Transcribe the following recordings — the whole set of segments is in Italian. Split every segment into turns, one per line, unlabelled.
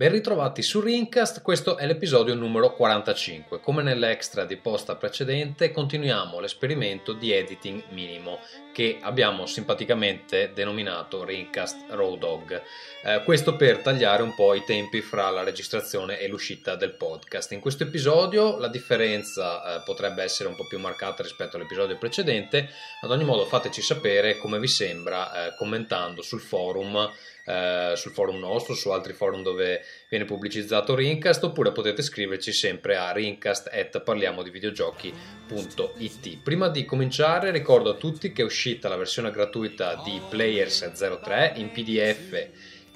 Ben ritrovati su Rincast, questo è l'episodio numero 45. Come nell'extra di posta precedente, continuiamo l'esperimento di editing minimo che abbiamo simpaticamente denominato Rincast Raw Dog. Eh, questo per tagliare un po' i tempi fra la registrazione e l'uscita del podcast. In questo episodio la differenza eh, potrebbe essere un po' più marcata rispetto all'episodio precedente. Ad ogni modo, fateci sapere come vi sembra eh, commentando sul forum eh, sul forum nostro, su altri forum dove viene pubblicizzato Rincast, oppure potete scriverci sempre a rincast.parliamodivideogiochi.it. Prima di cominciare ricordo a tutti che è uscita la versione gratuita di Players 03 in PDF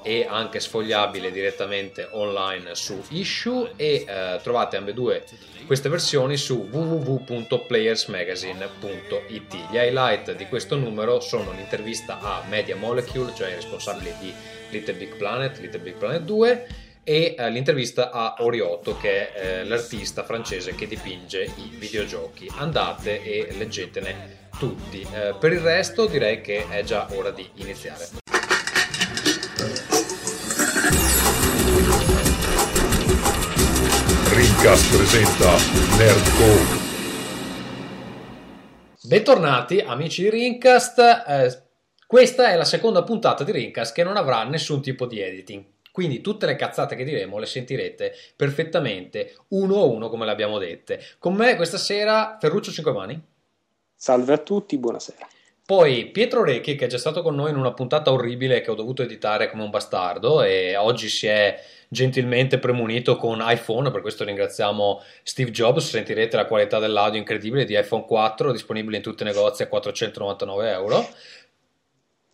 e anche sfogliabile direttamente online su Issue e eh, trovate ambedue queste versioni su www.playersmagazine.it. Gli highlight di questo numero sono l'intervista a Media Molecule, cioè i responsabili di Little Big Planet, Little Big Planet 2 e eh, l'intervista a Oriotto che è eh, l'artista francese che dipinge i videogiochi. Andate e leggetene tutti. Eh, per il resto direi che è già ora di iniziare. Rincast presenta Nerdcore. Bentornati amici di Rincast, eh, questa è la seconda puntata di Rincast che non avrà nessun tipo di editing. Quindi tutte le cazzate che diremo le sentirete perfettamente uno a uno come le abbiamo dette. Con me questa sera Ferruccio Cinquemani.
Salve a tutti, buonasera.
Poi Pietro Recchi che è già stato con noi in una puntata orribile che ho dovuto editare come un bastardo e oggi si è gentilmente premunito con iPhone, per questo ringraziamo Steve Jobs, sentirete la qualità dell'audio incredibile di iPhone 4, disponibile in tutti i negozi a 499 euro.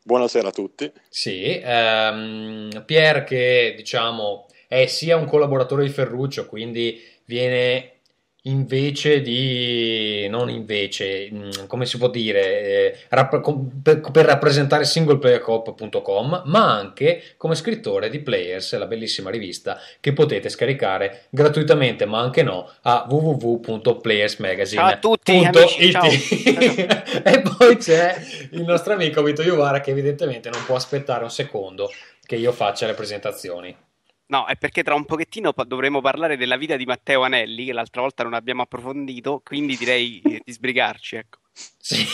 Buonasera a tutti.
Sì, ehm, Pier che diciamo è sia un collaboratore di Ferruccio, quindi viene invece di non invece mm, come si può dire eh, per, rappresentare singleplayercop.com ma anche come scrittore di Players la bellissima rivista che potete scaricare gratuitamente ma anche no a www.playersmagazine.it
ciao a tutti amici, ciao.
e poi c'è il nostro amico Vito Iuvara che evidentemente non può aspettare un secondo che io faccia le presentazioni
No, è perché tra un pochettino dovremo parlare della vita di Matteo Anelli, che l'altra volta non abbiamo approfondito, quindi direi di sbrigarci, ecco. Sì.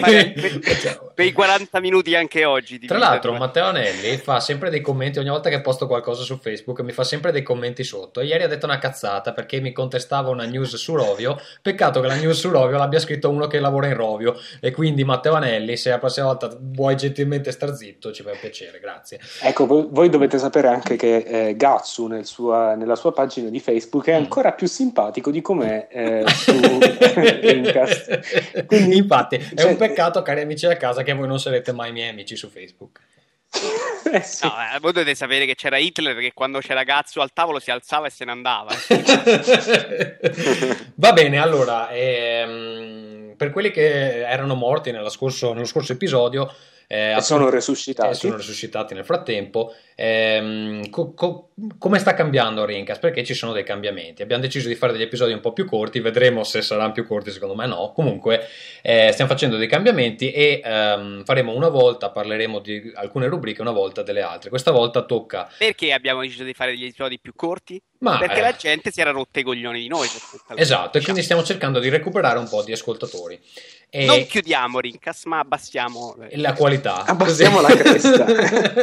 Per, per, i 40 minuti anche oggi.
Tra l'altro, Matteo Anelli fa sempre dei commenti ogni volta che posto qualcosa su Facebook, mi fa sempre dei commenti sotto. Ieri ha detto una cazzata perché mi contestava una news su Rovio. Peccato che la news su Rovio l'abbia scritto uno che lavora in Rovio. E quindi, Matteo Anelli, se la prossima volta vuoi gentilmente star zitto, ci fa piacere, grazie.
Ecco, voi dovete sapere anche che eh, Gatsu nel sua, nella sua pagina di Facebook è mm. ancora più simpatico di com'è eh, su
Linkcast. Quindi, Infatti, è cioè, un peccato, cari amici da casa, che voi non sarete mai miei amici su Facebook.
eh sì. no, eh, voi dovete sapere che c'era Hitler che quando c'era Gazzo al tavolo si alzava e se ne andava.
Va bene, allora, ehm, per quelli che erano morti scorso, nello scorso episodio,
eh, e sono resuscitati.
sono resuscitati nel frattempo. Eh, co- co- come sta cambiando Rincast? Perché ci sono dei cambiamenti. Abbiamo deciso di fare degli episodi un po' più corti, vedremo se saranno più corti, secondo me no. Comunque eh, stiamo facendo dei cambiamenti e ehm, faremo una volta, parleremo di alcune rubriche, una volta delle altre. Questa volta tocca...
Perché abbiamo deciso di fare degli episodi più corti? Ma, perché eh, la gente si era rotta i coglioni di noi.
Esatto, e quindi stiamo cercando di recuperare un po' di ascoltatori.
E... Non chiudiamo Rincas, ma abbassiamo
la qualità.
Abbassiamo la cresta.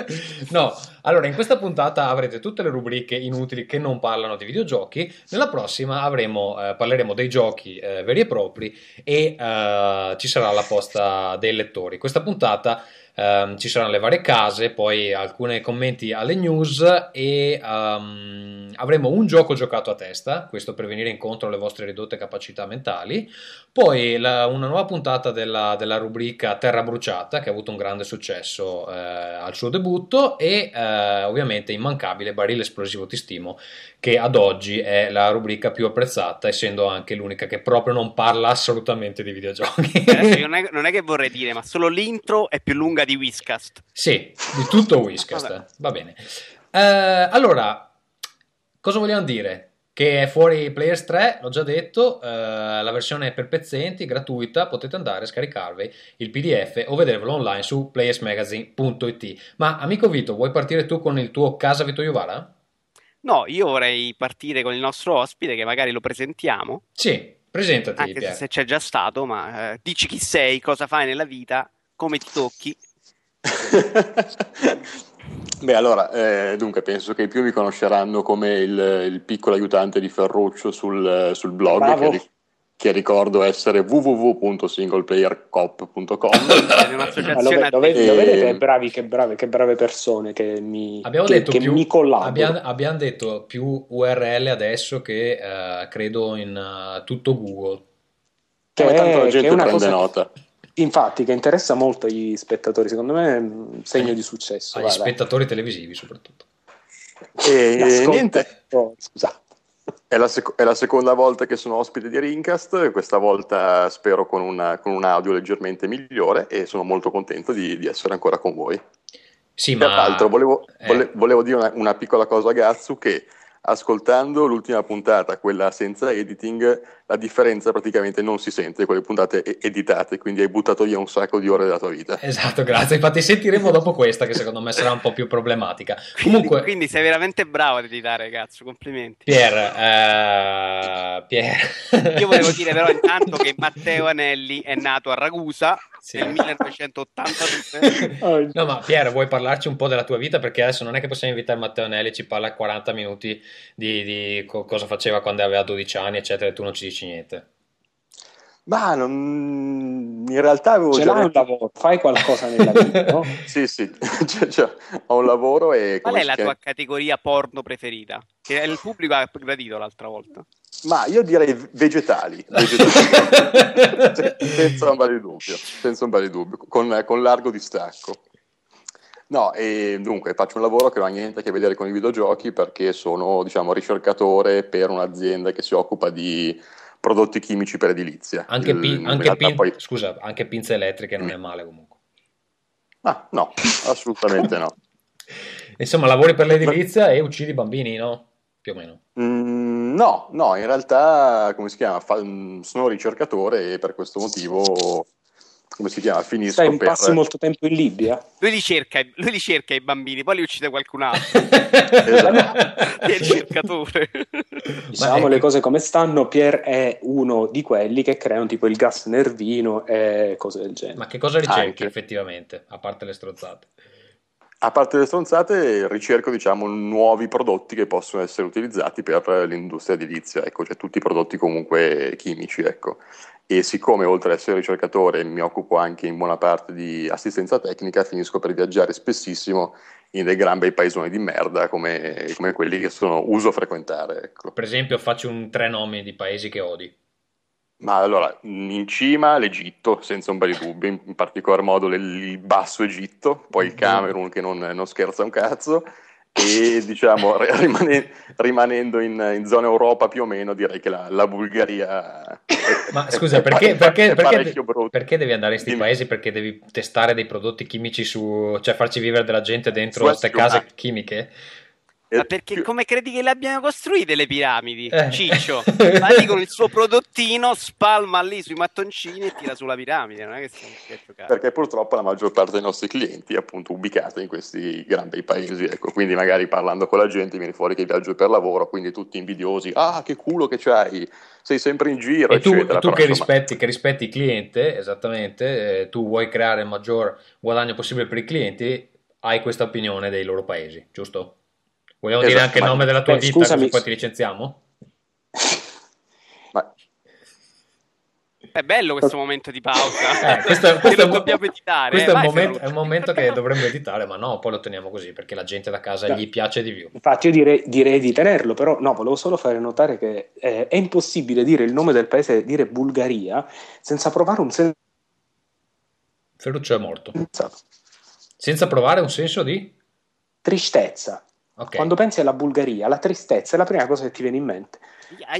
no, allora in questa puntata avrete tutte le rubriche inutili che non parlano di videogiochi. Nella prossima avremo, eh, parleremo dei giochi eh, veri e propri e eh, ci sarà la posta dei lettori. Questa puntata um, ci saranno le varie case, poi alcuni commenti alle news e um, avremo un gioco giocato a testa, questo per venire incontro alle vostre ridotte capacità mentali, poi la, una nuova puntata della, della, rubrica Terra Bruciata che ha avuto un grande successo eh, al suo debutto e eh, ovviamente immancabile Barile Esplosivo Ti Stimo che ad oggi è la rubrica più apprezzata, essendo anche l'unica che proprio non parla assolutamente di videogiochi.
Eh, non, è, non, è, che vorrei dire, ma solo l'intro è più lunga di Whiskast.
Sì, di tutto Whiskast. Va bene. Eh, allora, cosa vogliamo dire? Che è fuori Players 3, l'ho già detto, eh, la versione per pezzenti, gratuita, potete andare a scaricarvi il PDF o vedervelo online su playersmagazine.it. Ma amico Vito, vuoi partire tu con il tuo Casa Vito Iovara?
No, io vorrei partire con il nostro ospite, che magari lo presentiamo.
Sì, presentati.
Anche Pier. se c'è già stato, ma eh, dici chi sei, cosa fai nella vita, come ti tocchi.
Beh, allora, eh, dunque, penso che i più mi conosceranno come il, il piccolo aiutante di Ferruccio sul, sul blog, che, che, ricordo essere www.singleplayercop.com.
un'associazione lo, vedete, lo vedete che bravi, che brave, che brave persone che mi,
abbiamo
che,
detto
che
più,
mi collaborano.
Abbiamo, abbiamo, detto più URL adesso che uh, credo in uh, tutto Google.
Che, tanto la gente prende cosa... nota.
Infatti, che interessa molto agli spettatori, secondo me è un segno di successo.
Agli vai, spettatori televisivi, soprattutto.
E niente. Oh, scusa. È la, sec- è la, seconda volta che sono ospite di Rincast, questa volta spero con, una, con un audio leggermente migliore e sono molto contento di, di essere ancora con voi.
Sì, ma...
Peraltro volevo, eh. vole- volevo dire una, una, piccola cosa a Gazzu che ascoltando l'ultima puntata, quella senza editing, la differenza praticamente non si sente, quelle puntate editate, quindi hai buttato via un sacco di ore della tua vita.
Esatto, grazie. Infatti sentiremo dopo questa, che secondo me sarà un po' più problematica. Comunque...
Quindi, sei veramente bravo ad editare, cazzo, complimenti.
Pier, uh, Pier.
Io volevo dire però intanto che Matteo Anelli è nato a Ragusa sì. nel 1982.
no, ma Pier, vuoi parlarci un po' della tua vita? Perché adesso non è che possiamo invitare Matteo Anelli, ci parla 40 minuti di, di co- cosa faceva quando aveva 12 anni, eccetera, e tu non ci dici niente.
Ma non... in realtà avevo
Ce
già
un lavoro, fai qualcosa nella vita, no?
sì, sì, cioè, cioè, ho un lavoro e...
Qual è la tua categoria porno preferita? Che il pubblico ha gradito l'altra volta.
Ma io direi vegetali, vegetali. senza un vale dubbio, senza un vale dubbio, con, con largo distacco. No, e dunque faccio un lavoro che non ha niente a che vedere con i videogiochi perché sono, diciamo, ricercatore per un'azienda che si occupa di prodotti chimici per edilizia.
Anche, pi- anche, pin- poi... scusa, anche pinze elettriche non mm. è male comunque.
Ah, no, assolutamente no.
Insomma, lavori per l'edilizia e uccidi bambini, no? Più o meno.
Mm, no, no, in realtà, come si chiama? Fa- sono ricercatore e per questo motivo come si chiama? Finisco
Stai,
per...
passi molto tempo in Libia?
Lui li, cerca, lui li cerca i bambini, poi li uccide qualcun altro. esatto. è il cercatore.
Diciamo le cose come stanno, Pier è uno di quelli che creano tipo il gas nervino e cose del genere.
Ma che cosa ricerchi Anche. effettivamente, a parte le strozzate?
A parte le stronzate, ricerco diciamo, nuovi prodotti che possono essere utilizzati per l'industria edilizia, ecco, cioè tutti i prodotti comunque chimici. Ecco. E siccome oltre ad essere ricercatore mi occupo anche in buona parte di assistenza tecnica, finisco per viaggiare spessissimo in dei gran bei paesoni di merda come, come quelli che sono uso frequentare. Ecco.
Per esempio, faccio un tre nomi di paesi che odi.
Ma allora, in cima l'Egitto, senza un bel dubbio, in, in particolar modo il Basso Egitto, poi il mm. Camerun che non, non scherza un cazzo, e diciamo rimane, rimanendo in, in, zona Europa più o meno direi che la, la Bulgaria
ma scusa perché, perché, perché, perché, devi andare in questi paesi? Perché devi testare dei prodotti chimici su cioè farci vivere della gente dentro queste case chimiche
ma perché come credi che le abbiano costruite le piramidi? Eh. Ciccio, va lì con il suo prodottino, spalma lì sui mattoncini e tira sulla piramide. Non è che stiamo.
Perché purtroppo la maggior parte dei nostri clienti è appunto ubicata in questi grandi paesi. Ecco. Quindi magari parlando con la gente viene fuori che viaggio per lavoro, quindi tutti invidiosi. Ah, che culo che c'hai! Sei sempre in giro,
e tu,
eccetera.
tu che, rispetti, che, rispetti, il cliente, esattamente, eh, tu vuoi creare il maggior guadagno possibile per i clienti, hai questa opinione dei loro paesi, giusto? Vogliamo esatto, dire anche il nome della tua eh, ditta, scusami. poi ti licenziamo?
Ma...
È bello questo momento di pausa. Eh, questo, questo lo dobbiamo editare.
Questo eh, è, un momento, è, un momento, che dovremmo editare, ma no, poi lo teniamo così perché la gente da casa gli piace di più.
Infatti, io direi, direi, di tenerlo, però no, volevo solo fare notare che eh, è impossibile dire il nome del paese, dire Bulgaria, senza provare un senso.
Ferruccio è morto. Senza provare un senso di
tristezza. Okay. Quando pensi alla Bulgaria, la tristezza è la prima cosa che ti viene in mente.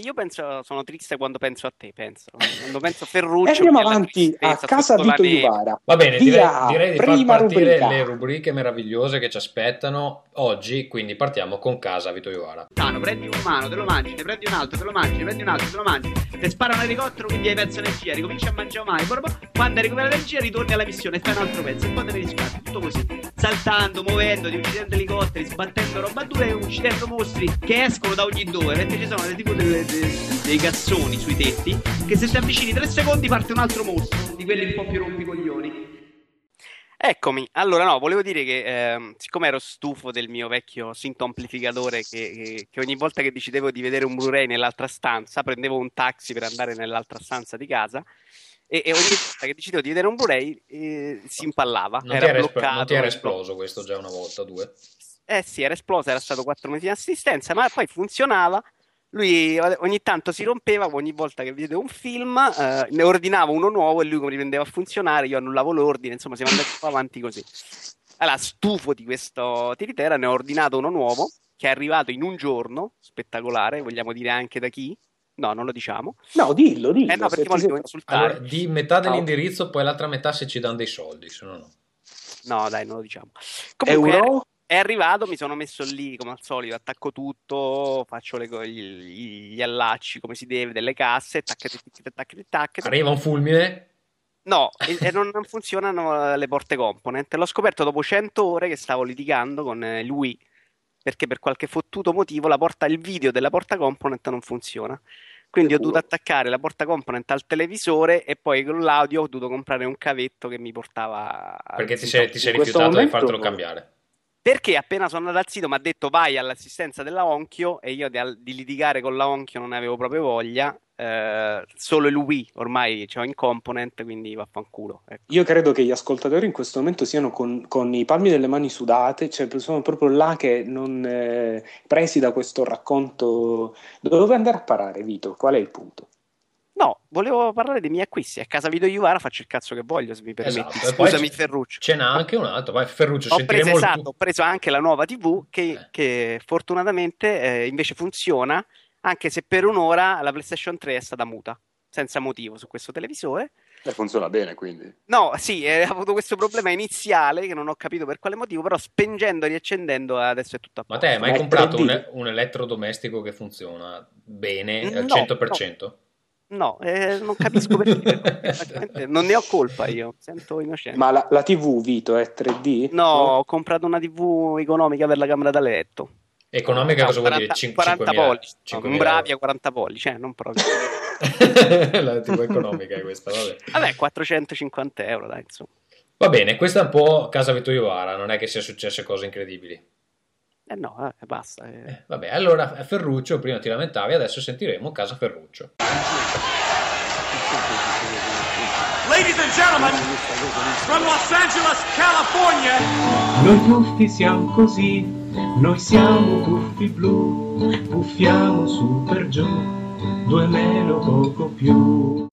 Io penso, sono triste quando penso a te, penso. Quando penso a Ferruccio.
E andiamo avanti a casa Vito Iuvara.
Va bene, direi, direi di far partire rubrica. le rubriche meravigliose che ci aspettano oggi, quindi partiamo con casa Vito Iuvara.
Tano, prendi un umano, te lo mangi, ne prendi un altro, te lo mangi, ne prendi un altro, te lo mangi. Ti spara un elicottero, quindi hai perso energia, ricominci a mangiare mai. Quando hai recuperato energia, ritorni alla missione fai un altro pezzo e poi te ne riscatti. Tutto così saltando, muovendoti, uccidendo elicotteri, sbattendo roba dura e uccidendo mostri che escono da ogni dove, perché ci sono tipo delle, delle, dei cassoni sui tetti, che se ti avvicini tre secondi parte un altro mostro, di quelli un po' più rompicoglioni. Eccomi, allora no, volevo dire che eh, siccome ero stufo del mio vecchio synth amplificatore che, che, che, ogni volta che decidevo di vedere un Blu-ray nell'altra stanza, prendevo un taxi per andare nell'altra stanza di casa e, e ogni volta che decidevo di vedere un Blu-ray eh, si impallava,
non
era
ti
bloccato.
Espl- non ti era esploso questo già una volta, due?
Eh sì, era esploso, era stato quattro mesi in assistenza, ma poi funzionava lui ogni tanto si rompeva, ogni volta che vedevo un film eh, ne ordinavo uno nuovo e lui come riprendeva a funzionare, io annullavo l'ordine, insomma siamo andati avanti così. Allora, stufo di questo tiritera, ne ho ordinato uno nuovo che è arrivato in un giorno, spettacolare, vogliamo dire anche da chi? No, non lo diciamo.
No, dillo, dillo.
Eh no, perché poi devo insultare.
Allora, di metà dell'indirizzo, poi l'altra metà se ci danno dei soldi, se no no.
No, dai, non lo diciamo. Comunque,
Euro?
È arrivato, mi sono messo lì come al solito, attacco tutto, faccio le, gli, gli, allacci come si deve, delle casse, taccate, taccate, taccate.
Arriva un fulmine?
No, e, e non, non, funzionano le porte component. L'ho scoperto dopo 100 ore che stavo litigando con lui perché per qualche fottuto motivo la porta, il video della porta component non funziona. Quindi ho dovuto attaccare la porta component al televisore e poi con l'audio ho dovuto comprare un cavetto che mi portava.
Perché ti sei, ti sei rifiutato momento... di fartelo cambiare?
Perché appena sono andato al sito mi ha detto vai all'assistenza della Onchio e io di, di litigare con la Onchio non avevo proprio voglia. Eh, solo lui ormai c'ho in component, quindi vaffanculo. Ecco.
Io credo che gli ascoltatori in questo momento siano con, con i palmi delle mani sudate, cioè sono proprio là che non eh, presi da questo racconto. Dove andare a parare, Vito? Qual è il punto?
No, volevo parlare dei miei acquisti. A casa Video Juvara faccio il cazzo che voglio, se mi permetti. Esatto. Scusami, Ferruccio.
Ce n'ha anche un altro. Vai, Ferruccio,
ho preso, esatto, ho preso anche la nuova TV che, eh. che fortunatamente eh, invece funziona, anche se per un'ora la PlayStation 3 è stata muta, senza motivo su questo televisore.
E funziona bene, quindi.
No, sì, eh, ho avuto questo problema iniziale che non ho capito per quale motivo, però spengendo e riaccendendo adesso è tutto a posto.
Ma te hai mai comprato un, un, elettrodomestico che funziona bene al no, 100%?
No. No, eh, non capisco perché. non ne ho colpa io, sento innocente.
Ma la, la, TV, Vito, è 3D?
No, no, ho comprato una TV economica per la camera da letto.
Economica no, cosa 40, vuol dire? 5,
40 pollici, no, un Bravia 40 pollici, cioè non proprio.
la TV economica è questa, vabbè.
Vabbè, 450 euro, dai, insomma.
Va bene, questa è un po' casa Vittorio Vara, non è che sia successe cose incredibili.
Eh no, eh, basta. Eh.
Eh, vabbè, allora Ferruccio, prima ti lamentavi, adesso sentiremo Casa Ferruccio.
Ladies and gentlemen, from Los Angeles, California.
Noi tuffi siamo così, noi siamo tuffi blu, puffiamo su per giù, due meno poco più.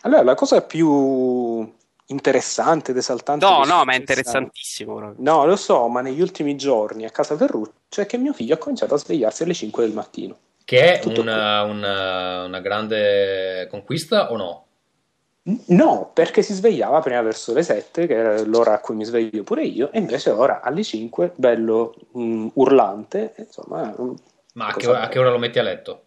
Allora, la cosa più interessante ed esaltante.
No, no, ma è interessantissimo. Proprio.
No, lo so, ma negli ultimi giorni a casa Ferruccio è che mio figlio ha cominciato a svegliarsi alle 5 del mattino.
Che è una, una, una, grande conquista o no?
No, perché si svegliava prima verso le 7, che era l'ora a cui mi sveglio pure io, e invece ora alle 5, bello um, urlante, insomma...
Ma a che, a che ora lo metti a letto?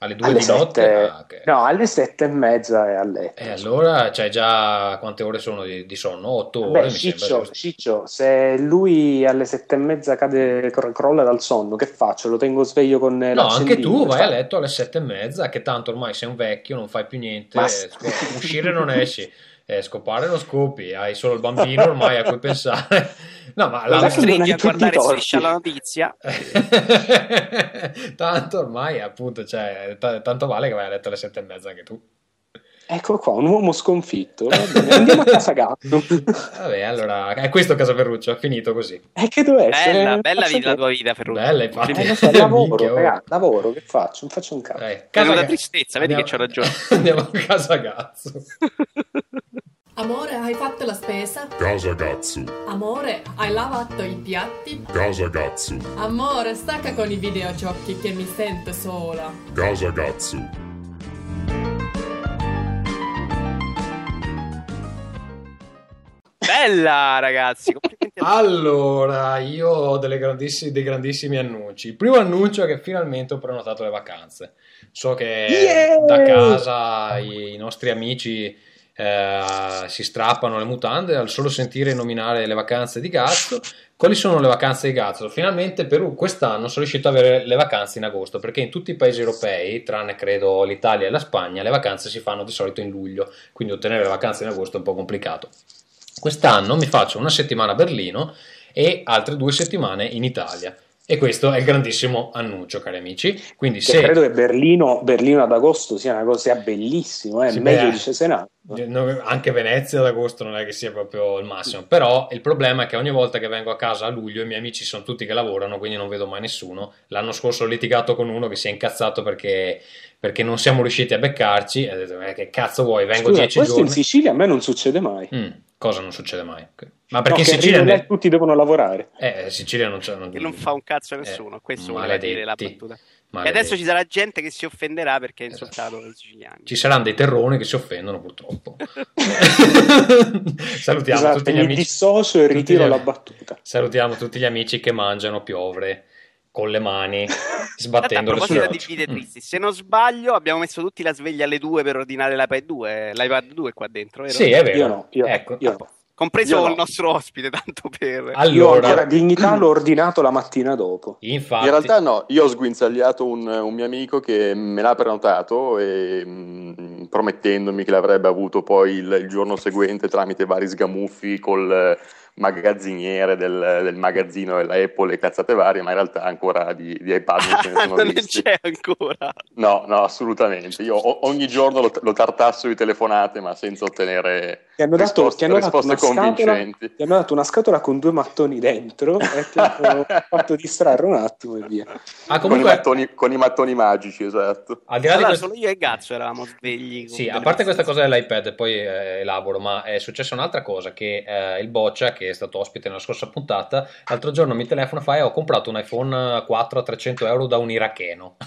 Alle due
alle
di
sette,
notte?
Ah, okay. No, alle sette e mezza è a letto.
E allora c'hai già quante ore sono di, di sonno? Otto ore?
Beh, Ciccio, Ciccio, se lui alle sette e mezza cade, crolla dal sonno, che faccio? Lo tengo sveglio con
No, anche tu vai a letto alle sette e mezza, che tanto ormai sei un vecchio, non fai più niente, Ma... uscire non esci. Eh, scopare non scopi, hai solo il bambino ormai a cui pensare. No, ma
la costringi a guardare striscia la notizia.
tanto ormai, appunto, cioè, t- tanto vale che vai a letto alle sette e mezza anche tu.
Ecco qua, un uomo sconfitto. Andiamo a casa gatto.
Vabbè, allora, è questo Casa Ferruccio, è finito così.
E che deve essere?
Bella, bella vita, la tua vita, Ferruccio.
Bella, infatti.
Eh, so, lavoro, ragazzi, lavoro, che faccio? Non faccio un cazzo.
Eh, casa una tristezza, vedi andiamo, che c'ho ragione.
Andiamo a casa cazzo.
Amore, hai fatto la spesa?
Casa Gatsu.
Amore, hai lavato i piatti?
Casa Gatsu.
Amore, stacca con i videogiochi che mi sento sola.
Casa Gatsu.
Bella ragazzi!
allora, io ho grandissi- dei grandissimi annunci. Il primo annuncio è che finalmente ho prenotato le vacanze. So che
yeah!
da casa i, i nostri amici eh, si strappano le mutande al solo sentire nominare le vacanze di Gazzo. Quali sono le vacanze di Gazzo? Finalmente per quest'anno sono riuscito ad avere le vacanze in agosto perché in tutti i paesi europei, tranne credo l'Italia e la Spagna, le vacanze si fanno di solito in luglio, quindi ottenere le vacanze in agosto è un po' complicato. Quest'anno mi faccio una settimana a Berlino e altre due settimane in Italia. E questo è il grandissimo annuncio, cari amici. Quindi, se
credo che Berlino, Berlino ad agosto sia una cosa bellissima, eh?
Sì,
meglio
beh,
di Cesenatico.
No, anche Venezia ad agosto non è che sia proprio il massimo. Però il problema è che ogni volta che vengo a casa a luglio i miei amici sono tutti che lavorano, quindi non vedo mai nessuno. L'anno scorso ho litigato con uno che si è incazzato perché, perché non siamo riusciti a beccarci. E ho detto, "Eh, che cazzo vuoi? Vengo
Scusa,
dieci
questo
giorni.
in Sicilia a me non succede mai.
Mm, cosa non succede mai? Ma
No,
perché
che
in Sicilia,
arrivano là e tutti devono lavorare.
eh, in Sicilia non c'è. Non,
non fa un cazzo a nessuno, questo voleva dire la
Eh,
battuta. E adesso ci sarà gente che si offenderà perché ha
Esatto.
insultato i siciliani.
Ci saranno dei terroni che si offendono purtroppo. Salutiamo
Esatto,
tutti gli
mi
amici.
dissocio e ritiro
gli-
la battuta.
Salutiamo tutti gli amici che mangiano piovre con le mani, sbattendole
proposito
sulle
di
Mm.
se non sbaglio abbiamo messo tutti la sveglia alle 2 per ordinare l'iPad 2, l'iPad 2 qua dentro, vero?
Sì, è vero.
Io no, io,
ecco.
io no.
Compreso
Io no.
il nostro ospite, tanto per...
Io
Allora,
ancora dignità l'ho ordinato la mattina dopo.
infatti,
In realtà no, io ho sguinzagliato un, un mio amico che me l'ha prenotato e, mh, promettendomi che l'avrebbe avuto poi il, il giorno seguente tramite vari sgamuffi col magazziniere del, del magazzino della Apple e cazzate varie, ma in realtà ancora di, di iPad non ce ne sono
non ne
visti.
c'è ancora.
No, no, assolutamente. Io o- ogni giorno lo, lo tartasso di telefonate, ma senza ottenere
Ti hanno dato,
risposte,
ti hanno dato una scatola,
convincenti.
ti hanno dato una scatola con due mattoni dentro e ti hanno fatto distrarre un attimo e via.
ah,
Con, i
comunque,
mattoni, con i mattoni magici, esatto.
al di là di
Allora,
questo...
solo io e Gazzo eravamo svegli.
Sì, a parte questa cosa dell'iPad, poi eh, elaboro, ma è successa un'altra cosa, che eh, il Boccia, che è stato ospite nella scorsa puntata, l'altro giorno mi telefona e fa, "Eh, ho comprato un iPhone 4 a 300 euro da un iracheno.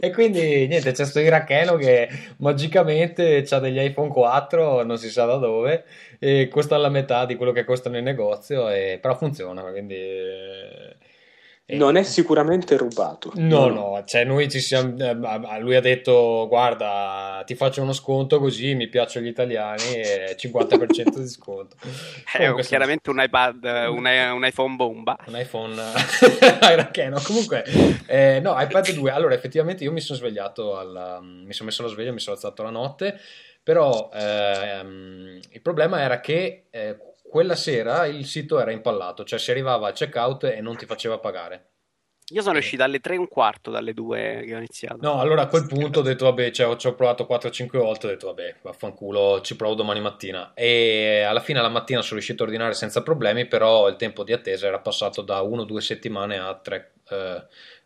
e quindi, niente, c'è questo iracheno che magicamente ha degli iPhone 4, non si sa da dove, e costa la metà di quello che costano in negozio, e- però funziona, quindi... eh,
Non è sicuramente rubato.
No, no, cioè noi ci siamo. eh, Lui ha detto: Guarda, ti faccio uno sconto così mi piacciono gli italiani e 50% di sconto.
È Eh, chiaramente un iPad, un, un iPhone bomba.
Un iPhone iracheno. Comunque, eh, no, iPad 2. Allora, effettivamente io mi sono svegliato, alla- mi sono messo la sveglia, mi sono alzato la notte. Però ehm, il problema era che eh, quella sera il sito era impallato, cioè si arrivava al checkout e non ti faceva pagare.
Io sono uscito alle 3 e un quarto dalle 2 che ho iniziato.
No, allora a quel punto ho detto, vabbè, cioè, ci ho provato 4-5 volte, ho detto, vabbè, vaffanculo, ci provo domani mattina. E alla fine la mattina sono riuscito a ordinare senza problemi, però il tempo di attesa era passato da 1-2 settimane a 3,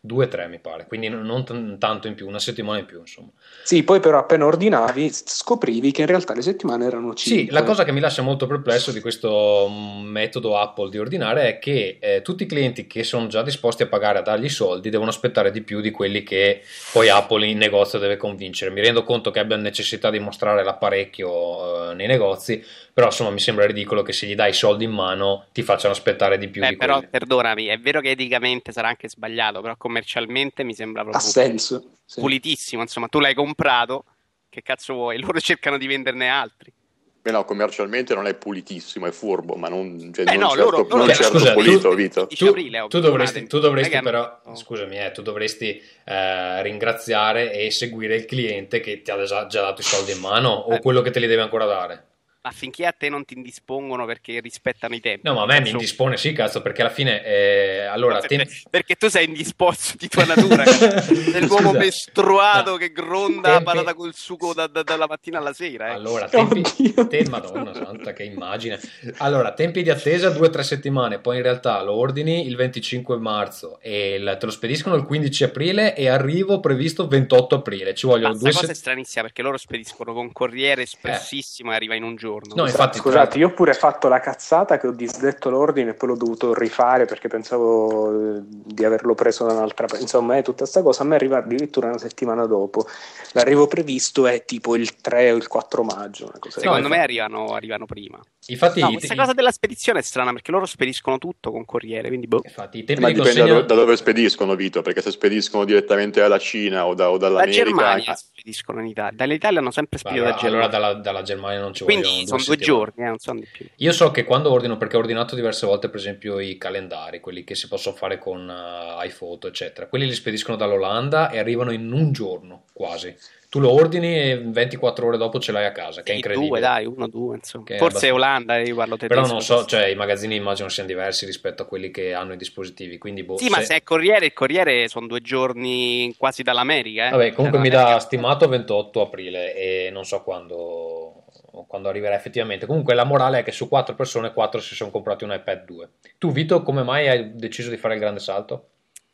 2-3 mi pare, quindi non- t- tanto in più, una settimana in più, insomma.
Sì, poi però appena ordinavi scoprivi che in realtà le settimane erano 5.
Sì, la cosa che mi lascia molto perplesso di questo mm, metodo Apple di ordinare è che eh, tutti i clienti che sono già disposti a pagare a dargli i soldi devono aspettare di più di quelli che poi Apple in negozio deve convincere. Mi rendo conto che abbia necessità di mostrare l'apparecchio eh, nei negozi, però insomma mi sembra ridicolo che se gli dai i soldi in mano ti facciano aspettare di più
Beh,
di
però
quelli.
perdonami, è vero che eticamente sarà anche sbagliato, però commercialmente mi sembra
Ha
proprio
senso. sì.
pulitissimo. Insomma, tu l'hai comprato, che cazzo vuoi? Loro cercano di venderne altri.
Beh, no, commercialmente non è pulitissimo, è furbo, ma non, cioè,
Beh,
non
no,
certo,
loro- loro-
non
Cioè,
certo
scusa, tu-
pulito, Vito.
10
Tu,
aprile,
tu dovresti, tu dovresti però,
hanno-
scusami, eh, tu dovresti eh, ringraziare e seguire il cliente che ti ha già, già dato i soldi in mano o quello che te li deve ancora dare.
Affinché a te non ti indispongono perché rispettano i tempi.
No, ma a me mi indispone, sì, cazzo, perché alla fine, eh, allora,
perché,
tem-
perché tu sei indisposto di tua natura, sei l'uomo mestruato
No.
che gronda
Tempi-
parata col sugo da- da- dalla mattina alla sera. Eh.
Allora, tempi, te, madonna santa, che immagine. Allora, tempi di attesa 2-3 settimane, poi in realtà lo ordini il 25 marzo e il- te lo spediscono il 15 aprile e arrivo previsto 28 aprile. Ci
Ma
vogliono
sta
due
cosa è
settimane.
stranissima perché loro spediscono con corriere spessissimo e arriva in un giorno. Giorno.
No, infatti,
Scusate, io ho pure fatto la cazzata che ho disdetto l'ordine e poi l'ho dovuto rifare perché pensavo eh, di averlo preso da un'altra parte. Insomma, è tutta questa cosa. A me arriva addirittura una settimana dopo. L'arrivo previsto è tipo il 3 o il 4 maggio. Una cosa
Secondo me arrivano, arrivano prima.
Infatti,
No, questa
i-
cosa della spedizione è strana perché loro spediscono tutto con corriere, quindi boh.
infatti, i tempi
Ma
di
dipende
consegna...
da, dove spediscono, Vito, perché se spediscono direttamente dalla Cina o, da- o
La
dall'America...
Germania spediscono in Italia. Dall'Italia hanno sempre spedito
Allora,
da Germania.
allora dalla, dalla Germania non ci
Quindi
vogliono
sono due
settimane.
giorni, eh, non sono di più.
Io so che quando ordino, perché ho ordinato diverse volte, per esempio, i calendari, quelli che si possono fare con eh, iPhoto, eccetera. Quelli li spediscono dall'Olanda e arrivano in un giorno quasi. Tu lo ordini e 24 ore dopo ce l'hai a casa, che è incredibile.
Due, dai, uno, due, insomma.
Che è
Forse
abbastanza-
Olanda, io parlo tedesco.
Però non so, cioè i magazzini immagino siano diversi rispetto a quelli che hanno i dispositivi, quindi boh,
Sì, ma se è Corriere, il Corriere sono due giorni quasi dall'America. Eh.
Vabbè, comunque
Cioè,
mi dà stimato 28 aprile e non so quando, quando arriverà effettivamente. Comunque la morale è che su quattro persone, quattro si sono comprati un iPad 2. Tu, Vito, come mai hai deciso di fare il grande salto?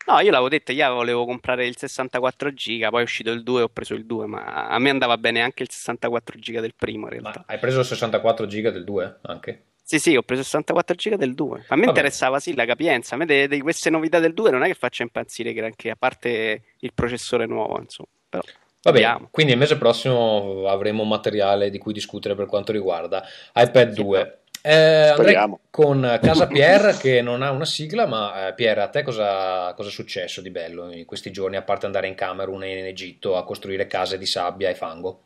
No, io l'avevo detto, io volevo comprare il 64 giga, poi è uscito il 2 e ho preso il 2, ma a me andava bene anche il 64 giga del primo in
Ma
realtà.
hai preso il 64 giga del 2 anche?
Sì, sì, ho preso il 64 giga del 2. A me
Vabbè.
interessava sì la capienza, a me di queste novità del 2 non è che faccia impazzire granché, a parte il processore nuovo, insomma. Però
Va bene,
vediamo.
quindi il mese prossimo avremo materiale di cui discutere per quanto riguarda iPad 2. Eh, andrei con Casa Pier che non ha una sigla, ma eh, Pier, a te cosa, cosa è successo di bello in questi giorni, a parte andare in Camerun e in Egitto a costruire case di sabbia e fango?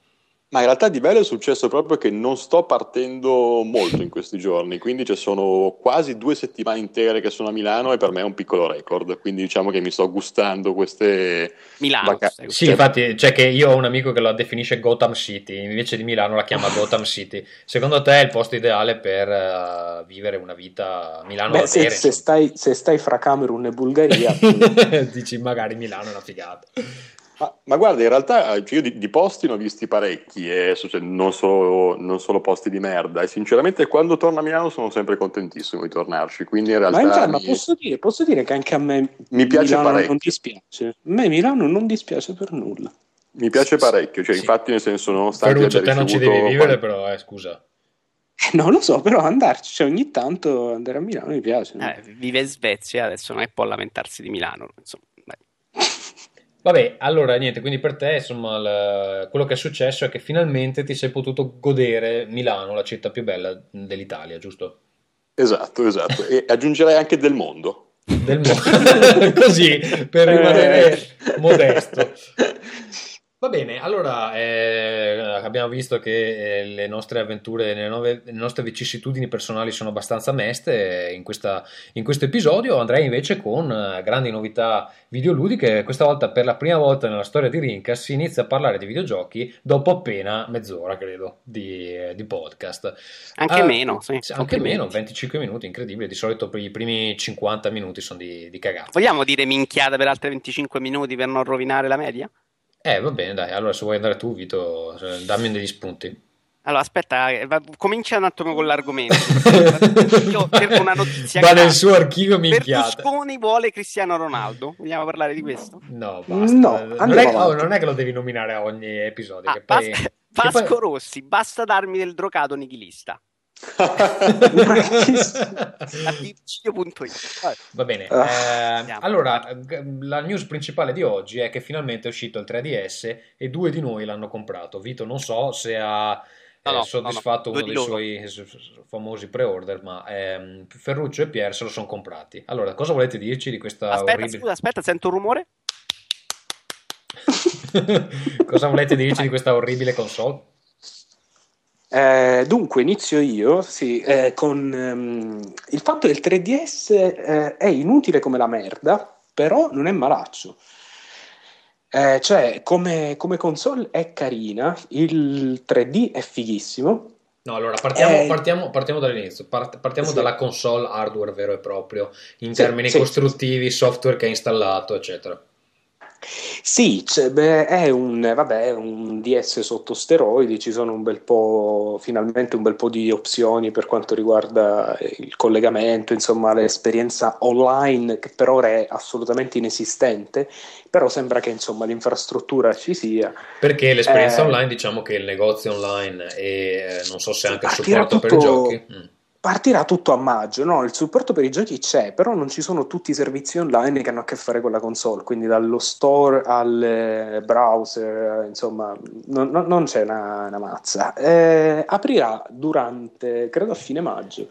Ma in realtà di bello è successo proprio che non sto partendo molto in questi giorni, quindi ci sono quasi due settimane intere che sono a Milano e per me è un piccolo record, quindi diciamo che mi sto gustando queste
Milano,
vaca-
stai-
Sì,
Cioè-
infatti, c'è che io ho un amico che la definisce Gotham City, invece di Milano la chiama Gotham City. Secondo te è il posto ideale per eh, vivere una vita a Milano
Beh, se, se stai, se stai fra Camerun e Bulgaria,
Dici magari Milano è una figata.
Ma, ma guarda, in realtà eh, io di, di posti ne ho visti parecchi, e adesso, cioè, non, solo, non solo posti di merda, e sinceramente quando torno a Milano sono sempre contentissimo di tornarci, quindi in
ma,
realtà
in realtà
mi,
posso, dire, posso dire che anche a me
mi piace
Milano
parecchio.
non dispiace. A me Milano non dispiace per nulla.
Mi piace parecchio, cioè,
Sì.
infatti nel senso nonostante
Ferruccio, te non ci devi vivere,
qual-
però, eh, scusa.
Eh, non lo so, però andarci, cioè ogni tanto andare a Milano mi piace.
eh, vive in Svezia, adesso non è può lamentarsi di Milano, insomma. dai.
Vabbè, allora niente, quindi per te, insomma, il- quello che è successo è che finalmente ti sei potuto godere Milano, la città più bella dell'Italia, giusto?
Esatto, esatto, e aggiungerei anche del mondo.
Del mondo. Così, per rimanere
Eh.
modesto. Va bene, allora eh, abbiamo visto che eh, le nostre avventure, le, nuove- le nostre vicissitudini personali sono abbastanza meste in, questa- in questo episodio. Andrei invece con eh, grandi novità videoludiche. Questa volta, per la prima volta nella storia di Rincas, si inizia a parlare di videogiochi dopo appena mezz'ora, credo, di, eh, di podcast.
Anche
Ah,
meno, sì.
Anche meno, 25 minuti, incredibile. Di solito per i primi 50 minuti sono di, di cagata.
Vogliamo dire minchiate per altri 25 minuti per non rovinare la media?
Eh, va bene, dai. Allora, se vuoi andare tu, Vito, dammi degli spunti.
Allora, aspetta, eh, va- comincia un attimo con l'argomento. Io cerco una notizia
Va nel suo archivio minchiata.
Berlusconi vuole Cristiano Ronaldo. Vogliamo parlare di questo?
No, basta.
No,
non, è, oh, non è che lo devi nominare a ogni episodio.
Ah,
che poi,
Vas-
che
Vasco
poi-
Rossi, basta darmi del drogato nichilista.
Va bene.
Ah.
eh, allora, la news principale di oggi è che finalmente è uscito il 3DS e due di noi l'hanno comprato. Vito non so se ha
No,
eh,
no,
soddisfatto
no, no,
uno dei
di
suoi famosi pre-order, ma ehm, Ferruccio e Pier se lo sono comprati. Allora, cosa volete dirci di questa
Aspetta,
orribile...
scusa, aspetta, sento un rumore.
cosa volete dirci di questa orribile console?
Eh, dunque, inizio io, sì, eh, con ehm, il fatto che il 3DS eh, è inutile come la merda, però non è malaccio. Eh, cioè, come, come console è carina, il 3D è fighissimo.
No, allora partiamo,
Eh,
partiamo- partiamo dall'inizio, Part- partiamo
sì.
dalla console hardware vero e proprio, in
Sì,
termini costruttivi, software che hai installato, eccetera.
Sì, beh, è un, vabbè, è un DS sotto steroidi, ci sono un bel po', finalmente un bel po' di opzioni per quanto riguarda il collegamento, insomma l'esperienza online che per ora è assolutamente inesistente, però sembra che insomma l'infrastruttura ci sia.
Perché l'esperienza
Eh,
online, diciamo che il negozio online e eh, non so se anche il
partirà
supporto per i giochi. Mm.
Partirà tutto a maggio, no? Il supporto per i giochi c'è, però non ci sono tutti i servizi online che hanno a che fare con la console, quindi dallo store al eh, browser, insomma, non, non- non c'è una, una mazza. Eh, aprirà durante, credo a fine maggio.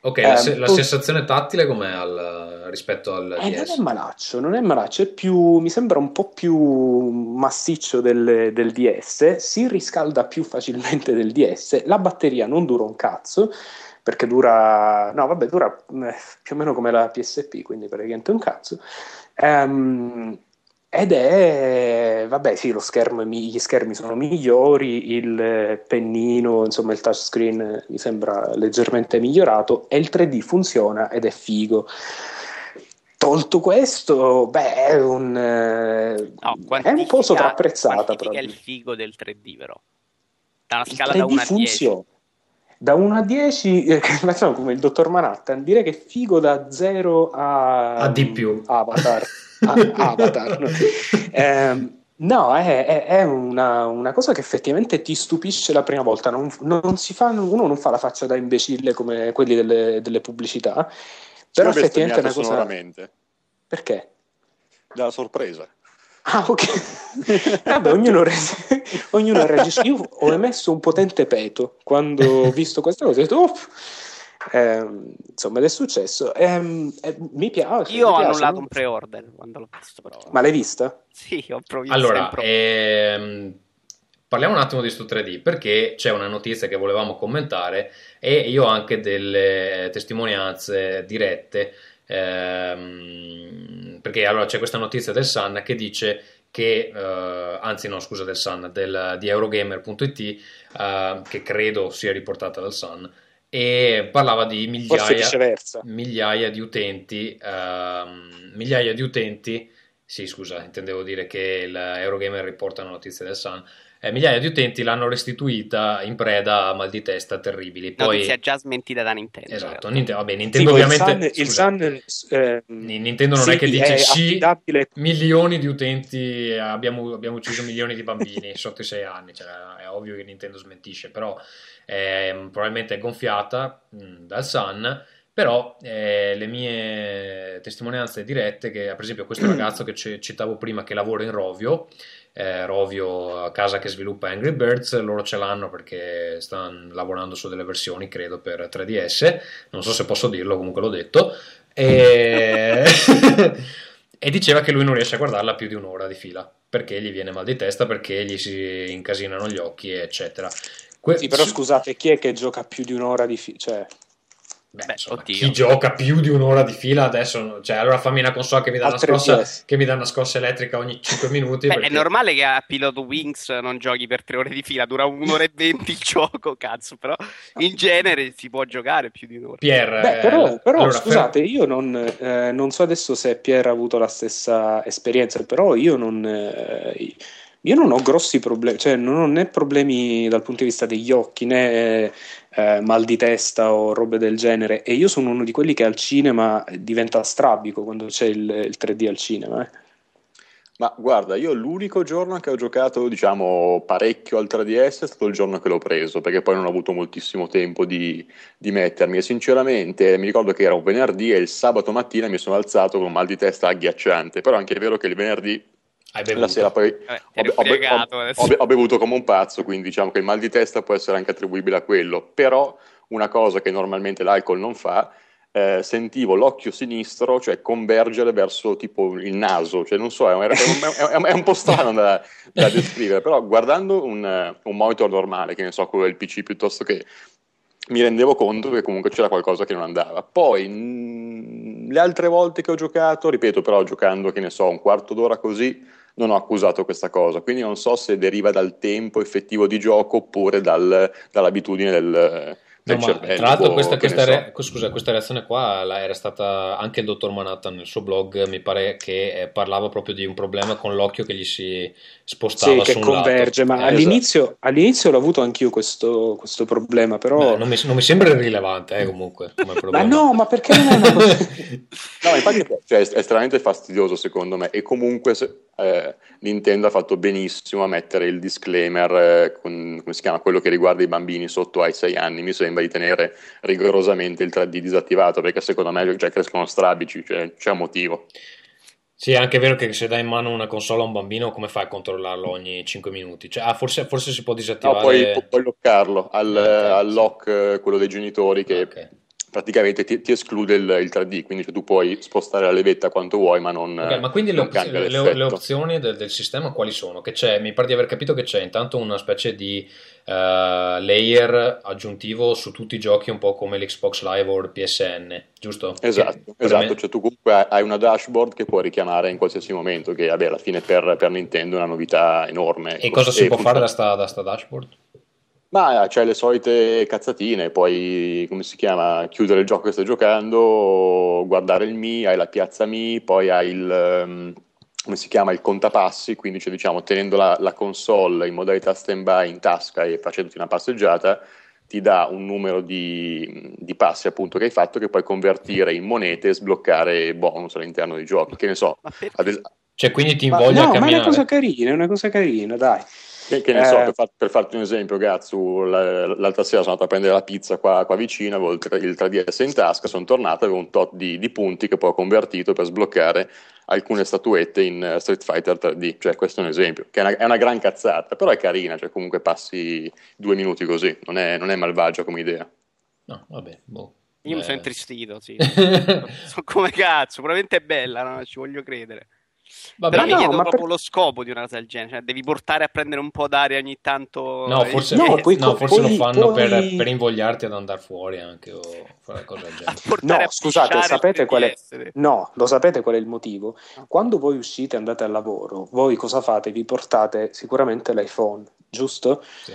Ok, la,
Eh,
se- la
tu-
sensazione tattile com'è al- rispetto al
Eh, non è malaccio, non è malaccio, è più, mi sembra un po' più massiccio del, del DS, si riscalda più facilmente del DS, la batteria non dura un cazzo, perché dura, no vabbè, dura eh, più o meno come la PSP, quindi praticamente un cazzo. Ehm, ed è, vabbè, sì, lo schermo, gli schermi sono migliori, il pennino, insomma, il touchscreen mi sembra leggermente migliorato e il 3D funziona ed è figo. Tolto questo, beh, è un, eh,
No,
è un po' sovrapprezzata.
quantifica il figo del 3D, però. Da una
Il
scala da
3D
1 a 10.
funziona. Da 1 a 10, eh, facciamo come il dottor Manhattan, direi che è figo da 0 a,
A di più.
Avatar. A- Avatar. no? Ehm, no, è, è- è una, una cosa che effettivamente ti stupisce la prima volta. Non, non si fa, uno non fa la faccia da imbecille come quelli delle, delle pubblicità, però effettivamente è una cosa. Perché?
Dalla sorpresa.
Ah, ok. Vabbè, ognuno, re- ognuno reagisce. Io ho emesso un potente peto quando ho visto questa cosa. Ho detto, "Uff". Ehm, insomma, ed è successo. Ehm, eh, mi piace.
Io
mi
ho
piace,
annullato
no?
un pre-order quando l'ho visto, però.
Ma l'hai vista?
Sì, ho provato
Allora, ehm, parliamo un attimo di sto 3D perché c'è una notizia che volevamo commentare e io ho anche delle testimonianze dirette. Ehm, perché allora c'è questa notizia del Sun che dice che, eh, anzi no scusa del Sun, del, di Eurogamer.it eh, che credo sia riportata dal Sun e parlava di migliaia, migliaia di utenti, ehm, migliaia di utenti, sì scusa, intendevo dire che l'Eurogamer riporta una notizia del Sun, eh, migliaia di utenti l'hanno restituita in preda a mal di testa terribili. Poi,
Notizia già smentita da Nintendo. in
esatto. Nintendo, vabbè,
Sì,
Nintendo
il
ovviamente...
Sun, il Sun,
Ni- Nintendo non è
sì,
che dice
è
sì, milioni di utenti, eh, abbiamo, abbiamo ucciso milioni di bambini sotto i 6 anni, cioè, è ovvio che Nintendo smentisce, però ehm, probabilmente è gonfiata mh, dal Sun, però eh, le mie testimonianze dirette, che per esempio questo ragazzo che ci- citavo prima che lavora in Rovio, eh, Rovio, a casa che sviluppa Angry Birds, loro ce l'hanno perché stanno lavorando su delle versioni, credo, per 3DS, non so se posso dirlo, comunque l'ho detto, e... e diceva che lui non riesce a guardarla più di un'ora di fila, perché gli viene mal di testa, perché gli si incasinano gli occhi, eccetera. Que-
Sì, però scusate, chi è che gioca più di un'ora di fila? Cioè,
Beh,
Beh,
insomma,
oddio.
chi gioca più di un'ora di fila adesso, cioè, allora fammi una console che mi dà una scossa,
3DS.
che mi dà una scossa elettrica ogni 5 minuti.
Beh,
perché-
è normale che a Pilot Wings non giochi per tre ore di fila, dura un'ora e venti il gioco, cazzo, però in genere si può giocare più di un'ora.
Pier,
Beh,
eh,
però, però,
allora,
scusate, io non, eh, non so adesso se Pier ha avuto la stessa esperienza, però io non, eh, io non ho grossi problemi, cioè non ho né problemi dal punto di vista degli occhi né eh, mal di testa o robe del genere. E io sono uno di quelli che al cinema diventa strabico quando c'è il, il 3D al cinema. eh.
Ma guarda, io l'unico giorno che ho giocato, diciamo, parecchio al 3DS è stato il giorno che l'ho preso, perché poi non ho avuto moltissimo tempo di, di mettermi. E sinceramente mi ricordo che era un venerdì e il sabato mattina mi sono alzato con un mal di testa agghiacciante. Però è anche vero che il venerdì la
bevuto.
sera poi
Vabbè,
ho, ho- ho- ho- bevuto come un pazzo, quindi diciamo che il mal di testa può essere anche attribuibile a quello. Però una cosa che normalmente l'alcol non fa, eh, sentivo l'occhio sinistro, cioè convergere verso tipo il naso, cioè non so, è, un- è un- è un- è un po' strano da, da descrivere, però guardando un, eh, un monitor normale, che ne so, quello del PC piuttosto che mi rendevo conto che comunque c'era qualcosa che non andava. Poi mh, le altre volte che ho giocato, ripeto, però giocando, che ne so, un quarto d'ora così, non ho accusato questa cosa, quindi non so se deriva dal tempo effettivo di gioco oppure dal- dall'abitudine del,
No, ma
cervello.
tra l'altro
boh,
questa, questa,
so.
re- scusa, questa reazione qua la- era stata anche il dottor Manhattan nel suo blog, mi pare che eh, parlava proprio di un problema con l'occhio che gli si spostava
Sì,
su
che
un
converge,
lato.
ma
Eh,
all'inizio, all'inizio l'ho avuto anch'io questo, questo problema, però...
Beh, non, mi, non mi sembra irrilevante eh, comunque come
Ma no, ma perché non è una cosa...
No, infatti cioè, è estremamente fastidioso secondo me e comunque se- eh, Nintendo ha fatto benissimo a mettere il disclaimer, eh, con, come si chiama, quello che riguarda i bambini sotto ai 6 anni, mi sembra di tenere rigorosamente il 3D disattivato perché secondo me già crescono strabici, cioè c'è un motivo.
Sì, è anche vero che se dai in mano una console a un bambino, come fai a controllarlo ogni 5 minuti? Cioè, ah, forse, forse si può
No,
disattivare.
puoi, pu- puoi loccarlo al,
Ok,
al lock, eh, quello dei genitori che
Ok.
Praticamente ti, ti esclude il, il 3D, quindi cioè, tu puoi spostare la levetta quanto vuoi ma non,
Ok, ma quindi le,
non
le-
l'effetto.
le opzioni del, del sistema quali sono? Che c'è, mi pare di aver capito che c'è intanto una specie di eh, layer aggiuntivo su tutti i giochi, un po' come l'Xbox Live o il PSN, giusto?
Esatto,
Che-
esatto, cioè tu comunque hai- una dashboard che puoi richiamare in qualsiasi momento, che vabbè, alla fine per, per Nintendo è una novità enorme.
E cosa si può fare da sta, da sta dashboard?
Ma c'hai le solite cazzatine, poi come si chiama? Chiudere il gioco che stai giocando, guardare il Mi, hai la piazza Mi, poi hai il, ehm, come si chiama? Il contapassi, quindi cioè, diciamo tenendo la, la console in modalità stand-by in tasca e facendoti una passeggiata, ti dà un numero di, di passi appunto che hai fatto che puoi convertire in monete e sbloccare bonus all'interno dei giochi. Che ne so, ad es-
Cioè, quindi ti invoglia a
no, ma è
camminare?
una cosa carina, è una cosa carina, dai.
Che, che ne so,
Eh.
per, far- per farti un esempio, Gazzu, l'altra sera sono andato a prendere la pizza qua, qua vicino, avevo il, tre- il 3DS in tasca, sono tornato, avevo un tot di, di punti che poi ho convertito per sbloccare alcune statuette in eh, Street Fighter 3D, cioè questo è un esempio, che è una, è una gran cazzata, però è carina, cioè comunque passi due minuti così, non è, non è malvagia come idea.
No, vabbè, boh.
Io mi
Eh.
sono intristito, sì. Sono come cazzo, probabilmente è bella, no? ci voglio credere.
Vabbè,
Però mi
no,
chiedo
ma
proprio
per-
lo scopo di una cosa del genere, cioè devi portare a prendere un po' d'aria ogni tanto.
No, forse,
No, poi-
no, forse
poi-
lo fanno per,
poi-
per invogliarti ad andare fuori anche o fare cose del genere.
No, scusate, sapete qual è?
3DS.
No, lo sapete qual è il motivo? Quando voi uscite e andate al lavoro, voi cosa fate? Vi portate sicuramente l'iPhone, giusto?
Sì.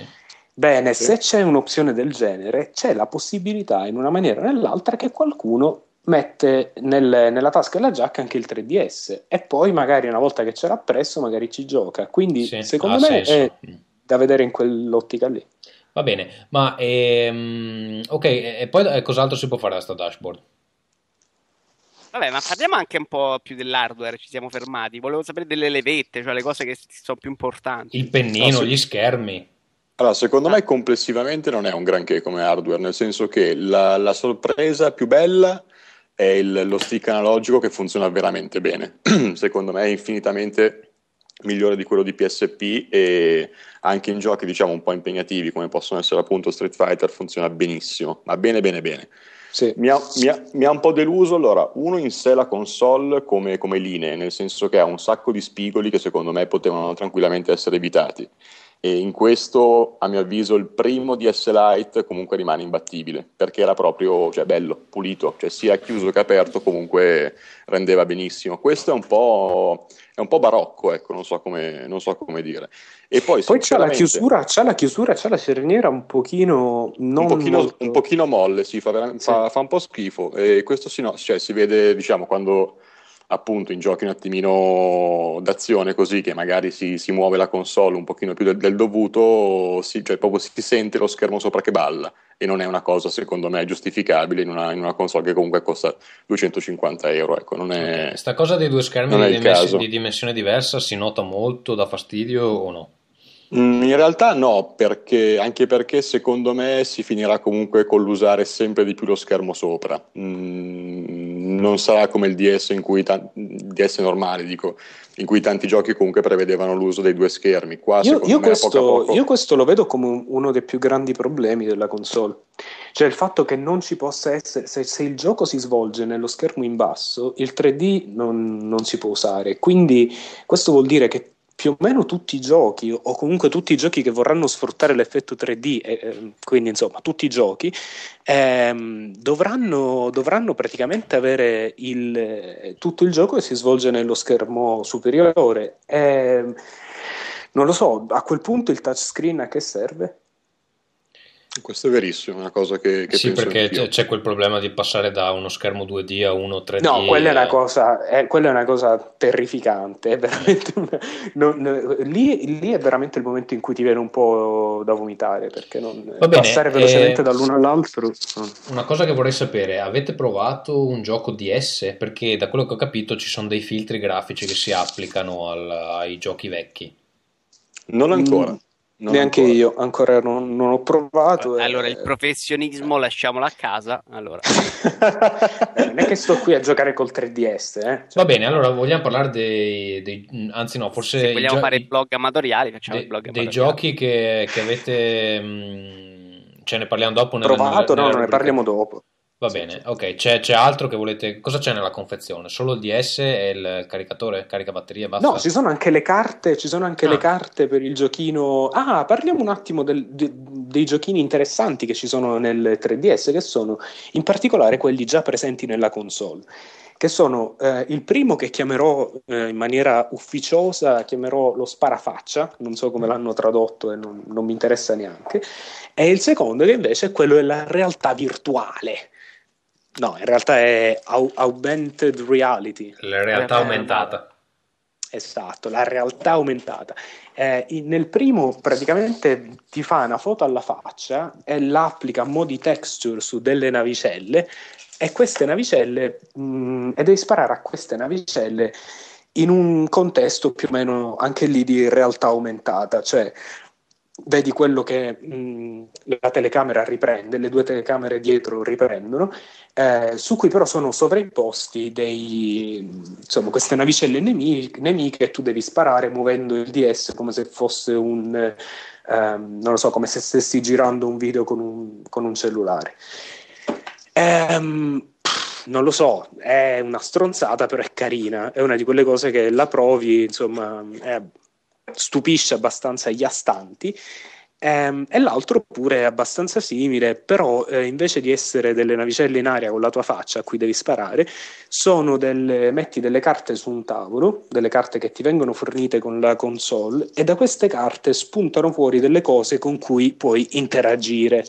Bene, se c'è un'opzione del genere, c'è la possibilità in una maniera o nell'altra che qualcuno mette nel- nella tasca della giacca anche il 3DS e poi magari una volta che ce l'ha presso magari ci gioca. Quindi
Sì,
secondo me
senso.
è
Mm.
da vedere in quell'ottica lì.
Va bene, ma ehm, ok, e e poi eh, cos'altro si può fare da sta dashboard?
Vabbè, ma parliamo anche un po' più dell'hardware, ci siamo fermati. Volevo sapere delle levette, cioè le cose che sono più importanti.
Il pennino,
No, sì.
gli schermi.
Allora, secondo me complessivamente non è un granché come hardware, nel senso che la, la sorpresa più bella è il- lo stick analogico che funziona veramente bene. secondo me è infinitamente migliore di quello di PSP e anche in giochi diciamo un po' impegnativi come possono essere appunto Street Fighter funziona benissimo, ma bene bene bene.
Sì.
Mi ha, mi ha- mi ha un po' deluso, allora, uno in sé la console come, come linee, nel senso che ha un sacco di spigoli che secondo me potevano tranquillamente essere evitati. E in questo, a mio avviso, il primo DS Lite comunque rimane imbattibile, perché era proprio cioè, bello, pulito, cioè sia chiuso che aperto comunque rendeva benissimo. Questo è un po', è un po' barocco, ecco, non so come, non so come dire. E poi,
Poi c'è la chiusura, c'è la chiusura, c'è la cerniera un pochino non
un pochino,
molto-
un pochino molle, sì, fa, vera-
Sì.
fa- fa un po' schifo. E questo sì, no, cioè, si vede, diciamo, quando appunto in giochi un attimino d'azione così, che magari si, si muove la console un pochino più del, del dovuto, si, cioè proprio si sente lo schermo sopra che balla. E non è una cosa, secondo me, giustificabile in una, in una console che comunque costa 250 euro. Ecco, non è...
Sta cosa dei due schermi di,
il
dimens-
caso.
di dimensione diversa si nota molto, dà fastidio o no?
Mm, In realtà no, perché, anche perché secondo me si finirà comunque con l'usare sempre di più lo schermo sopra. Mm, non sarà come il DS, in cui ta- DS normale, dico, in cui tanti giochi comunque prevedevano l'uso dei due schermi. Qua
Io, io questo,
poco...
io questo lo vedo come un- uno dei più grandi problemi della console. Cioè il fatto che non ci possa essere, se, se il gioco si svolge nello schermo in basso, il 3D non, non si può usare. Quindi questo vuol dire che più o meno tutti i giochi, o comunque tutti i giochi che vorranno sfruttare l'effetto 3D, e, eh, quindi insomma tutti i giochi, ehm, dovranno, dovranno praticamente avere il, eh, tutto il gioco che si svolge nello schermo superiore. Ehm, non lo so, a quel punto il touchscreen a che serve?
Questo è verissimo, è una cosa che, che
Sì, perché c'è, c'è quel problema di passare da uno schermo 2D a uno 3D.
No, quella è una
eh,
cosa, è, quella è una cosa terrificante. È veramente una- non- lì, lì è veramente il momento in cui ti viene un po' da vomitare perché non,
bene,
passare velocemente
eh,
dall'uno all'altro.
Una cosa che vorrei sapere, avete provato un gioco DS? Perché da quello che ho capito ci sono dei filtri grafici che si applicano al- ai giochi vecchi.
Non ancora.
Mm,
non
Neanche
ancora.
io, ancora non, non ho provato. e-
Allora, il professionismo lasciamolo a casa. Allora,
Eh, non è che sto qui a giocare col 3DS, eh. Cioè,
Va bene, allora vogliamo parlare dei, dei- anzi no, forse
se
i
vogliamo
gio-
fare
i-
blog amatoriali, facciamo
dei,
il blog
dei
amatoriali.
giochi che, che avete, mh, ce ne parliamo dopo. nella-
provato,
nella-
no,
nella
ne parliamo
rubrica.
dopo.
Va bene, ok, c'è, c'è altro che volete, cosa c'è nella confezione? Solo il DS e il caricatore, carica batteria, basta?
No, ci sono anche le carte, ci sono anche
Ah.
le carte per il giochino. Ah, parliamo un attimo del- de- dei giochini interessanti che ci sono nel 3DS, che sono in particolare quelli già presenti nella console. Che sono eh, il primo che chiamerò eh, in maniera ufficiosa, chiamerò lo sparafaccia, non so come l'hanno tradotto e non, non mi interessa neanche, e il secondo che invece è quello della realtà virtuale. No, in realtà è au- augmented reality.
La realtà
Eh,
aumentata.
Esatto, la realtà aumentata. Eh, in- nel primo praticamente ti fa una foto alla faccia e l'applica a mo' di texture su delle navicelle e queste navicelle, mh, e devi sparare a queste navicelle in un contesto più o meno anche lì di realtà aumentata, cioè vedi quello che mh, la telecamera riprende, le due telecamere dietro riprendono, eh, su cui però sono sovraimposti dei, insomma, queste navicelle nemi- nemiche e tu devi sparare muovendo il DS come se fosse un, ehm, non lo so, come se stessi girando un video con un, con un cellulare. Ehm, non lo so, è una stronzata, però è carina, è una di quelle cose che la provi, insomma, è- stupisce abbastanza gli astanti. Ehm, e l'altro pure è abbastanza simile, però eh, invece di essere delle navicelle in aria con la tua faccia a cui devi sparare, sono delle, metti delle carte su un tavolo, delle carte che ti vengono fornite con la console, e da queste carte spuntano fuori delle cose con cui puoi interagire.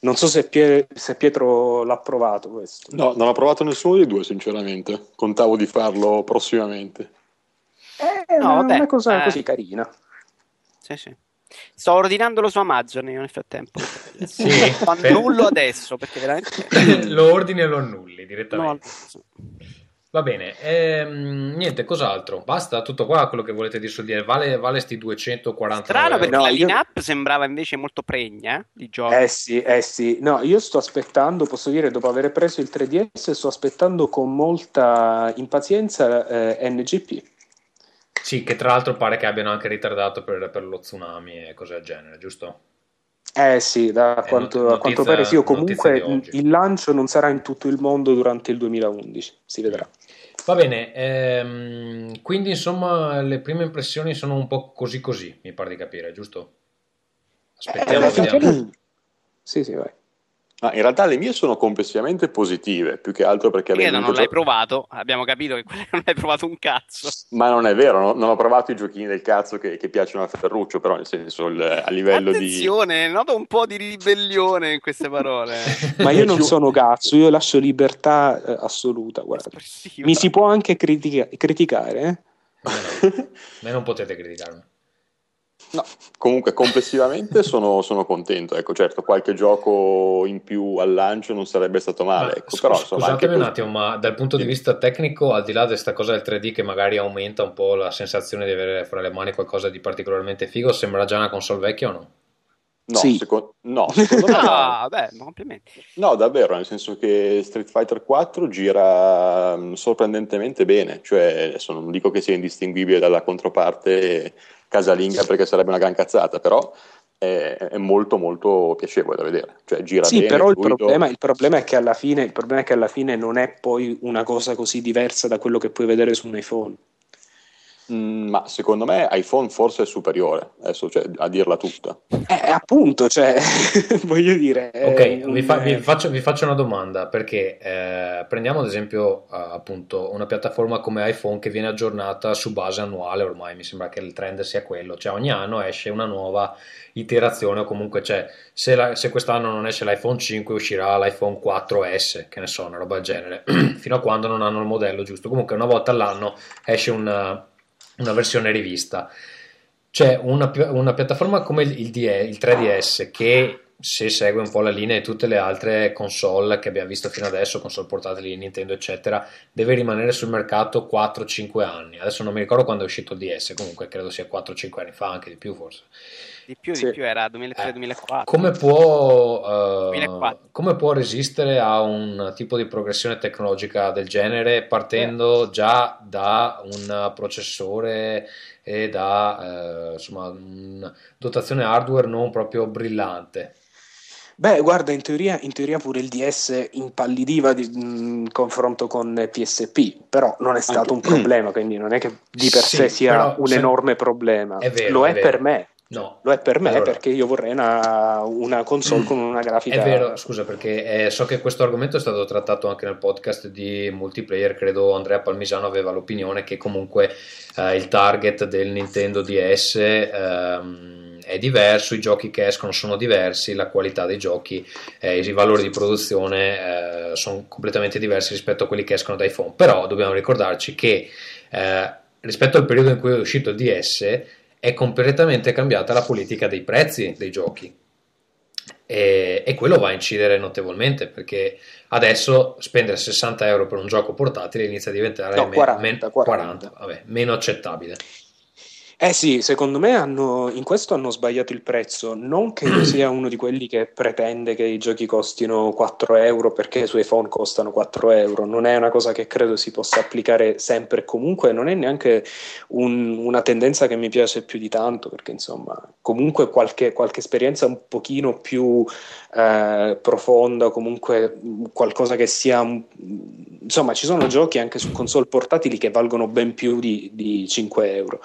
Non so se, Pie- se Pietro l'ha provato questo.
No, non ho provato nessuno dei due, sinceramente. Contavo di farlo prossimamente.
È
No,
una,
vabbè,
una cosa
eh.
così carina.
Sì, sì. Sto ordinandolo su Amazon io nel frattempo.
Sì.
Lo annullo adesso perché veramente.
lo ordini e lo annulli
No,
direttamente. Va bene, ehm, niente, cos'altro? Basta, tutto qua quello che volete dire sul DS. Vale, vale sti 240
Strano perché
No,
la
io-
line-up sembrava invece molto pregna eh, di giochi.
Eh sì, eh sì. No, io sto aspettando, posso dire, dopo aver preso il 3DS, sto aspettando con molta impazienza eh, NGP.
Sì, che tra l'altro pare che abbiano anche ritardato per, per lo tsunami e cose del genere, giusto?
Eh sì, da
Eh,
quanto,
not-
a quanto
notizia-
pare sì, o
notizia
comunque il lancio non sarà in tutto il mondo durante il 2011, si vedrà.
Va bene, ehm, quindi insomma le prime impressioni sono un po' così così, mi pare di capire, giusto? Aspettiamo,
Eh,
vediamo.
Sì, sì, vai.
Ah, in realtà le mie sono complessivamente positive, più che altro perché
Perché non l'hai
giocato-
provato, abbiamo capito che non hai provato un cazzo.
Ma non è vero, no- non ho provato i giochini del cazzo che, che piacciono a Ferruccio, però nel senso il- a livello di...
Attenzione, noto un po' di ribellione in queste parole.
Ma io non sono cazzo, io lascio libertà eh, assoluta, guarda.
Espressiva.
Mi si può anche critica- criticare, eh?
No, me non potete criticarmi.
No, comunque complessivamente sono, sono contento, ecco certo qualche gioco in più al lancio non sarebbe stato male,
Ma
ecco,
scu-
però insomma anche
scusatemi un
così-
attimo, ma dal punto di
Sì.
vista tecnico, al di là di questa cosa del 3D che magari aumenta un po' la sensazione di avere fra le mani qualcosa di particolarmente figo, sembra già una console vecchia o no?
No,
Sì.
seco- no, secondo me no.
Ah, beh, complimenti.
No, davvero, nel senso che Street Fighter 4 gira mm, sorprendentemente bene, cioè adesso non dico che sia indistinguibile dalla controparte casalinga perché sarebbe una gran cazzata, però è, è molto molto piacevole da vedere, cioè gira
Sì,
bene,
però il problema, il problema è che alla fine, il problema è che alla fine non è poi una cosa così diversa da quello che puoi vedere su un iPhone.
Mm, ma secondo me iPhone forse è superiore, adesso cioè, a dirla tutta.
Eh, appunto, cioè, voglio dire...
Ok,
è
vi,
un-
fa- vi faccio, vi faccio una domanda perché eh, prendiamo ad esempio eh, appunto una piattaforma come iPhone che viene aggiornata su base annuale ormai, mi sembra che il trend sia quello, cioè ogni anno esce una nuova iterazione o comunque c'è, se, la- se quest'anno non esce l'iPhone 5 uscirà l'iPhone 4S, che ne so, una roba del genere, fino a quando non hanno il modello giusto, comunque una volta all'anno esce una, una versione rivista. C'è una, una piattaforma come il, il DE il 3DS che se segue un po' la linea di tutte le altre console che abbiamo visto fino adesso, console portatili, Nintendo eccetera, deve rimanere sul mercato 4-5 anni. Adesso non mi ricordo quando è uscito il DS, comunque credo sia 4-5 anni fa, anche di più forse.
Di più,
Sì.
di più era
Eh,
2003-2004.
Come può,
2004.
come può resistere a un tipo di progressione tecnologica del genere partendo già da un processore e da eh, insomma, una dotazione hardware non proprio brillante?
Beh, guarda, in teoria, in teoria pure il DS impallidiva di- in confronto con PSP, però non è stato un problema, quindi non è che di per
Sì,
sé sia un
se-
enorme problema.
È vero,
Lo
è
è,
vero.
per me.
No,
Lo è per me
Allora-
perché io vorrei una, una console con una grafica.
È vero, scusa, perché eh, so che questo argomento è stato trattato anche nel podcast di multiplayer. Credo Andrea Palmisano aveva l'opinione che comunque eh, il target del Nintendo DS ehm, è diverso, i giochi che escono sono diversi, la qualità dei giochi e i valori di produzione eh, sono completamente diversi rispetto a quelli che escono da iPhone. Però dobbiamo ricordarci che eh, rispetto al periodo in cui è uscito il DS è completamente cambiata la politica dei prezzi dei giochi e, e quello va a incidere notevolmente perché adesso spendere 60 euro per un gioco portatile inizia a diventare
No,
me-
40,
men-
40.
vabbè, meno accettabile.
Eh sì, secondo me hanno, in questo hanno sbagliato il prezzo. Non che io sia uno di quelli che pretende che i giochi costino 4 euro perché su iPhone costano 4 euro. Non è una cosa che credo si possa applicare sempre e comunque. Non è neanche un- una tendenza che mi piace più di tanto perché insomma, comunque qualche, qualche esperienza un pochino più eh, profonda, comunque qualcosa che sia. Insomma, ci sono giochi anche su console portatili che valgono ben più di, di 5 euro.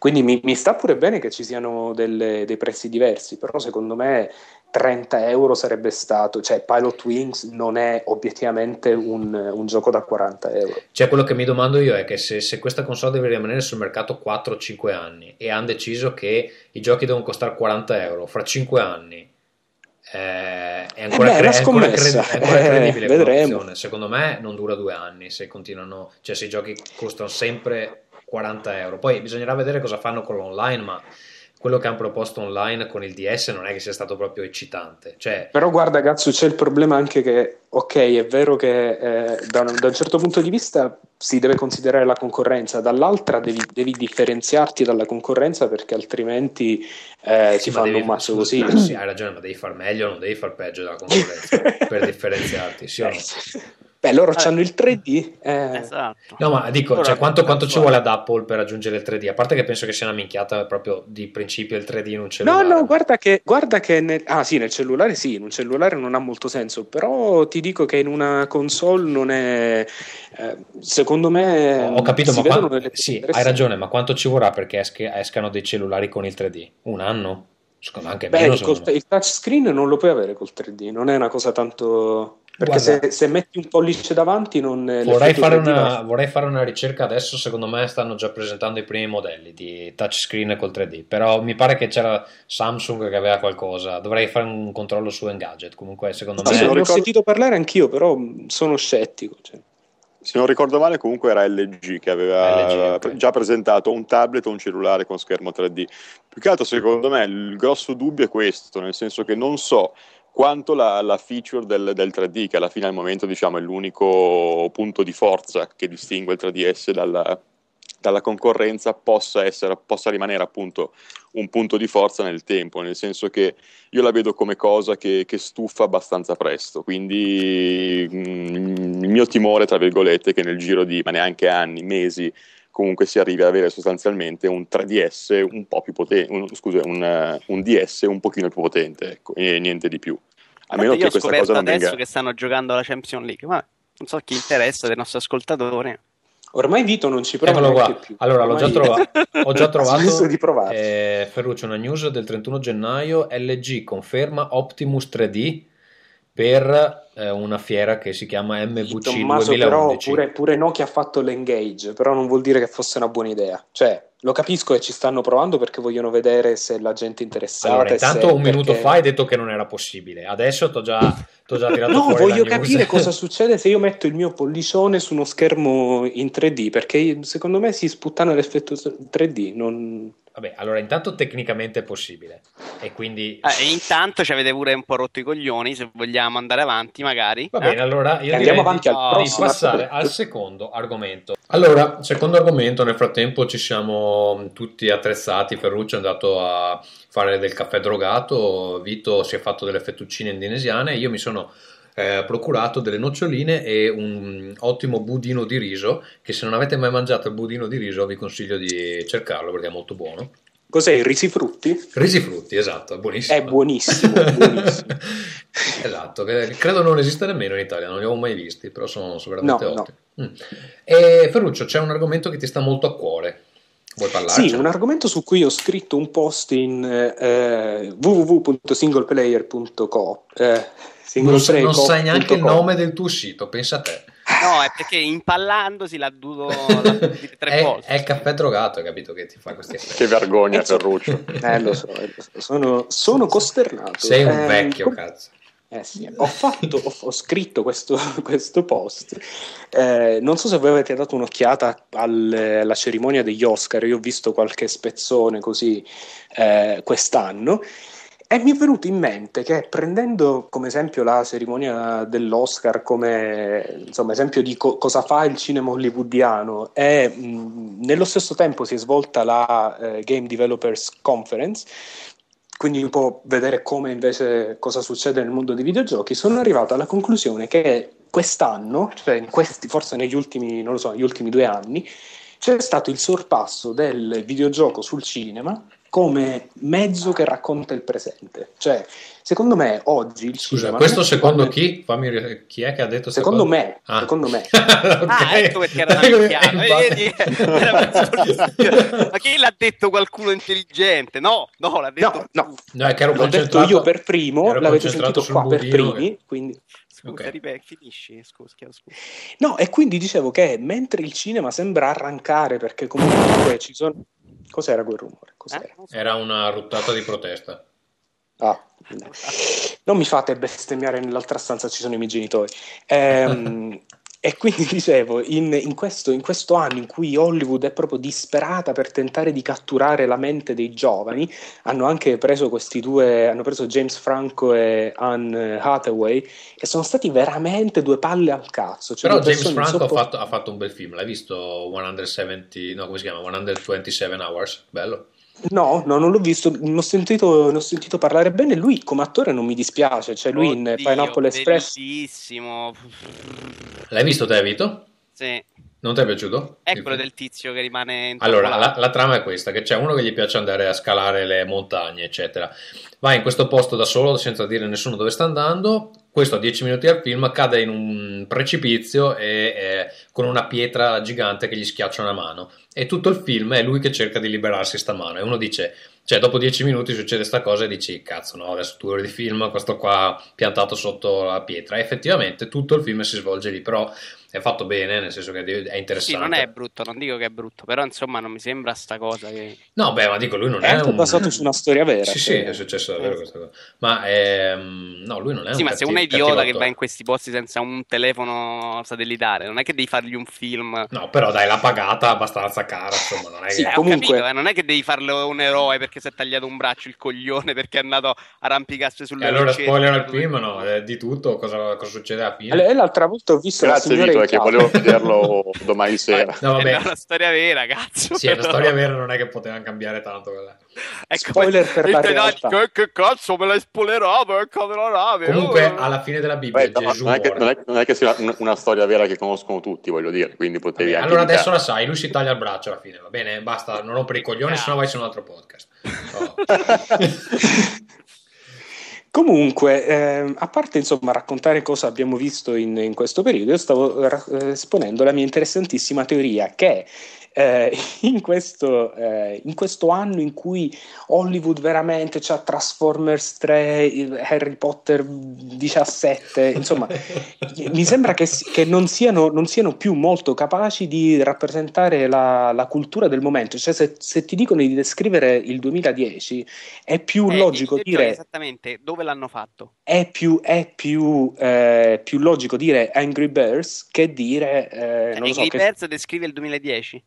Quindi mi, mi sta pure bene che ci siano delle- dei prezzi diversi, però secondo me 30 euro sarebbe stato, cioè Pilot Wings non è obiettivamente un, un gioco da 40 euro.
Cioè, quello che mi domando io è che se, se questa console deve rimanere sul mercato 4-5 anni e hanno deciso che i giochi devono costare 40 euro fra 5 anni, eh, è ancora,
Eh beh,
cre-
è
ancora cre- è ancora
Eh,
credibile come
vedremo.
Secondo me non dura due anni se continuano, cioè se i giochi costano sempre 40 euro. Poi bisognerà vedere cosa fanno con l'online, ma quello che hanno proposto online con il DS non è che sia stato proprio eccitante. Cioè,
Però guarda Gazzu, c'è il problema anche che, ok, è vero che eh, da, un, da un certo punto di vista si deve considerare la concorrenza, dall'altra devi, devi differenziarti dalla concorrenza perché altrimenti eh,
Sì,
si fanno
devi-
un mazzo così.
Sì, hai ragione, ma devi far meglio, non devi far peggio della concorrenza per differenziarti, sì o no?
Beh, loro
Vabbè.
hanno il 3D. eh,
Esatto.
No, ma dico, cioè, quanto, quanto ci vuole ad Apple per raggiungere il 3D? A parte che penso che sia una minchiata proprio di principio il 3D in un
No,
cellulare.
no, guarda che, guarda che nel, ah, sì, nel cellulare sì, in un cellulare non ha molto senso, però ti dico che in una console non è, eh, secondo me...
Ho, capito, ma
vedono
qua-
delle cose
sì, hai ragione, ma quanto ci vorrà perché esche- escano dei cellulari con il 3D? Un anno? Secondo me anche
Beh,
meno.
col- il touchscreen non lo puoi avere col 3D, non è una cosa tanto... Perché se, se metti un pollice davanti non...
Vorrei
l'effetto
fare,
3D
una, vorrei fare una ricerca adesso, secondo me stanno già presentando i primi modelli di touchscreen col 3D, però mi pare che c'era Samsung che aveva qualcosa, dovrei fare un controllo su Engadget, comunque secondo
Sì,
me...
non
ne ho
ricordo-
sentito parlare anch'io, però sono scettico. cioè.
Se non ricordo male, comunque era LG che aveva
LG, ok.
pre- già presentato un tablet o un cellulare con schermo 3D. Più che altro, secondo me, il grosso dubbio è questo, nel senso che non so quanto la, la feature del, del 3D, che alla fine al momento diciamo, è l'unico punto di forza che distingue il 3DS dalla, dalla concorrenza, possa, essere, possa rimanere appunto un punto di forza nel tempo, nel senso che io la vedo come cosa che, che stufa abbastanza presto, quindi mm, il mio timore, tra virgolette, è che nel giro di, ma neanche anni, mesi, comunque si arrivi ad avere sostanzialmente un 3DS un po' più potente, un, scusa, un, un DS un pochino più potente, ecco, e niente di più. A meno
Io
che questa cosa non
adesso
venga...
che stanno giocando alla Champions League, ma non so chi interessa dei nostri ascoltatori.
Ormai Vito non ci prova
qua.
più.
Allora, l'ho già, trova- ho già trovato.
di provarci.
eh, Ferruccio, una news del 31 gennaio. LG conferma Optimus 3D per eh, una fiera che si chiama MVC
Tommaso, però
2011.
pure, pure Nokia ha fatto l'engage, però non vuol dire che fosse una buona idea. Cioè, lo capisco che ci stanno provando perché vogliono vedere se la gente è interessata.
Allora,
e
intanto un minuto
perché-
fa hai detto che non era possibile. Adesso t'ho già, t'ho già tirato
No,
fuori
voglio
la news.
capire cosa succede se io metto il mio pollicione su uno schermo in 3D, perché secondo me si sputtana l'effetto 3D. Non...
Vabbè, allora intanto tecnicamente è possibile. E quindi
Eh, e intanto ci avete pure un po' rotto i coglioni, se vogliamo andare avanti magari.
Va
eh?
bene, allora io
Andiamo avanti
di,
al
di passare al secondo argomento. Allora, secondo argomento, nel frattempo ci siamo tutti attrezzati, Ferruccio è andato a fare del caffè drogato, Vito si è fatto delle fettuccine indonesiane, io mi sono eh, procurato delle noccioline e un ottimo budino di riso, che se non avete mai mangiato il budino di riso vi consiglio di cercarlo perché è molto buono.
Cos'è il risifrutti?
Risifrutti, esatto, è buonissimo.
È buonissimo, buonissimo.
esatto, credo non esista nemmeno in Italia, non li avevo mai visti, però sono, sono veramente
No, no.
ottimi. Mm. E Ferruccio, c'è un argomento che ti sta molto a cuore. Vuoi parlarci?
Sì, un argomento su cui ho scritto un post in eh, www.singleplayer.co. Eh,
non, sa- non sai neanche il nome del tuo sito, pensa a te.
No, è perché impallandosi l'ha dovuto tre
è,
volte.
è il caffè drogato, hai capito che ti fa questi effetti.
Che vergogna,
Eh,
Ferruccio.
Eh, lo so, eh, lo so, sono, sono costernato.
Sei un vecchio,
com-
cazzo.
Eh sì, ho, fatto, ho, scritto questo, questo post. Eh, non so se voi avete dato un'occhiata al- alla cerimonia degli Oscar. Io ho visto qualche spezzone così eh, quest'anno. E mi è venuto in mente che prendendo come esempio la cerimonia dell'Oscar come insomma, esempio di co- cosa fa il cinema hollywoodiano e mh, nello stesso tempo si è svolta la eh, Game Developers Conference, quindi un po' vedere come invece cosa succede nel mondo dei videogiochi, sono arrivato alla conclusione che quest'anno, cioè questi, forse negli ultimi, so, negli ultimi due anni, c'è stato il sorpasso del videogioco sul cinema come mezzo che racconta il presente. Cioè, secondo me oggi il
Scusa,
cinema...
questo secondo
come-
chi? Fammi chi è che ha detto
Secondo
cosa?
me,
Ah.
secondo me.
Ah, ecco perché era una minchiata. Vedi? Ma chi l'ha detto qualcuno intelligente? No, no, l'ha detto
No, no,
No, è che ero
l'ho detto io per primo,
ero
l'avete sentito qua per primi,
che-
quindi...
Scusa,
Ok.
ripeti, finisci. Scusa, scusa.
No, e quindi dicevo che mentre il cinema sembra arrancare perché comunque ci sono... Cos'era quel rumore? Cos'era?
Eh?
Era una ruttata di protesta.
Ah, non mi fate bestemmiare nell'altra stanza, ci sono i miei genitori. Ehm, e quindi dicevo, in, in questo, in questo anno in cui Hollywood è proprio disperata per tentare di catturare la mente dei giovani, hanno anche preso questi due, hanno preso James Franco e Anne Hathaway, e sono stati veramente due palle al cazzo. Cioè
Però James Franco ha
insopport-
fatto, ha fatto un bel film, l'hai visto? 170, no, come si chiama? 127 Hours, bello.
No, no, non l'ho visto, ne ho sentito, ne ho sentito parlare bene. Lui come attore non mi dispiace, cioè lui in
Oddio,
Pineapple Express
Bellissimo.
L'hai visto te, Vito?
Sì.
Non ti è piaciuto?
È quello del tizio che rimane
Allora, la, la trama è questa, che c'è uno che gli piace andare a scalare le montagne, eccetera. Va in questo posto da solo, senza dire a nessuno dove sta andando. Questo a 10 minuti al film cade in un precipizio e, eh, con una pietra gigante che gli schiaccia una mano. E tutto il film è lui che cerca di liberarsi sta mano. E uno dice, cioè dopo 10 minuti succede sta cosa e dici, cazzo no, adesso due ore di film, questo qua piantato sotto la pietra. E effettivamente tutto il film si svolge lì, però è fatto bene, nel senso che è interessante.
Sì, non è brutto, non dico che è brutto, però insomma non mi sembra sta cosa che...
No, beh, ma dico, lui non
è
è, un...
basato su una storia vera.
Sì, sì, è successo davvero questa cosa. Ma ehm, no, lui non è
Sì,
un
ma se
cattivo-
uno è idiota che va in questi posti senza un telefono satellitare, non è che devi fargli un film...
No, però dai, la pagata abbastanza cara, insomma, non è
Sì,
che...
Eh, ho
comunque-
capito, eh, non è che devi farlo un eroe perché si è tagliato un braccio il coglione perché è andato a arrampicarsi sulle
E allora spoiler al film, no, eh, di tutto, cosa, cosa succede alla fine.
E l'altra volta ho visto
Grazie
la signora
Vito,
in
è che volevo vederlo domani sera.
No, vabbè.
È una storia vera, cazzo.
Sì, è una storia vera, non è che poteva cambiare tanto quella.
Ecco,
Spoiler per la realtà.
che cazzo me l'hai spoilerato, eh, camera nave.
Comunque,
oh.
alla fine della Bibbia
Beh, no,
Gesù
non, è che, non è- non è che sia una, storia vera che conoscono tutti, voglio dire, quindi potevi
Vabbè,
anche
allora adesso la sai, lui si taglia il braccio alla fine, va bene? Basta, non rompere i coglioni,
Ah.
sennò vai su un altro podcast. Oh.
Comunque, ehm, a parte insomma raccontare cosa abbiamo visto in, in questo periodo, io stavo eh, esponendo la mia interessantissima teoria che eh, in, questo, eh, in questo anno in cui Hollywood veramente c'ha Transformers 3, il Harry Potter 17, insomma, mi sembra che, che non, siano, non siano più molto capaci di rappresentare la, la cultura del momento. Cioè, se, se ti dicono di descrivere il 2010, è più
Eh,
logico dire
esattamente dove l'hanno fatto.
è più, è più, eh, più logico dire Angry Birds che dire eh, non lo so,
Angry
che-
Birds descrive il 2010.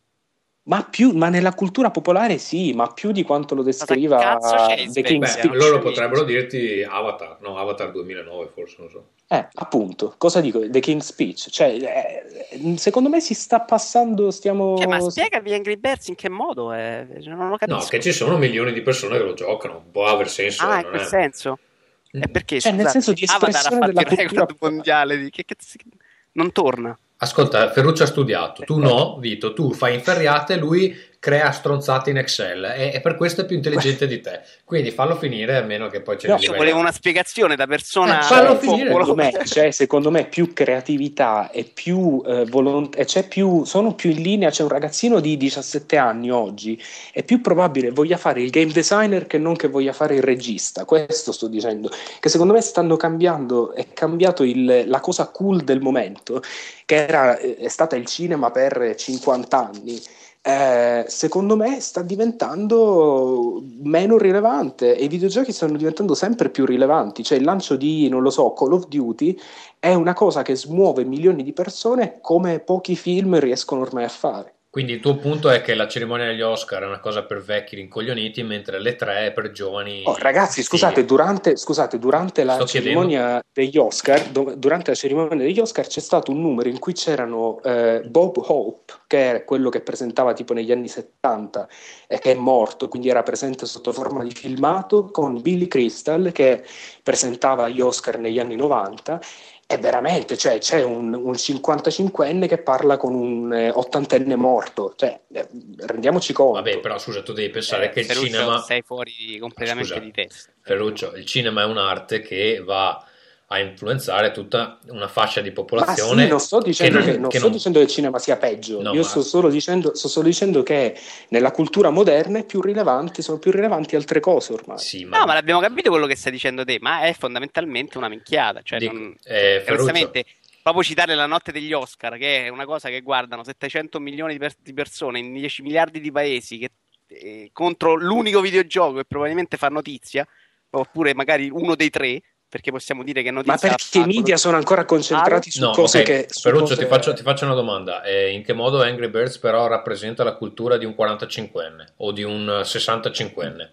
Ma, più, ma nella cultura popolare sì, ma più di quanto lo descriva The? King's
Beh,
Speech.
allora potrebbero dirti Avatar, no, Avatar 2009 forse, non so.
Eh, appunto, cosa dico? The King's Speech. Cioè, eh, secondo me si sta passando, stiamo...
Cioè, ma spiegami Angry Birds in che modo? eh? Cioè, non lo capisco.
No, che ci sono milioni di persone che lo giocano, può aver senso.
Ah, in quel
è-
senso? E perché?
Cioè, nel
scusate,
senso di
Avatar ha
espressione
fatto
della
il
cultura
record mondiale di... che cazzo... Non torna.
Ascolta, Ferruccio ha studiato, tu no, Vito, tu fai inferriate, lui crea stronzate in Excel e, e per questo è più intelligente di te. Quindi fallo finire, a meno che poi ce
No,
Io volevo una spiegazione da persona...
Eh, fallo finire.
Secondo me, c'è, secondo me più creatività e più eh, volontà, e c'è più, sono più in linea. C'è un ragazzino di 17 anni oggi, è più probabile voglia fare il game designer che non che voglia fare il regista. Questo sto dicendo. Che secondo me stanno cambiando, è cambiato il- la cosa cool del momento, che era, eh, è stata il cinema per 50 anni. Eh, secondo me sta diventando meno rilevante e i videogiochi stanno diventando sempre più rilevanti. Cioè, il lancio di, non lo so, Call of Duty è una cosa che smuove milioni di persone come pochi film riescono ormai a fare.
Quindi il tuo punto è che la cerimonia degli Oscar è una cosa per vecchi rincoglioniti, mentre le tre è per giovani.
Oh, ragazzi, scusate, durante, scusate, durante la
Sto
cerimonia degli Oscar, do- durante la cerimonia degli Oscar c'è stato un numero in cui c'erano eh, Bob Hope, che è quello che presentava tipo negli anni 70 e che è morto, quindi era presente sotto forma di filmato, con Billy Crystal che presentava gli Oscar negli anni 90 e veramente, cioè, c'è un, un 55enne che parla con un eh, ottantenne morto, cioè, eh, rendiamoci conto.
Vabbè, però scusa, tu devi pensare
Eh,
che il
Ferruccio,
cinema.
sei fuori completamente
Scusa,
di testa.
Ferruccio, il cinema è un'arte che va a influenzare tutta una fascia di
Ma
popolazione.
sì, non sto dicendo che,
non-
non
che
sto
non-
dicendo che il cinema sia peggio,
No,
io
ma-
sto solo dicendo, sto solo dicendo che nella cultura moderna è più rilevanti, sono più rilevanti altre cose ormai.
Sì, ma,
No, ma l'abbiamo capito quello che stai dicendo te, ma è fondamentalmente una minchiata. Cioè,
Dico,
non-
eh,
onestamente, proprio citare la notte degli Oscar, che è una cosa che guardano 700 milioni di, per- di persone in 10 miliardi di paesi, che, eh, contro l'unico videogioco che probabilmente fa notizia, oppure magari uno dei tre, perché possiamo dire che
Ma
notizia
perché i media sono ancora concentrati su
No,
cose
ok,
che... su
Ferruccio,
cose-
ti, faccio, ti faccio una domanda. Eh, in che modo Angry Birds però rappresenta la cultura di un 45enne o di un 65enne?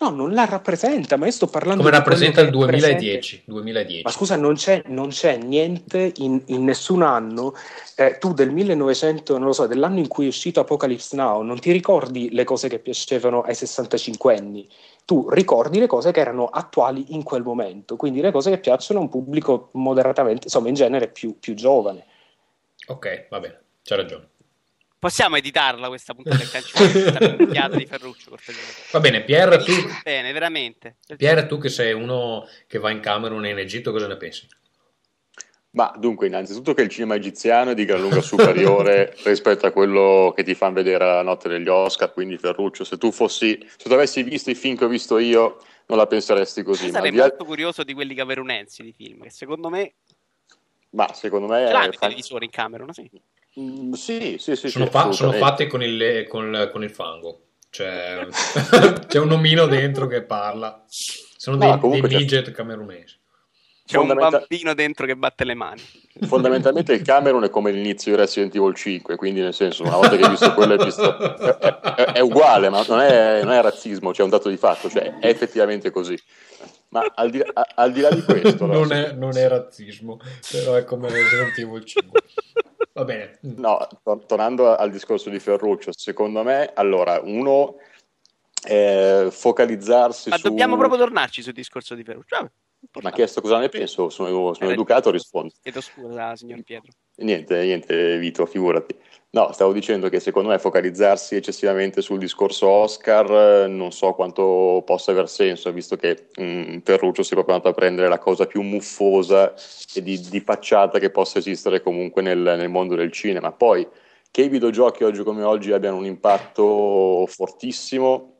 No, non la rappresenta, ma io sto parlando
Come
di
rappresenta il
che è presente.
2010? 2010.
Ma scusa, non c'è, non c'è niente in, in nessun anno. eh, tu del 1900, non lo so, dell'anno in cui è uscito Apocalypse Now, non ti ricordi le cose che piacevano ai 65 anni. Tu ricordi le cose che erano attuali in quel momento, quindi le cose che piacciono a un pubblico moderatamente, insomma, in genere più, più giovane.
Ok, va bene, c'ha ragione.
Possiamo editarla questa puntata del questa minchiata di Ferruccio.
Va bene, Pier, tu,
Bene, veramente.
Pier, tu che sei uno che va in Camerun e in Egitto, cosa ne pensi?
Ma dunque, innanzitutto che il cinema egiziano è di gran lunga superiore rispetto a quello che ti fanno vedere la notte degli Oscar, quindi Ferruccio, se tu fossi, se tu avessi visto i film che ho visto io, non la penseresti così.
Io
Ma, al
sarei molto curioso di quelli camerunensi di film, che secondo me
ma secondo me...
ce l'hanno
è
i televisori in Camerun, sì.
Mm, sì, sì, sì,
sono,
sì,
fa- sono fatti con il, con, con il fango. Cioè, c'è un omino dentro che parla. Sono
No,
dei, dei
c'è-
midget camerunesi.
C'è un
Fondamenta-
bambino dentro che batte le mani.
Fondamentalmente il Camerun è come l'inizio di Resident Evil 5, quindi nel senso, una volta che hai visto quello hai visto... È, è- è uguale, ma non è, non è razzismo, c'è un dato di fatto, cioè è effettivamente così. Ma al di, a- al di là di questo... allora,
non, è, non è razzismo, però è come Resident Evil 5. Va bene.
No, tor- tornando al discorso di Ferruccio, secondo me, allora, uno, eh, focalizzarsi
Ma
su...
dobbiamo proprio tornarci sul discorso di Ferruccio. Vabbè.
Ma chiesto cosa ne penso, sono, sono
Eh,
educato, rispondo.
Chiedo scusa, signor Pietro.
Niente, niente, Vito, figurati. No, stavo dicendo che secondo me focalizzarsi eccessivamente sul discorso Oscar eh, non so quanto possa aver senso, visto che mm, Ferruccio si è proprio andato a prendere la cosa più muffosa e di, di facciata che possa esistere comunque nel, nel mondo del cinema. Poi che i videogiochi oggi come oggi abbiano un impatto fortissimo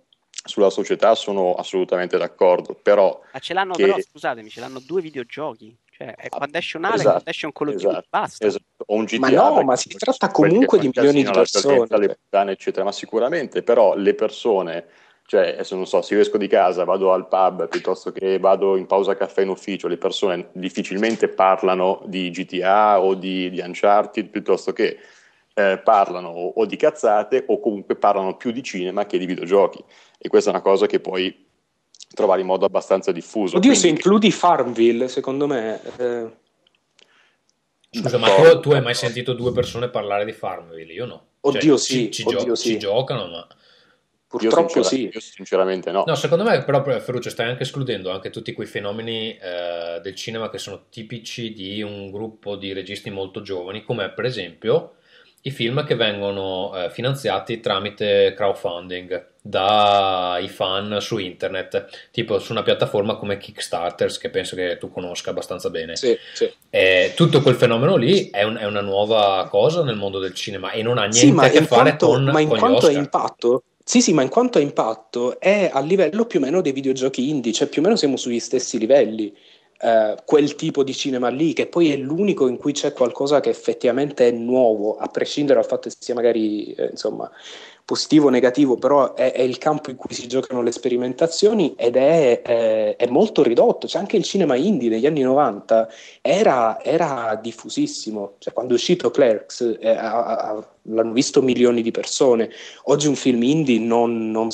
sulla società sono assolutamente d'accordo, però
Ma ce l'hanno
che-
però, scusatemi, ce l'hanno due videogiochi. Cioè, è quando esce un Alien,
Esatto,
quando esce un Call of Duty,
esatto,
basta.
esatto. O un GTA,
Ma no, ma si tratta comunque di milioni di persone.
le puttane, eccetera, ma sicuramente, però le persone, cioè, adesso non so, se io esco di casa, vado al pub piuttosto che vado in pausa caffè in ufficio, le persone difficilmente parlano di GTA o di, di Uncharted piuttosto che eh, parlano o, o di cazzate o comunque parlano più di cinema che di videogiochi e questa è una cosa che puoi trovare in modo abbastanza diffuso.
Oddio, se includi Farmville, secondo me... eh,
Scusa, ma tu, tu hai mai sentito due persone parlare di Farmville? Io no.
Oddio,
Cioè,
sì,
ci, ci
oddio,
gio-
sì.
ci giocano, ma...
io,
purtroppo
sincera-
sì.
io sinceramente no.
No, secondo me però Ferruccio stai anche escludendo anche tutti quei fenomeni eh, del cinema che sono tipici di un gruppo di registi molto giovani, come per esempio i film che vengono eh, finanziati tramite crowdfunding dai fan su internet, tipo su una piattaforma come Kickstarters, che penso che tu conosca abbastanza bene.
Sì, sì.
Eh, tutto quel fenomeno lì è, un- è una nuova cosa nel mondo del cinema e non ha niente
Sì,
a che fare
quanto,
con,
ma in
con gli
quanto a
Oscar.
impatto, sì, sì, ma in quanto a impatto è a livello più o meno dei videogiochi indie, cioè più o meno siamo sugli stessi livelli. Eh, quel tipo di cinema lì, che poi è l'unico in cui c'è qualcosa che effettivamente è nuovo, a prescindere dal fatto che sia magari eh, insomma positivo o negativo, però è, è il campo in cui si giocano le sperimentazioni ed è, eh, è molto ridotto. C'è anche il cinema indie negli anni 90 era, era diffusissimo, cioè quando è uscito Clerks eh, a- a- l'hanno visto milioni di persone. Oggi un film indie non, non-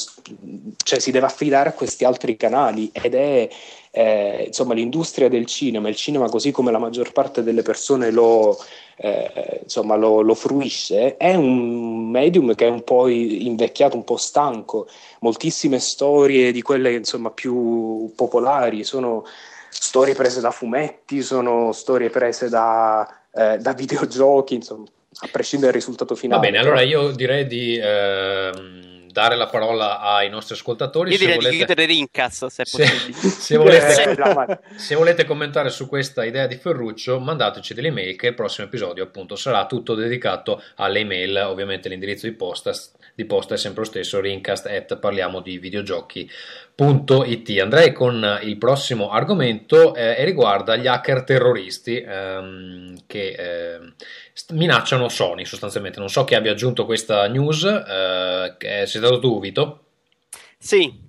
cioè, si deve affidare a questi altri canali ed è eh, insomma l'industria del cinema, il cinema così come la maggior parte delle persone lo, eh, insomma, lo, lo fruisce, è un medium che è un po' invecchiato, un po' stanco. Moltissime storie di quelle insomma, più popolari sono storie prese da fumetti, sono storie prese da, eh, da videogiochi, insomma, a prescindere dal risultato
Va
finale.
bene,
però-
allora io direi di ehm, dare la parola ai nostri ascoltatori.
Io
se
direi di
volete-
chiudere Rincas, se è
se,
possibile.
se volete,
Eh,
se volete commentare su questa idea di Ferruccio, mandateci delle email che il prossimo episodio appunto sarà tutto dedicato alle email. Ovviamente l'indirizzo di posta, di posta è sempre lo stesso, rincast at parliamo di videogiochi.it. Andrei con il prossimo argomento eh, e riguarda gli hacker terroristi ehm, che st- minacciano Sony sostanzialmente. Non so chi abbia aggiunto questa news, eh, sei stato tu Vito?
Sì,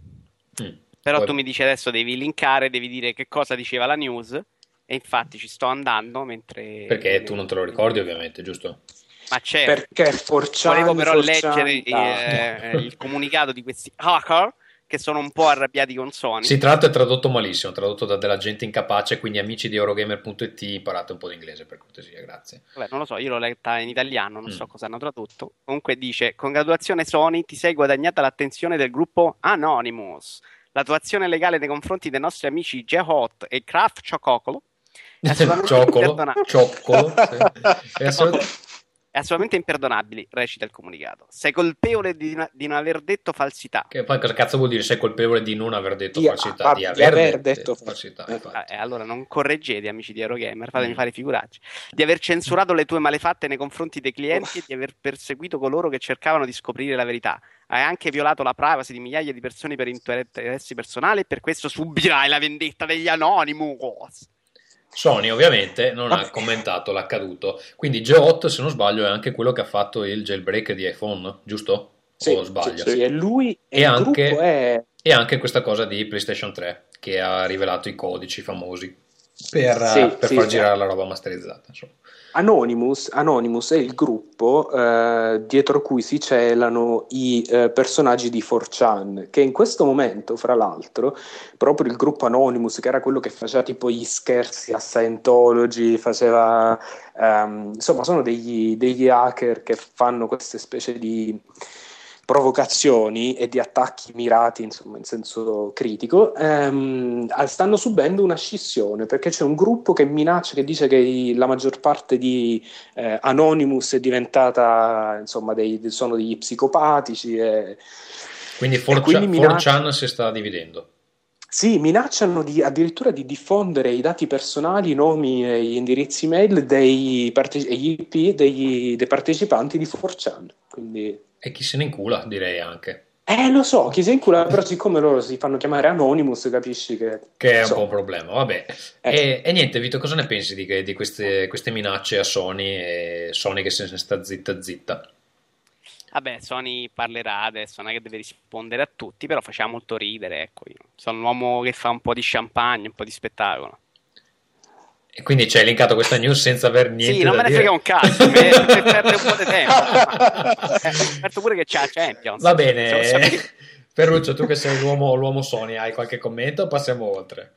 Mm.
però
Poi-
tu mi dici adesso devi linkare, devi dire che cosa diceva la news. E infatti ci sto andando mentre...
Perché tu non te lo ricordi ovviamente, giusto?
Ma certo.
Perché 4chan,
Volevo però
4chan,
leggere
ah.
eh, il comunicato di questi hacker che sono un po' arrabbiati con Sony.
Si tratta è tradotto malissimo, tradotto da della gente incapace, quindi amici di Eurogamer.it imparate un po' di inglese per cortesia, grazie.
Vabbè, non lo so, io l'ho letta in italiano, non
Mm.
so cosa hanno tradotto. Comunque dice: Congratulazione Sony, ti sei guadagnata l'attenzione del gruppo Anonymous. La tua azione legale nei confronti dei nostri amici J-Hot e Kraft Ciococolo è imperdonabile.
cioccolo, sì. È
È assolutamente imperdonabile, recita il comunicato. Sei colpevole di, di non aver detto falsità.
Che poi cosa cazzo vuol dire sei colpevole di non aver detto
Di-
falsità?
ah,
Di
di
aver,
aver
detto,
detto
falsità.
eh.
Ah, eh, allora non correggete, amici di Eurogamer, fatemi
Mm.
fare figuracce. Di aver censurato le tue malefatte nei confronti dei clienti e di aver perseguito coloro che cercavano di scoprire la verità. Hai anche violato la privacy di migliaia di persone per interessi personali e per questo subirai la vendetta degli Anonymous.
Sony ovviamente non ha commentato l'accaduto, quindi J8 se non sbaglio è anche quello che ha fatto il jailbreak di iPhone, giusto?
Sì,
o sbaglio?
sì, sì, è lui e,
E anche-
è
E anche questa cosa di PlayStation 3 che ha rivelato i codici famosi per,
Sì,
per
sì,
far girare la roba masterizzata. Insomma.
Anonymous, Anonymous è il gruppo eh, dietro cui si celano i eh, personaggi di 4chan, che in questo momento, fra l'altro, proprio il gruppo Anonymous, che era quello che faceva tipo gli scherzi a Scientology, faceva, ehm, insomma, sono degli, degli hacker che fanno queste specie di provocazioni e di attacchi mirati, insomma, in senso critico, ehm, stanno subendo una scissione perché c'è un gruppo che minaccia, che dice che i- la maggior parte di eh, Anonymous è diventata, insomma, dei, sono degli psicopatici. E,
Quindi 4chan,
quindi minaccia-
4chan si sta dividendo.
sì, minacciano di, addirittura di diffondere i dati personali, i nomi e gli indirizzi mail dei parte- dei partecipanti di 4chan. Quindi,
E chi se ne incula, direi anche.
eh, lo so, chi si incula, però siccome loro si fanno chiamare Anonymous, capisci che...
Che è un
insomma,
po' un problema, vabbè.
Eh.
E, e niente, Vito, cosa ne pensi di, di queste, queste minacce a Sony e Sony che se ne sta zitta zitta?
Vabbè, Sony parlerà adesso, non è che deve rispondere a tutti, però faceva molto ridere, ecco. Io sono un uomo che fa un po' di champagne, un po' di spettacolo.
E quindi ci hai linkato questa news senza aver niente
sì, non me ne frega un cazzo, mi mi perde un po' di tempo. Scoperto pure che c'ha la Champions.
Va bene, Ferruccio, tu che sei l'uomo, l'uomo Sony, hai qualche commento passiamo oltre?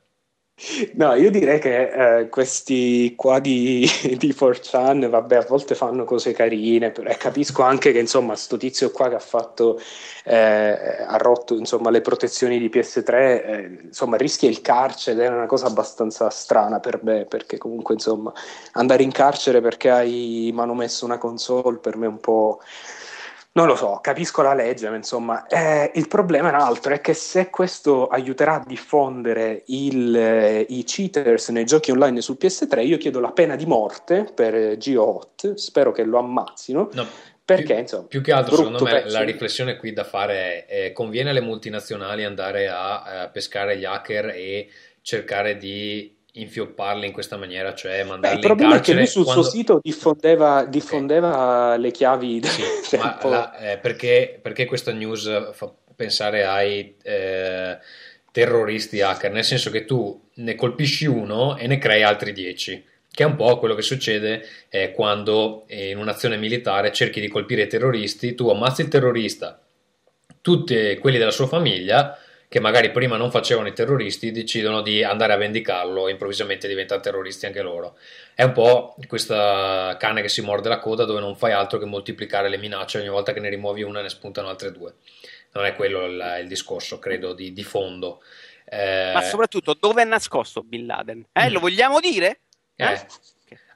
No, io direi che eh, questi qua di, di 4chan, vabbè, a volte fanno cose carine, però, e capisco anche che, insomma, sto tizio qua che ha fatto, eh, ha rotto, insomma, le protezioni di PS3, eh, insomma, rischia il carcere è una cosa abbastanza strana per me, perché comunque, insomma, andare in carcere perché hai manomesso una console per me è un po'... Non lo so, capisco la legge, ma insomma, eh, il problema è un altro, è che se questo aiuterà a diffondere il, eh, i cheaters nei giochi online su PS3, io chiedo la pena di morte per eh, Gio Hot, spero che lo ammazzino,
No,
perché
più,
insomma...
più che altro, secondo me,
pezzo.
la riflessione qui da fare è, eh, conviene alle multinazionali andare a, eh, pescare gli hacker e cercare di infiopparli in questa maniera, cioè
Beh,
mandarli
il problema
in
è che
carcere
lui sul
quando...
suo sito diffondeva, diffondeva le chiavi
Sì, la- eh, perché, perché questa news fa pensare ai eh, terroristi hacker? Nel senso che tu ne colpisci uno e ne crei altri dieci, che è un po' quello che succede eh, quando eh, in un'azione militare cerchi di colpire i terroristi, tu ammazzi il terrorista, tutti quelli della sua famiglia che magari prima non facevano i terroristi decidono di andare a vendicarlo e improvvisamente diventano terroristi anche loro. È un po' questa cane che si morde la coda dove non fai altro che moltiplicare le minacce ogni volta che ne rimuovi una ne spuntano altre due. Non è quello il, il discorso, credo, di, di fondo. Eh,
Ma soprattutto, dove è nascosto Bin Laden? Eh,
Mm.
lo vogliamo dire?
eh,
Eh?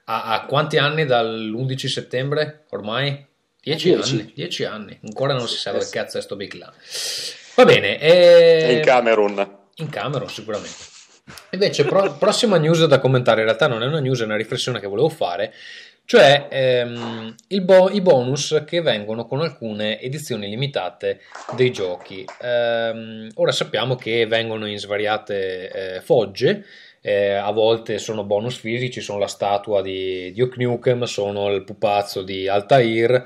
a, a quanti anni dall'11 settembre ormai? Dieci
Dieci.
anni, dieci anni, ancora non si sa
Eh
dove cazzo è sto Big Lan. Va bene, e...
in Camerun.
In Camerun sicuramente. Invece, pro- prossima news da commentare, in realtà non è una news, è una riflessione che volevo fare, cioè ehm, bo- i bonus che vengono con alcune edizioni limitate dei giochi. Ehm, ora sappiamo che vengono in svariate eh, fogge, eh, a volte sono bonus fisici, sono la statua di Duke Nukem, sono il pupazzo di Altair,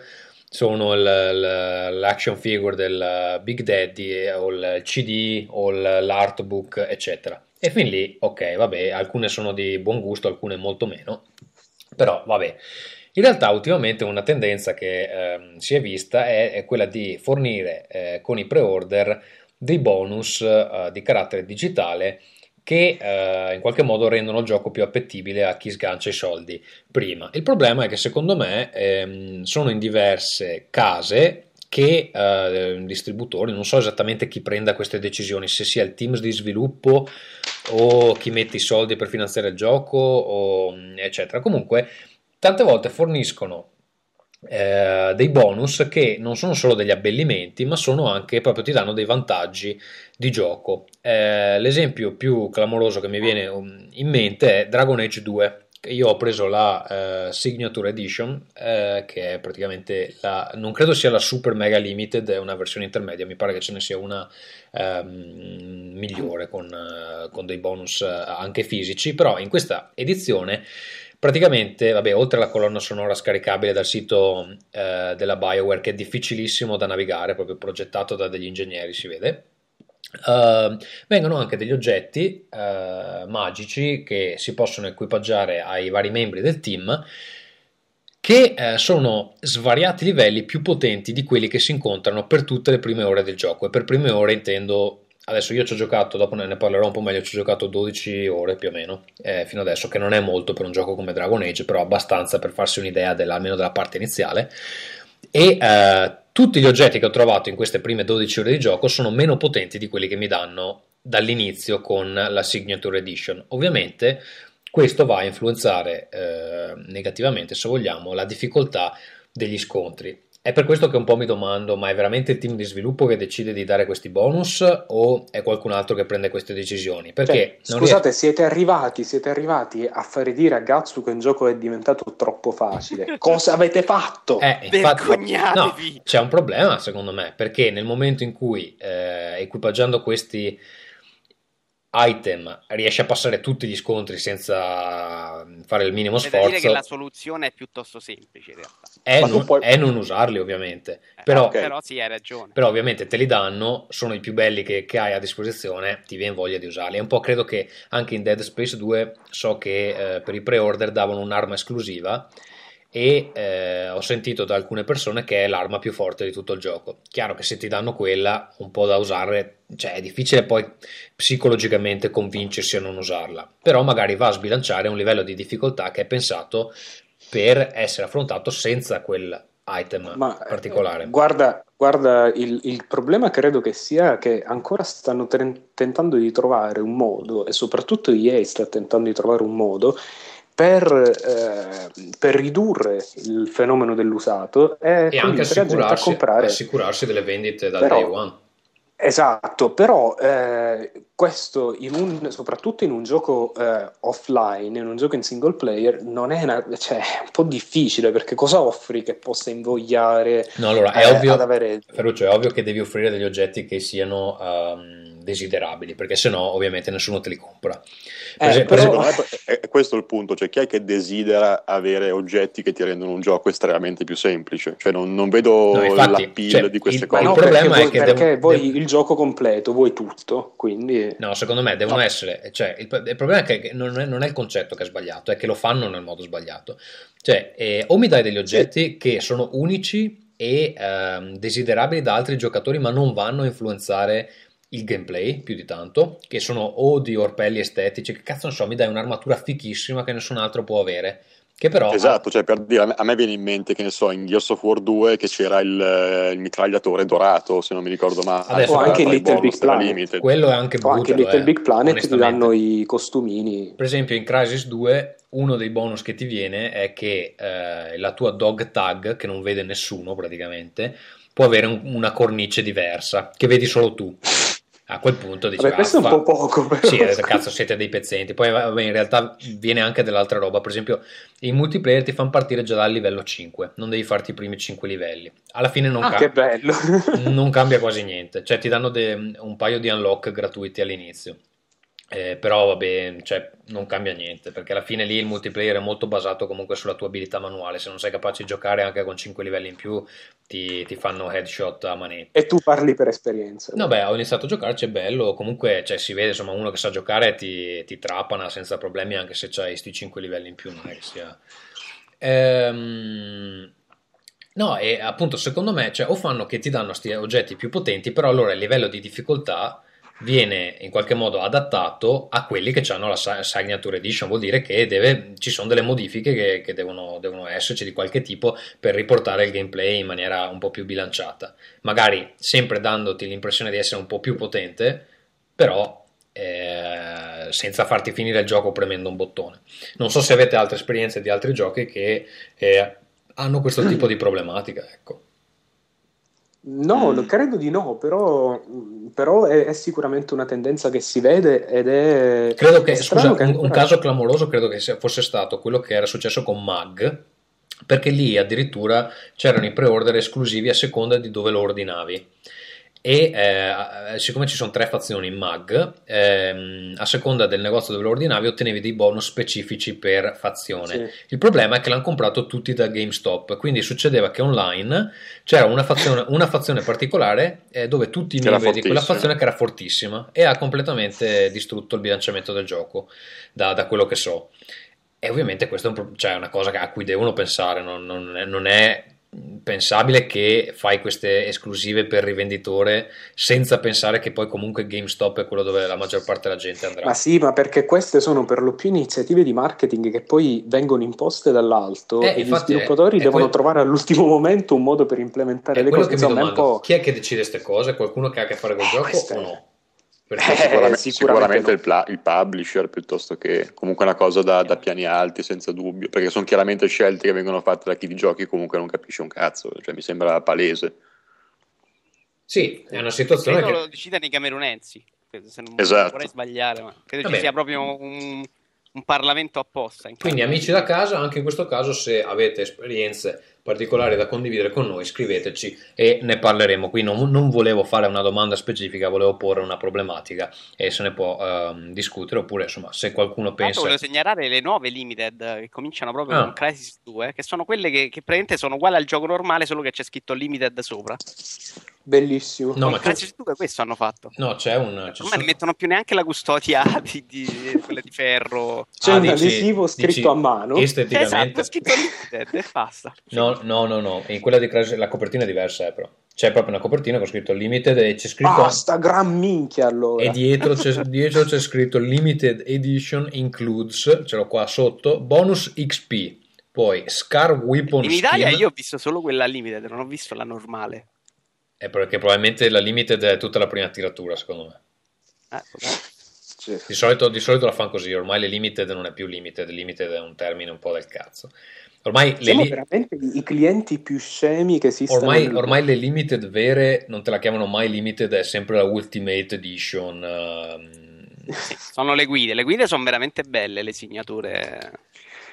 sono il- il- l'action figure del Big Daddy eh, o il CD o l'artbook eccetera. E fin lì ok vabbè alcune sono di buon gusto alcune molto meno. Però vabbè in realtà ultimamente una tendenza che ehm, si è vista è, è quella di fornire eh, con i pre-order dei bonus eh, di carattere digitale che eh, in qualche modo rendono il gioco più appetibile a chi sgancia i soldi prima. Il problema è che secondo me ehm, sono in diverse case che eh, distributori, non so esattamente chi prenda queste decisioni, se sia il team di sviluppo o chi mette i soldi per finanziare il gioco, o, eccetera. Comunque, tante volte forniscono eh, dei bonus che non sono solo degli abbellimenti, ma sono anche proprio ti danno dei vantaggi di gioco. Eh, l'esempio più clamoroso che mi viene um, in mente è Dragon Age 2. Io ho preso la eh, Signature Edition, eh, che è praticamente la, non credo sia la Super Mega Limited, è una versione intermedia, mi pare che ce ne sia una ehm, migliore con, eh, con dei bonus eh, anche fisici, però in questa edizione praticamente, vabbè, oltre alla colonna sonora scaricabile dal sito eh, della BioWare, che è difficilissimo da navigare, proprio progettato da degli ingegneri, si vede. Uh, vengono anche degli oggetti uh, magici che si possono equipaggiare ai vari membri del team che uh, sono svariati livelli più potenti di quelli che si incontrano per tutte le prime ore del gioco e per prime ore intendo adesso io ci ho giocato dopo ne parlerò un po' meglio ci ho giocato 12 ore più o meno eh, fino adesso che non è molto per un gioco come Dragon Age però abbastanza per farsi un'idea della, almeno della parte iniziale e eh, tutti gli oggetti che ho trovato in queste prime 12 ore di gioco sono meno potenti di quelli che mi danno dall'inizio con la Signature Edition. Ovviamente questo va a influenzare eh, negativamente, se vogliamo, la difficoltà degli scontri. È per questo che un po' mi domando, ma è veramente il team di sviluppo che decide di dare questi bonus o è qualcun altro che prende queste decisioni? Perché
cioè, scusate, riesco... siete, arrivati, siete arrivati a fare dire a Gatsu che un gioco è diventato troppo facile. Cosa avete fatto?
Eh, infatti, no, c'è un problema secondo me, perché nel momento in cui eh, equipaggiando questi item riesce a passare tutti gli scontri senza fare il minimo C'è sforzo.
dire che la soluzione è piuttosto semplice in realtà.
È, non, puoi... è non, usarli ovviamente. Eh, però,
okay. però sì, hai ragione.
Però ovviamente te li danno, sono i più belli che, che, hai a disposizione, ti viene voglia di usarli. E un po' credo che anche in Dead Space 2 so che eh, per i pre-order davano un'arma esclusiva e eh, ho sentito da alcune persone che è l'arma più forte di tutto il gioco. Chiaro che se ti danno quella, un po' da usare, cioè è difficile poi psicologicamente convincersi a non usarla, però magari va a sbilanciare un livello di difficoltà che è pensato per essere affrontato senza quel item Ma, eh, particolare.
Eh, guarda, guarda il, il, problema credo che sia che ancora stanno ten- tentando di trovare un modo, e soprattutto EA sta tentando di trovare un modo per, eh, per, ridurre il fenomeno dell'usato
e, e anche assicurarsi, comprare... assicurarsi delle vendite dal Però, day one.
Esatto, però eh, questo in un, soprattutto in un gioco eh, offline, in un gioco in single player, non è, una, cioè, un po' difficile perché cosa offri che possa invogliare?
No, allora è eh, ovvio, avere... Ferruccio, è ovvio che devi offrire degli oggetti che siano um, desiderabili, perché sennò ovviamente nessuno te li compra.
Per eh, esempio, però... è, è, questo il punto, cioè chi è che desidera avere oggetti che ti rendono un gioco estremamente più semplice? Cioè non, non vedo no, infatti, l'appeal cioè, di queste
il,
cose.
il problema perché è che perché devo, vuoi devo... il gioco completo, vuoi tutto, quindi...
No, secondo me devono no. essere... Cioè, il, il, problema è che non è, non è, il concetto che è sbagliato, è che lo fanno nel modo sbagliato. Cioè, eh, o mi dai degli oggetti sì. che sono unici e ehm, desiderabili da altri giocatori, ma non vanno a influenzare il gameplay più di tanto, che sono o di orpelli estetici, che cazzo non so, mi dai un'armatura fichissima che nessun altro può avere. Che però
esatto, cioè per dire, a me viene in mente che ne so, in Gears of War 2 che c'era il, il mitragliatore dorato, se non mi ricordo male.
Adesso, o anche Little Big Planet.
Quello è anche brutto, o
anche Little eh, Big Planet ti danno i costumini.
Per esempio in Crisis 2 uno dei bonus che ti viene è che eh, la tua dog tag, che non vede nessuno praticamente, può avere un, una cornice diversa, che vedi solo tu a quel punto dici
Vabbè, questo è un po' poco però.
sì cazzo siete dei pezzenti. Poi vabbè, in realtà viene anche dell'altra roba. Per esempio i multiplayer ti fanno partire già dal livello 5 non devi farti i primi 5 livelli. Alla fine non,
ah,
cambia, non cambia quasi niente. Cioè ti danno de- un paio di unlock gratuiti all'inizio eh, però vabbè, cioè, non cambia niente perché alla fine lì il multiplayer è molto basato comunque sulla tua abilità manuale. Se non sei capace di giocare anche con 5 livelli in più, ti, ti fanno headshot a manetta.
E tu parli per esperienza.
No, beh, ho iniziato a giocarci, è bello. Comunque, cioè, si vede insomma uno che sa giocare ti, ti trapana senza problemi, anche se c'hai questi 5 livelli in più. Che sia. Ehm. No, e appunto secondo me, cioè, o fanno che ti danno questi oggetti più potenti, però allora il livello di difficoltà viene in qualche modo adattato a quelli che hanno la Signature Edition, vuol dire che deve, ci sono delle modifiche che, che devono, devono, esserci di qualche tipo per riportare il gameplay in maniera un po' più bilanciata, magari sempre dandoti l'impressione di essere un po' più potente, però eh, senza farti finire il gioco premendo un bottone. Non so se avete altre esperienze di altri giochi che eh, hanno questo tipo di problematica, ecco.
No, mm. credo di no, però, però è, è, sicuramente una tendenza che si vede ed è...
Credo che, scusa, che ancora... un, caso clamoroso credo che fosse stato quello che era successo con Mag, perché lì addirittura c'erano i pre-order esclusivi a seconda di dove lo ordinavi e eh, siccome ci sono tre fazioni in mag ehm, a seconda del negozio dove lo ordinavi ottenevi dei bonus specifici per fazione. Sì. il problema è che l'hanno comprato tutti da GameStop quindi succedeva che online c'era una fazione, una fazione particolare eh, dove tutti i membri di quella fazione che era fortissima e ha completamente distrutto il bilanciamento del gioco da, da quello che so. E ovviamente questa è un, cioè una cosa a cui devono pensare non, non, è, non è pensabile che fai queste esclusive per rivenditore senza pensare che poi comunque GameStop è quello dove la maggior parte della gente andrà.
Ma sì, ma perché queste sono per lo più iniziative di marketing che poi vengono imposte dall'alto
Eh,
e gli
è-
sviluppatori
è
devono
quel-
trovare all'ultimo momento un modo per implementare
È
le cose.
che
Insomma, è un po'...
chi è che decide queste cose? Qualcuno che ha a che fare col
Eh,
gioco o
è-
no?
Eh,
Sicuramente,
sicuramente
il, pla- il publisher piuttosto che comunque una cosa da, da piani alti senza dubbio perché sono chiaramente scelte che vengono fatte da chi di giochi comunque non capisce un cazzo cioè mi sembra palese
sì, è una situazione
Credo
che...
lo decidono i camerunensi. Se non
Esatto.
vorrei sbagliare, ma credo
Vabbè.
ci sia proprio un, un Parlamento apposta. in
Quindi amici da casa, anche in questo caso se avete esperienze particolari da condividere con noi, scriveteci e ne parleremo. Qui non, non volevo fare una domanda specifica, volevo porre una problematica e se ne può ehm, discutere oppure insomma se qualcuno pensa...
volevo segnalare le nuove limited che cominciano proprio
Ah.
con Crisis 2, che sono quelle che, che praticamente sono uguali al gioco normale, solo che c'è scritto limited sopra.
Bellissimo.
No, ma
Crisis 2 questo hanno fatto.
No, c'è un... ci
Ormai
sono-
non mettono più neanche la custodia di, di- quelle di ferro.
C'è
Ah,
un
dici-
adesivo scritto
dici
a mano.
Esteticamente...
Esatto, scritto limited e basta.
No, no, no, no, in quella di Crash la copertina è diversa, eh, però. C'è proprio una copertina con scritto Limited e c'è scritto...
Ah, sta gran minchia allora.
E dietro c'è, dietro c'è scritto Limited Edition Includes, ce l'ho qua sotto, bonus XP, poi Scar Weapon
In Italia
Skin,
io ho visto solo quella limited, non ho visto la normale.
è perché probabilmente la Limited è tutta la prima tiratura, secondo me.
Eh, darsi.
Sì.
Di solito, di solito la fanno così, ormai le Limited non è più Limited, Limited è un termine un po' del cazzo. Ormai le,
Siamo
li-
veramente i clienti più scemi che esistono.
ormai, ormai le Limited vere non te la chiamano mai Limited, è sempre la Ultimate Edition.
Sì, sono le guide, le guide sono veramente belle, le signature.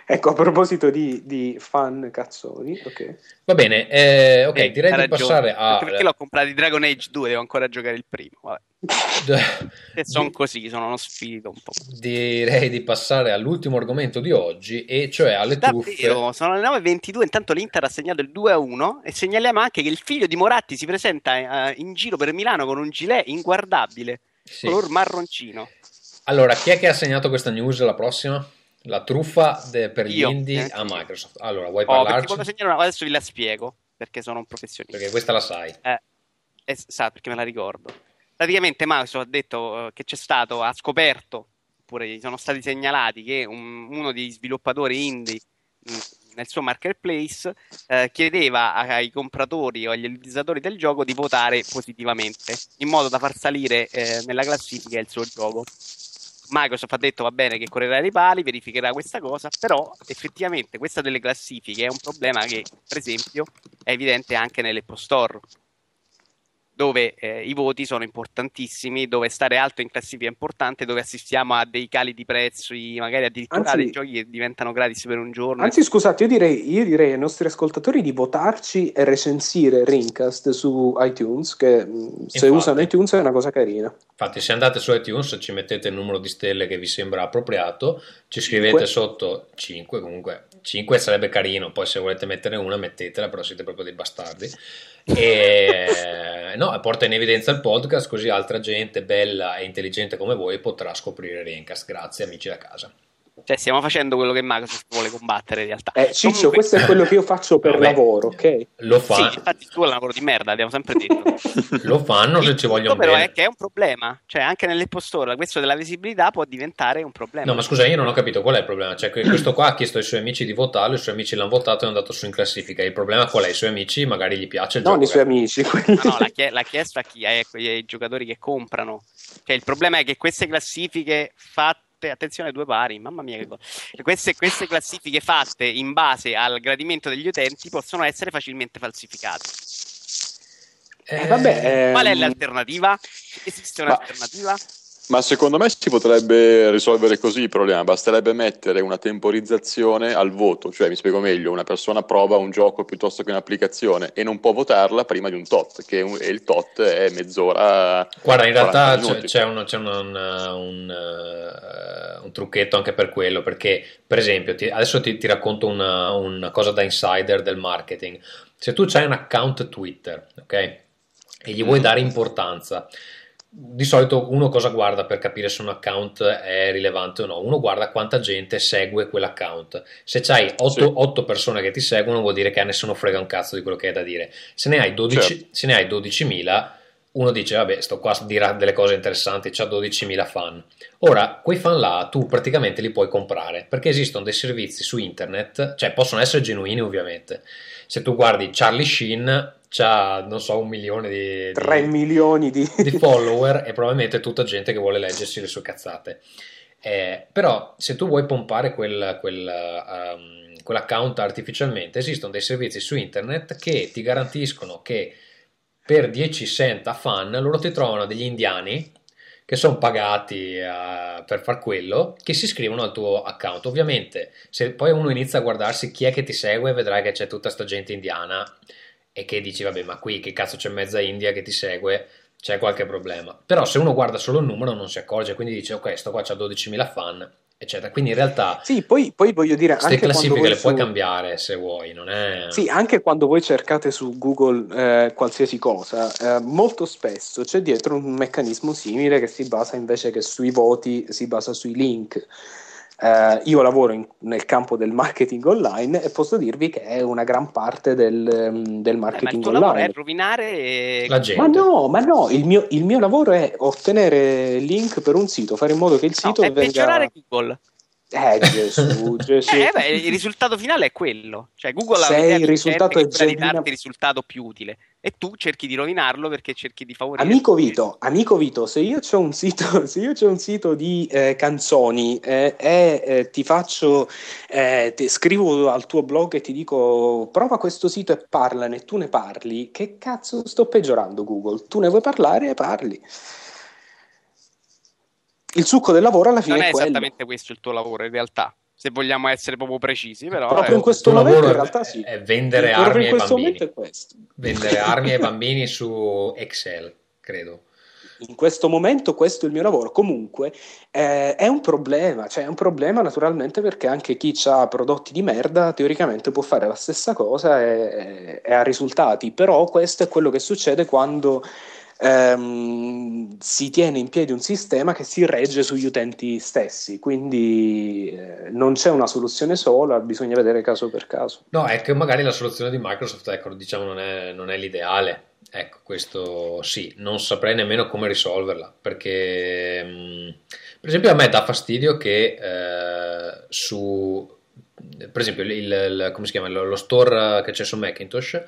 Ecco, a proposito di, di fan cazzoni, ok.
Va bene, eh, ok,
Eh,
direi di
ragione.
passare a...
Anche perché l'ho comprato di Dragon Age 2, devo ancora giocare il primo. Vabbè. E sono così, sono uno spirito un po'.
Direi di passare all'ultimo argomento di oggi, e cioè alle truffe.
Davvero, sono le 9.22, intanto l'Inter ha segnato il 2-1 e segnaliamo anche che il figlio di Moratti si presenta eh, in giro per Milano con un gilet inguardabile,
Sì.
color marroncino.
Allora, chi è che ha segnato questa news la prossima? La truffa de- per gli
Io,
indie
eh,
a. Microsoft. Allora, vuoi
Oh,
parlarci?
una adesso vi la spiego, perché sono un professionista.
Perché questa la sai.
Eh, eh, sa, perché me la ricordo. Praticamente Microsoft ha detto eh, che c'è stato, ha scoperto, oppure gli sono stati segnalati che un- uno degli sviluppatori indie mh, nel suo marketplace eh, chiedeva ai compratori o agli utilizzatori del gioco di votare positivamente, in modo da far salire eh, nella classifica il suo gioco. Microsoft ha detto va bene che correrà ai pali, verificherà questa cosa, però effettivamente questa delle classifiche è un problema che, per esempio, è evidente anche nell'Apple Store, dove eh, i voti sono importantissimi, dove stare alto in classifica è importante, dove assistiamo a dei cali di prezzi, magari addirittura
Anzi-
dei giochi che diventano gratis per un giorno.
Anzi, scusate, io direi, io direi ai nostri ascoltatori di votarci e recensire Rincast su iTunes, che mh, se usano iTunes è una cosa carina.
Infatti, se andate su iTunes, ci mettete il numero di stelle che vi sembra appropriato, ci scrivete
Cinque.
sotto 5, comunque 5 sarebbe carino, poi se volete mettere una mettetela, però siete proprio dei bastardi. E no, porta in evidenza il podcast, così altra gente bella e intelligente come voi potrà scoprire Rincast. Grazie amici da casa.
Cioè, stiamo facendo quello che Microsoft vuole combattere in realtà.
Eh, Ciccio,
Comunque-
questo è quello che io faccio per
Vabbè.
lavoro, ok?
Lo,
Sì,
fa-
infatti tu è un lavoro di merda, abbiamo sempre detto.
lo fanno se ci vogliono
però
bene.
è che è un problema, cioè anche nell'Apple Store questo della visibilità può diventare un problema.
No, ma scusa, io non ho capito qual è il problema. Cioè, que- questo qua ha chiesto ai suoi amici di votarlo, i suoi amici l'hanno votato e è andato su in classifica. Il problema qual è? I suoi amici magari gli piace il
Non
gioco.
i suoi
che-
amici. quelli-
No, no, l'ha, chie- l'ha chiesto a chi? Ai, ai giocatori che comprano. Cioè, il problema è che queste classifiche fatte, attenzione ai due pari, mamma mia che cosa. Queste, queste classifiche fatte in base al gradimento degli utenti possono essere facilmente falsificate.
Eh,
vabbè,
Qual è
ehm,
l'alternativa? Esiste
ma-
un'alternativa?
Ma secondo me si potrebbe risolvere così il problema, basterebbe mettere una temporizzazione al voto, cioè mi spiego meglio, una persona prova un gioco piuttosto che un'applicazione e non può votarla prima di un tot, che un- e il tot è mezz'ora.
Guarda, in
40
realtà c'è, c'è un, c'è un- un, eh, un trucchetto anche per quello, perché per esempio, ti- adesso ti, ti racconto una, una cosa da insider del marketing. Se tu hai un account Twitter, ok? E gli vuoi
Mhm.
dare importanza, di solito uno cosa guarda per capire se un account è rilevante o no? Uno guarda quanta gente segue quell'account. Se c'hai 8,
Sì.
persone che ti seguono, vuol dire che a nessuno frega un cazzo di quello che hai da dire. Se ne hai, 12
Certo.
se ne hai 12.000, uno dice, vabbè, sto qua a dire delle cose interessanti, c'ha 12.000 fan. Ora, quei fan là tu praticamente li puoi comprare, perché esistono dei servizi su internet, cioè possono essere genuini ovviamente. Se tu guardi Charlie Sheen, c'ha, non so, un milione di... di-
3 milioni di...
di follower e probabilmente tutta gente che vuole leggersi le sue cazzate. Eh, però se tu vuoi pompare quel, quel, ehm, quell'account artificialmente, esistono dei servizi su internet che ti garantiscono che per 10 cent a fan loro ti trovano degli indiani che sono pagati eh, per far quello, che si iscrivono al tuo account. Ovviamente, se poi uno inizia a guardarsi chi è che ti segue, vedrai che c'è tutta sta gente indiana e che dici, vabbè, ma qui che cazzo c'è mezza India che ti segue, c'è qualche problema. Però se uno guarda solo il numero non si accorge, quindi dice, ok, sto qua c'ha 12.000 fan, eccetera. Quindi in realtà
Sì, poi, poi voglio dire,
queste
anche quando
classifiche le puoi
su-
cambiare se vuoi, non è...
Sì, anche quando voi cercate su Google eh, qualsiasi cosa, eh, molto spesso c'è dietro un meccanismo simile che si basa invece che sui voti, si basa sui link. Eh, io lavoro in- nel campo del marketing online e posso dirvi che è una gran parte del, ehm, del
Eh, ma
marketing
lavoro è
online.
rovinare.
La gente.
Ma no, ma no, il mio, il mio lavoro è ottenere link per un sito, fare in modo che il
No,
sito
è
venga...
peggiorare Google.
Eh, Gesù, Gesù.
Eh, beh, il risultato finale è quello. Cioè, Google ha
Se il risultato è genuina-
darti il risultato più utile. E tu cerchi di rovinarlo perché cerchi di favorire.
Amico Vito, amico Vito, se io c'ho un sito, se io c'ho un sito di eh, canzoni eh, e eh, ti faccio, eh, ti scrivo al tuo blog e ti dico prova questo sito e parlane tu ne parli, che cazzo sto peggiorando Google? Tu ne vuoi parlare e parli. Il succo del lavoro alla fine
Non è
è quello.
esattamente questo il tuo lavoro, in realtà. Se vogliamo essere proprio precisi, però.
Proprio in questo momento in
è-
realtà sì.
è vendere
Proprio
armi
in
ai
questo
bambini.
momento è questo.
Vendere armi ai bambini su Excel, credo.
in questo momento questo è il mio lavoro. Comunque eh, è un problema, cioè è un problema naturalmente perché anche chi ha prodotti di merda teoricamente può fare la stessa cosa e, e ha risultati, però questo è quello che succede quando ehm, si tiene in piedi un sistema che si regge sugli utenti stessi, quindi eh, non c'è una soluzione sola, bisogna vedere caso per caso.
No, è che magari la soluzione di Microsoft, ecco, diciamo, non è, non è l'ideale. Ecco, questo sì, non saprei nemmeno come risolverla, perché mh, per esempio a me dà fastidio che eh, su, per esempio, il, il- come si chiama, lo, store che c'è su Macintosh,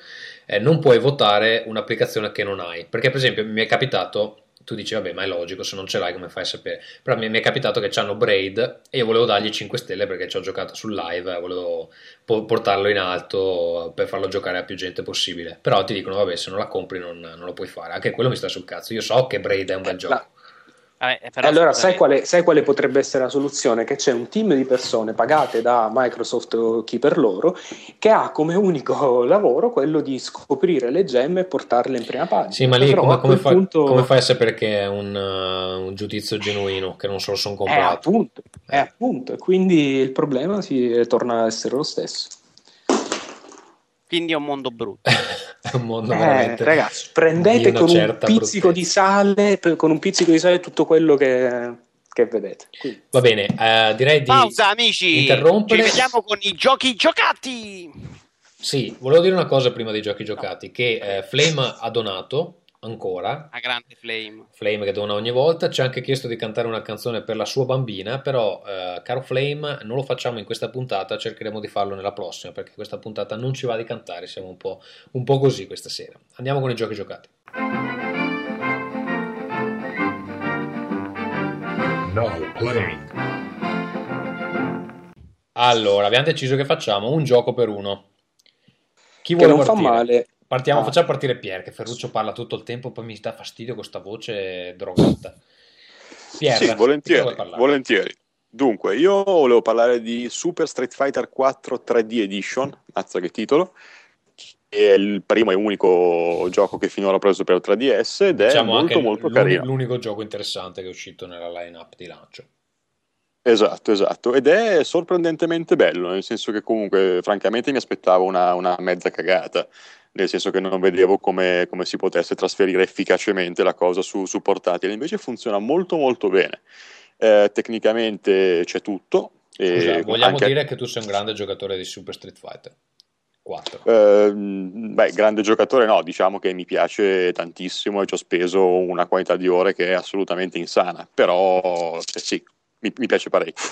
eh, non puoi votare un'applicazione che non hai, perché per esempio mi è capitato, tu dici vabbè ma è logico, se non ce l'hai come fai a sapere, però mi, mi è capitato che hanno Braid e io volevo dargli 5 stelle perché ci ho giocato sul live, eh, volevo po- portarlo in alto per farlo giocare a più gente possibile. Però ti dicono, vabbè, se non la compri non, non lo puoi fare. Anche quello mi sta sul cazzo. Io so che Braid è un bel
Eh,
gioco.
Vabbè, però,
allora, sai quale, sai quale potrebbe essere la soluzione? Che c'è un team di persone pagate da Microsoft o chi per loro che ha come unico lavoro quello di scoprire le gemme e portarle in prima pagina.
Sì, ma lì
Però
come,
a
come
quel
fai,
punto-
come fai a sapere che è un, uh, un giudizio genuino, che non solo sono
Eh,
comprato?
appunto,
Eh.
eh, appunto, e quindi il problema si torna a essere lo stesso.
Quindi è un mondo brutto.
è un mondo
Eh,
veramente
ragazzi,
di
prendete con un pizzico di
bruttezza.
sale, per- con un pizzico di sale tutto quello che, che vedete. Quindi-
Va bene, eh, direi di
Pausa, amici!
interrompere.
Ci vediamo con i giochi giocati!
Sì, volevo dire una cosa prima dei giochi giocati, che eh, Flame ha donato ancora
La grande Flame.
Flame che dona ogni volta, ci ha anche chiesto di cantare una canzone per la sua bambina, però eh, caro Flame non lo facciamo in questa puntata, cercheremo di farlo nella prossima perché questa puntata non ci va di cantare, siamo un po', un po' così questa sera. Andiamo con i giochi giocati.
Now playing.
Allora, abbiamo deciso che facciamo un gioco per uno. Chi
che
vuole
non fa
partire?
male.
Partiamo,
Ah.
facciamo partire Pier, che Ferruccio parla tutto il tempo, poi mi dà fastidio con questa voce drogata. Pier,
Sì, volentieri, volentieri. Dunque, io volevo parlare di Super Street Fighter 4 3D Edition, mazza che titolo, che è il primo e unico gioco che finora ho preso per 3DS ed è
Diciamo
molto molto carino.
l'unico gioco interessante che è uscito nella line-up di lancio.
Esatto, esatto, ed è sorprendentemente bello, nel senso che comunque francamente mi aspettavo una, una mezza cagata. Nel senso che non vedevo come, come si potesse trasferire efficacemente la cosa su, su portatile, invece funziona molto molto bene. Eh, tecnicamente c'è tutto.
Scusa, vogliamo anche... dire che tu sei un grande giocatore di Super Street Fighter 4?
Eh, beh, grande giocatore no, diciamo che mi piace tantissimo e ci ho speso una quantità di ore che è assolutamente insana, però cioè, sì, mi, mi piace parecchio.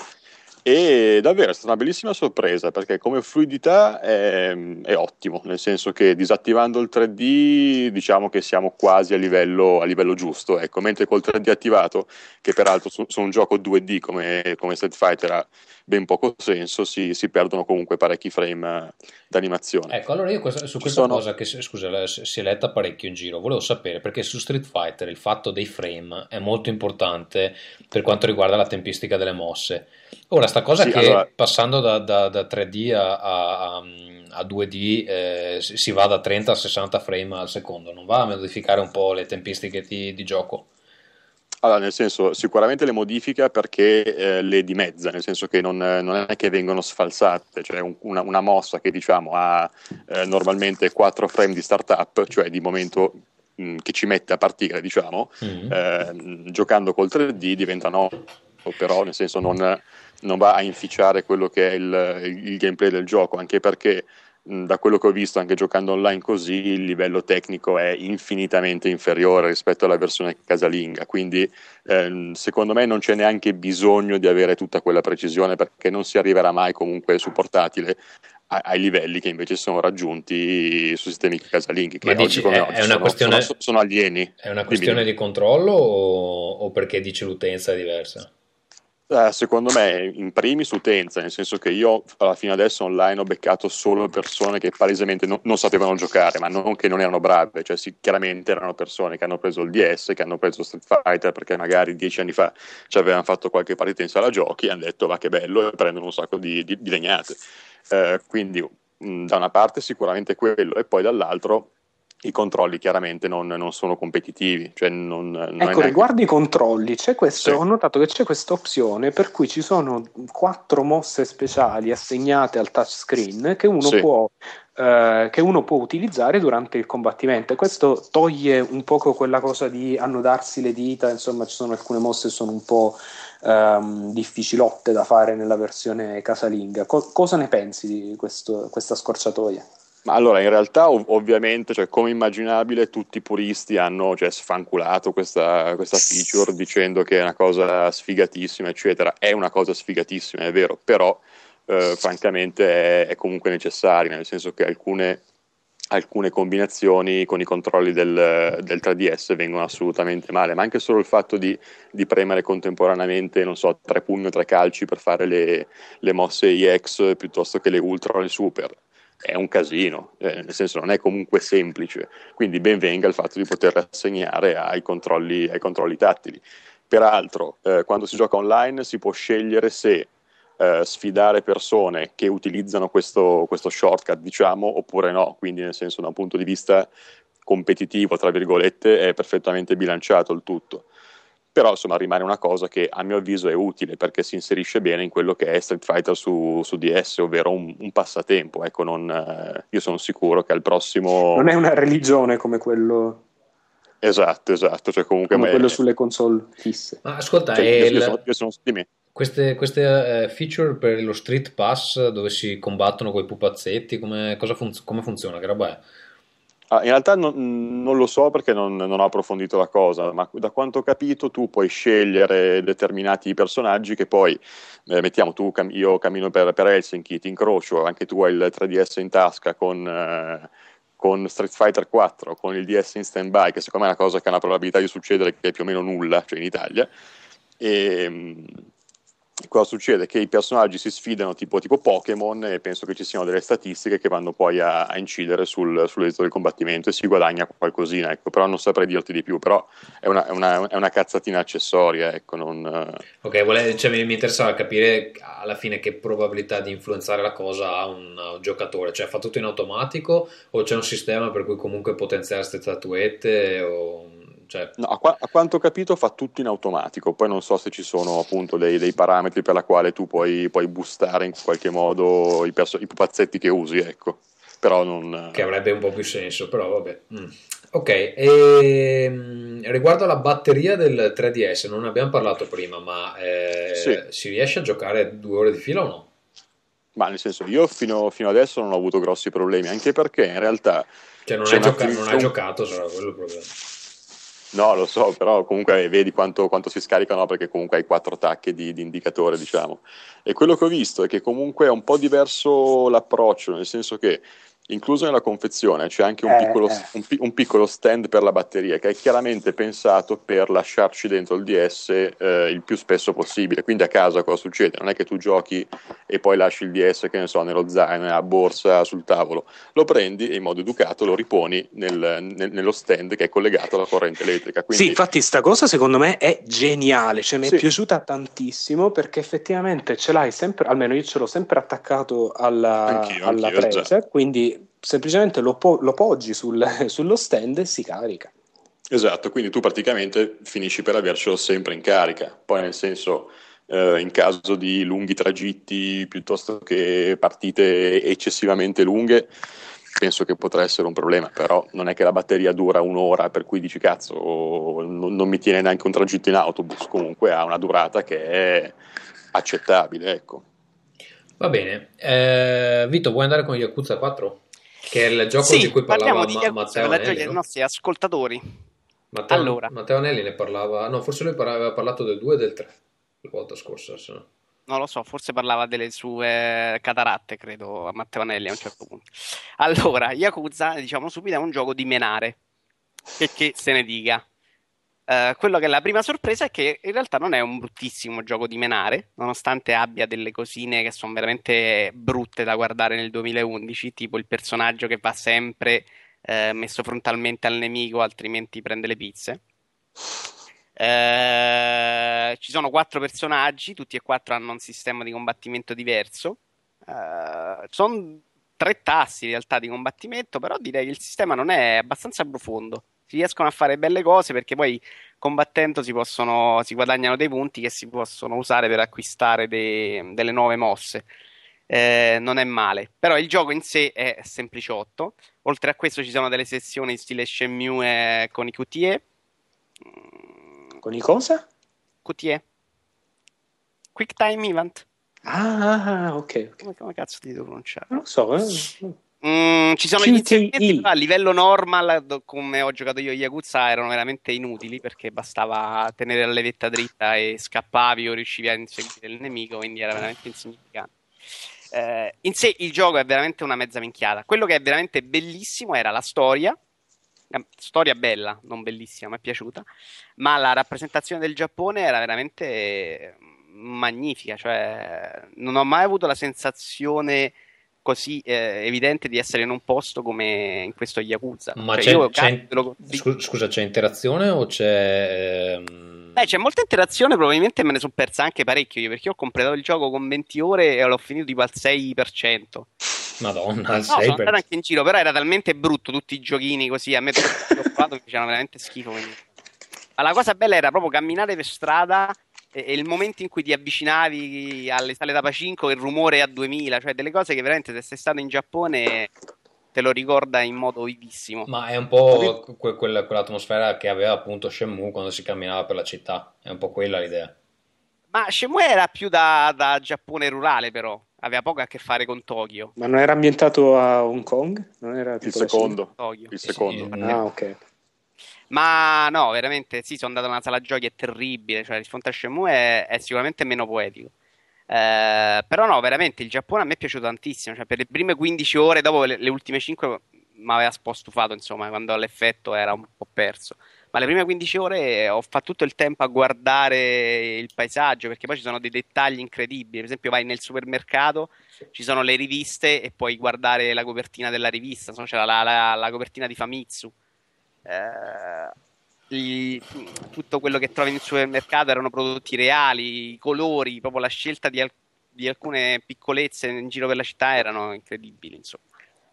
E davvero è stata una bellissima sorpresa perché come fluidità è, è, ottimo, nel senso che disattivando il 3D diciamo che siamo quasi a livello, a livello giusto, ecco, mentre col 3D attivato, che peraltro su, su un gioco 2D come, come Street Fighter ha ben poco senso, si, si perdono comunque parecchi frame eh, d'animazione.
Ecco, allora io questa, su questa sono... cosa che scusa, si è letta parecchio in giro, volevo sapere perché su Street Fighter il fatto dei frame è molto importante per quanto riguarda la tempistica delle mosse. Ora, sta cosa sì, che allora... passando da, da, da 3D a, a, a 2D eh, si va da 30 a 60 frame al secondo, non va a modificare un po' le tempistiche di, di gioco?
Allora, nel senso, sicuramente le modifica perché eh, le dimezza, nel senso che non, non, è che vengono sfalsate, cioè un, una, una, mossa che diciamo ha eh, normalmente 4 frame di startup, cioè di momento mh, che ci mette a partire, diciamo, mm-hmm. eh, giocando col 3D diventa 9, però nel senso non, non, va a inficiare quello che è il, il gameplay del gioco, anche perché da quello che ho visto anche giocando online così il livello tecnico è infinitamente inferiore rispetto alla versione casalinga quindi ehm, secondo me non c'è neanche bisogno di avere tutta quella precisione perché non si arriverà mai comunque su portatile ai livelli che invece sono raggiunti su sistemi casalinghi che
Ma dici,
oggi,
è, è sono, questione,
sono, sono, alieni
è una questione di controllo o, o perché dice l'utenza è diversa?
Eh, secondo me, in primis utenza, nel senso che io alla fine adesso online ho beccato solo persone che palesemente no, non sapevano giocare, ma non che non erano brave, cioè sì, chiaramente erano persone che hanno preso il DS, che hanno preso Street Fighter, perché magari dieci anni fa ci avevano fatto qualche partita in sala giochi e hanno detto va che bello e prendono un sacco di, di, di legnate. Eh, quindi mh, da una parte sicuramente quello e poi dall'altro i controlli chiaramente non, non sono competitivi. Cioè non, non
ecco, neanche... riguardo i controlli, questo, sì. ho notato che c'è questa opzione per cui ci sono quattro mosse speciali assegnate al touchscreen che uno, sì. può, eh, che uno può utilizzare durante il combattimento. E questo toglie un poco quella cosa di annodarsi le dita, insomma ci sono alcune mosse che sono un po' ehm, difficilotte da fare nella versione casalinga. Co- cosa ne pensi di questo, questa scorciatoia?
Ma allora, in realtà, ov- ovviamente, cioè, come immaginabile, tutti i puristi hanno cioè, sfanculato questa, questa, feature dicendo che è una cosa sfigatissima, eccetera. È una cosa sfigatissima, è vero, però eh, francamente è, è, comunque necessaria, nel senso che alcune, alcune combinazioni con i controlli del, del, 3DS vengono assolutamente male, ma anche solo il fatto di, di premere contemporaneamente, non so, tre pugni o tre calci per fare le, le mosse EX piuttosto che le Ultra o le Super è un casino, eh, nel senso non è comunque semplice, quindi ben venga il fatto di poter assegnare ai controlli, ai controlli tattili. Peraltro, eh, quando si gioca online si può scegliere se eh, sfidare persone che utilizzano questo, questo, shortcut, diciamo, oppure no, quindi nel senso da un punto di vista competitivo, tra virgolette, è perfettamente bilanciato il tutto però insomma rimane una cosa che a mio avviso è utile perché si inserisce bene in quello che è Street Fighter su, su DS, ovvero un, un passatempo. Ecco, non, eh, io sono sicuro che al prossimo...
Non è una religione come quello...
Esatto, esatto. Cioè comunque
come quello sulle console fisse.
Ma ascolta, cioè, io, io, sono, io sono, queste, queste uh, feature per lo Street Pass dove si combattono con i pupazzetti, come, fun- come funziona? Che roba è?
Ah, in realtà non, non, lo so perché non, non, ho approfondito la cosa, ma da quanto ho capito tu puoi scegliere determinati personaggi che poi, eh, mettiamo tu, cam- io cammino per, per, Helsinki, ti incrocio, anche tu hai il 3DS in tasca con, eh, con Street Fighter 4, con il DS in stand-by, che secondo me è una cosa che ha una probabilità di succedere che è più o meno nulla, cioè in Italia, e cosa succede? Che i personaggi si sfidano tipo, tipo, Pokémon e penso che ci siano delle statistiche che vanno poi a, a incidere sul, sull'esito del combattimento e si guadagna qualcosina, ecco. però non saprei dirti di più, però è una, è una, è una cazzatina accessoria. Ecco, non...
Ok, vole, cioè, mi, mi, interessava capire alla fine che probabilità di influenzare la cosa ha un, un giocatore, cioè fa tutto in automatico o c'è un sistema per cui comunque potenziare queste statuette o cioè...
No, a, qua- a, quanto ho capito fa tutto in automatico, poi non so se ci sono appunto dei, dei parametri per la quale tu puoi, puoi boostare in qualche modo i, perso- i pupazzetti che usi, ecco. però non...
Che avrebbe un po' più senso, però vabbè. Mm. Ok, e, mm, riguardo alla batteria del 3DS, non ne abbiamo parlato prima, ma eh,
Sì.
si riesce a giocare due ore di fila o no?
Ma nel senso, io fino, fino adesso non ho avuto grossi problemi, anche perché in realtà...
Cioè non hai, gioca- non hai giocato, sarà quello il problema.
No, lo so, però comunque vedi quanto, quanto si scaricano perché comunque hai quattro tacche di, di indicatore, diciamo. E quello che ho visto è che comunque è un po' diverso l'approccio, nel senso che incluso nella confezione c'è anche un,
Eh,
piccolo,
eh.
un pi- un piccolo stand per la batteria che è chiaramente pensato per lasciarci dentro il DS eh, il più spesso possibile. Quindi a casa cosa succede? Non è che tu giochi e poi lasci il DS, che ne so, nello zaino, nella borsa, sul tavolo. Lo prendi e in modo educato lo riponi nel- nel- nello stand che è collegato alla corrente elettrica. Quindi
Sì, infatti sta cosa secondo me è geniale, cioè mi è
Sì.
piaciuta tantissimo perché effettivamente ce l'hai sempre, almeno io ce l'ho sempre attaccato alla,
Anch'io,
alla
anch'io,
presa,
esatto.
quindi semplicemente lo, po- lo poggi sul- sullo stand e si carica.
Esatto, quindi tu praticamente finisci per avercelo sempre in carica. Poi nel senso, eh, in caso di lunghi tragitti piuttosto che partite eccessivamente lunghe, penso che potrà essere un problema, però non è che la batteria dura un'ora per cui dici cazzo, non, non mi tiene neanche un tragitto in autobus, comunque ha una durata che è accettabile, ecco.
Va bene, Eh, Vito, vuoi andare con Yakuza 4? Che è il gioco
Sì,
di cui parlava
di
Ma- Matteo Anelli,
gioia dei
no?
nostri ascoltatori.
Matteo,
Allora.
Matteo Anelli ne parlava, no, forse lui parla- aveva parlato del 2 e del 3 la volta scorsa. se no.
Non lo so, forse parlava delle sue cataratte, credo, a Matteo Anelli a un certo punto. Allora, Yakuza, diciamo subito, è un gioco di menare. Che se ne dica. Eh, quello che è la prima sorpresa è che in realtà non è un bruttissimo gioco di menare, nonostante abbia delle cosine che sono veramente brutte da guardare nel 2011, tipo il personaggio che va sempre eh, messo frontalmente al nemico, altrimenti prende le pizze. Eh, ci sono quattro personaggi, tutti e quattro hanno un sistema di combattimento diverso. sono tre tassi in realtà di combattimento, però direi che il sistema non è abbastanza profondo. Si riescono a fare belle cose perché poi combattendo si possono, si guadagnano dei punti che si possono usare per acquistare dei- delle nuove mosse. Eh, non è male, però il gioco in sé è sempliciotto. Oltre a questo ci sono delle sezioni in stile Shenmue eh, con i QTE. Mm,
Con i cosa?
QTE. Quick Time Event.
Ah, ok, ok.
Come, come cazzo ti devo pronunciare?
Non lo so. eh.
Mm, ci sono gli insegnamenti, a livello normal, do- come ho giocato io Yakuza, erano veramente inutili perché bastava tenere la levetta dritta e scappavi o riuscivi a inseguire il nemico, quindi era veramente insignificante. Eh, in sé il gioco è veramente una mezza minchiata. Quello che è veramente bellissimo era la storia. Eh, Storia bella, non bellissima, mi è piaciuta. Ma la rappresentazione del Giappone era veramente eh, magnifica. Cioè, non ho mai avuto la sensazione così eh, evidente di essere in un posto come in questo Yakuza.
Ma
Cioè,
c'è,
io,
c'è-
lo-
scu- scusa, c'è interazione o c'è... ehm,
Beh, c'è molta interazione, probabilmente me ne sono persa anche parecchio io, perché ho completato il gioco con 20 ore e l'ho finito tipo al 6%.
Madonna,
No, sono
per-
andato anche in giro, però era talmente brutto tutti i giochini così, a me tutti che ho provato mi facevano veramente schifo. quindi. Ma la cosa bella era proprio camminare per strada e, il momento in cui ti avvicinavi alle sale da Pacinco, il rumore a 2000, cioè delle cose che veramente se sei stato in Giappone te lo ricorda in modo vivissimo.
Ma è un po' que- quella- quell'atmosfera che aveva appunto Shenmue quando si camminava per la città. È un po' quella l'idea.
Ma Shenmue era più da, da Giappone rurale però, aveva poco a che fare con Tokyo.
Ma non era ambientato a Hong Kong? Non era
Il secondo,
Tokyo.
il secondo.
Sì,
Cina? Ah, ok.
Ma no, veramente sì, sono andato a una sala giochi, è terribile. Cioè, rispondere a Shenmue è, è sicuramente meno poetico. Eh, però no, veramente il Giappone a me è piaciuto tantissimo. Cioè, per le prime 15 ore, dopo le, le ultime 5 mi aveva un po' stufato, insomma, quando l'effetto era un po' perso. Ma le prime 15 ore ho fatto tutto il tempo a guardare il paesaggio, perché poi ci sono dei dettagli incredibili. Per esempio, vai nel supermercato, ci sono le riviste e puoi guardare la copertina della rivista. Insomma, c'era la, la- la copertina di Famitsu. Eh, i- tutto quello che trovi nel supermercato erano prodotti reali, i colori, proprio la scelta di, al- di alcune piccolezze in giro per la città erano incredibili, insomma.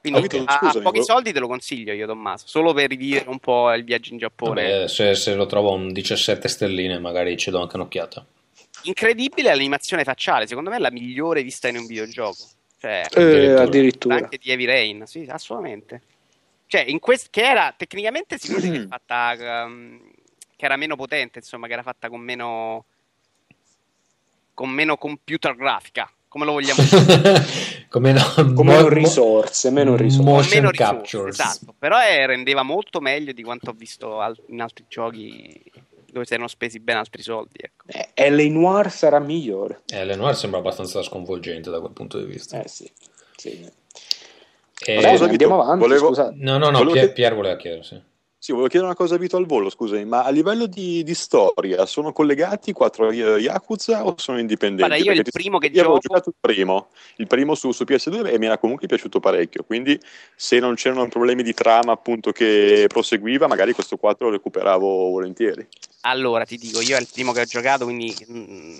Quindi
Ho capito,
a, a
scusami,
pochi
vo-
soldi te lo consiglio io, Tommaso, solo per rivivere un po' il viaggio in Giappone.
Vabbè, se, se lo trovo a un 17 stelline magari ci do anche un'occhiata.
Incredibile l'animazione facciale, secondo me è la migliore vista in un videogioco. Cioè,
Eh, addirittura.
anche di Heavy Rain, sì, assolutamente. Cioè, in quest- che era tecnicamente si vede che è fatta um, che era meno potente, insomma, che era fatta con meno con meno computer grafica, come lo vogliamo dire,
Come no,
Con meno
mo-
risorse, meno risorse.
con
Motion
meno risorse,
captures.
esatto. Però eh, rendeva molto meglio di quanto ho visto al- in altri giochi dove si erano spesi ben altri soldi, ecco.
Eh, LA Noir sarà migliore.
Eh, Lenoir sembra abbastanza sconvolgente da quel punto di vista.
Eh sì. sì.
E-
Vabbè,
Scusa,
andiamo
Vito,
avanti,
volevo-
scusate.
No, no, no,
Volevo
Pier,
che-
Pier voleva chiedere, sì.
Sì, volevo chiedere una cosa a Vito al volo, scusami, ma a livello di, di storia sono collegati i quattro eh, Yakuza o sono indipendenti?
Guarda, io il
Perché ti-
primo che
io avevo
gioco-
giocato il primo, il primo su, su PS2 e mi era comunque piaciuto parecchio, quindi se non c'erano problemi di trama appunto che proseguiva, magari questo 4 lo recuperavo volentieri.
Allora, ti dico, io è il primo che ho giocato, quindi mm,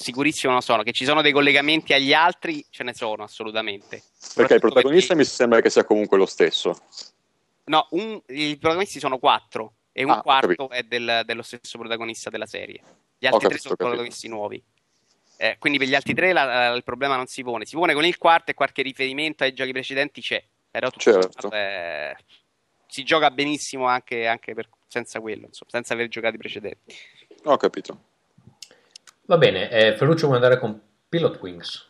sicurissimo non sono. Che ci sono dei collegamenti agli altri, ce ne sono assolutamente.
Perché il protagonista
perché-
mi sembra che sia comunque lo stesso.
No, un- i protagonisti sono quattro e un
Ah,
quarto è del- dello stesso protagonista della serie. Gli altri tre
capito,
sono
ho capito.
protagonisti nuovi. Eh, quindi per gli altri tre la- il problema non si pone. Si pone con il quarto e qualche riferimento ai giochi precedenti c'è. Però tutto
Certo.
sommato, eh, si gioca benissimo anche, anche per- senza quello, insomma, senza aver giocato i precedenti.
Ho capito.
Va bene, eh, Ferruccio vuole andare con Pilot Wings.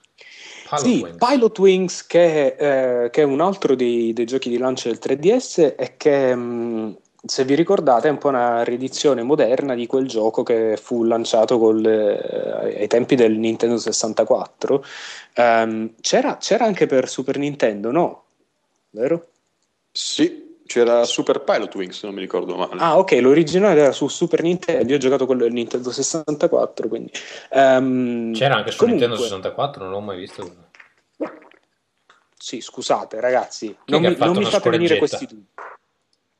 Pilot
Sì,
Wings.
Pilot Wings, che, eh, che è un altro dei, dei giochi di lancio del 3DS e che, mh, se vi ricordate, è un po' una riedizione moderna di quel gioco che fu lanciato col, eh, ai tempi del Nintendo 64. Ehm, c'era, c'era anche per Super Nintendo, no? Vero?
Sì, c'era Super Pilot Wings, se non mi ricordo male.
Ah, ok, l'originale era su Super Nintendo, io ho giocato quello del Nintendo 64, quindi... ehm,
C'era anche su
comunque-
Nintendo 64, non l'ho mai visto.
Sì, scusate ragazzi,
Chi
non mi, non mi fate venire questi dubbi.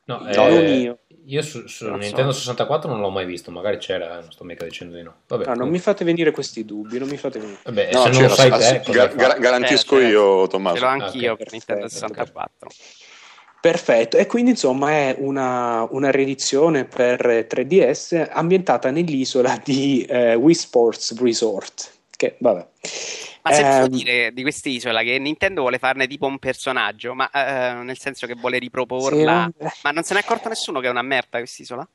No,
No,
eh,
io.
su, su
Non so.
Nintendo 64 non l'ho mai visto, magari c'era, eh, non sto mica dicendo di no. Vabbè,
No, non mi fate venire questi dubbi, non mi fate venire.
Vabbè,
No,
se non lo sai
ah,
te,
sì,
cosa
ga-
fai?
ga- garantisco
C'era,
io,
Ce l'ho
Tommaso.
anch'io
ok,
per Nintendo
perfetto,
64.
Perfetto, e quindi insomma è una, una riedizione per 3DS ambientata nell'isola di eh, Wii Sports Resort, che vabbè.
Ma se
Ehm,
posso dire di quest'isola che Nintendo vuole farne tipo un personaggio, ma eh, nel senso che vuole riproporla.
sì,
Ma non se ne è accorto nessuno che è una merda quest'isola?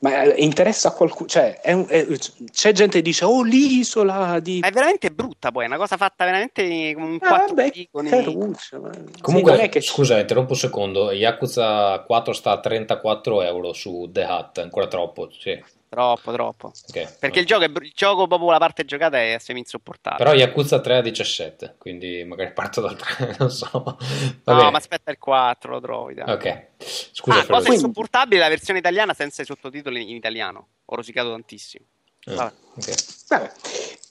Ma eh, interessa a qualcuno, cioè è un- è- c'è gente che dice oh l'isola di...
Ma è veramente brutta poi, è una cosa fatta veramente come un
Ah,
quattro
vabbè,
piconi.
caruccio, ma-
Comunque,
sì, che
scusa, interrompo un secondo. Yakuza 4 sta a 34 euro su The Hut, ancora troppo. Sì.
Troppo, troppo.
ok.
Perché il gioco, è il gioco proprio la parte giocata è semi insopportabile.
Però Yakuza 3 a 17, quindi magari parto dal 3, non so. Va
no,
bene.
ma aspetta il 4, lo trovi. dai.
Ok, scusa,
ah, cosa
Ferruccio.
insopportabile la versione italiana senza i sottotitoli in italiano. Ho rosicato tantissimo.
Ah,
Vabbè.
ok.
Vabbè.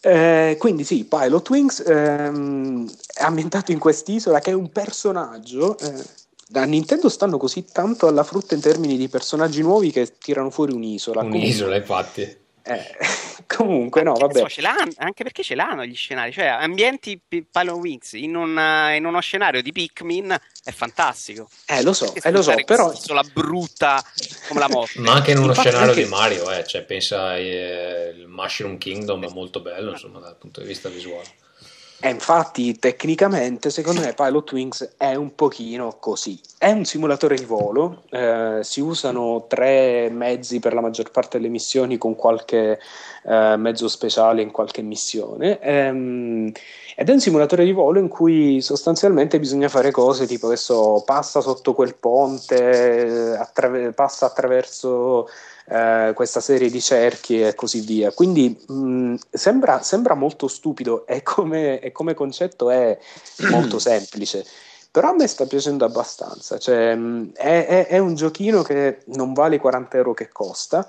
Eh, quindi sì, Pilot Wings ehm, è ambientato in quest'isola che è un personaggio. eh, da Nintendo stanno così tanto alla frutta in termini di personaggi nuovi che tirano fuori un'isola.
Un'isola, infatti.
Comunque, eh, comunque no, vabbè.
so, anche perché ce l'hanno gli scenari, cioè ambienti P- Pilot Wings in, un, eh, in uno scenario di Pikmin è fantastico.
Eh, lo so, eh, lo so, però
quest'isola brutta come la morte.
Ma anche in uno
Infatti
scenario
anche-
di Mario, eh, cioè, pensa eh, il Mushroom Kingdom è molto bello, insomma, dal punto di vista visuale.
Eh, infatti, tecnicamente, secondo me, Pilot Wings è un pochino così. È un simulatore di volo, eh, si usano tre mezzi per la maggior parte delle missioni, con qualche eh, mezzo speciale in qualche missione. Ehm, ed è un simulatore di volo in cui sostanzialmente bisogna fare cose tipo adesso passa sotto quel ponte, attraver- passa attraverso eh, questa serie di cerchi e così via. Quindi mh, sembra, sembra molto stupido e come, e come concetto è molto semplice. Però a me sta piacendo abbastanza. Cioè, mh, è, è- è un giochino che non vale i 40 euro che costa.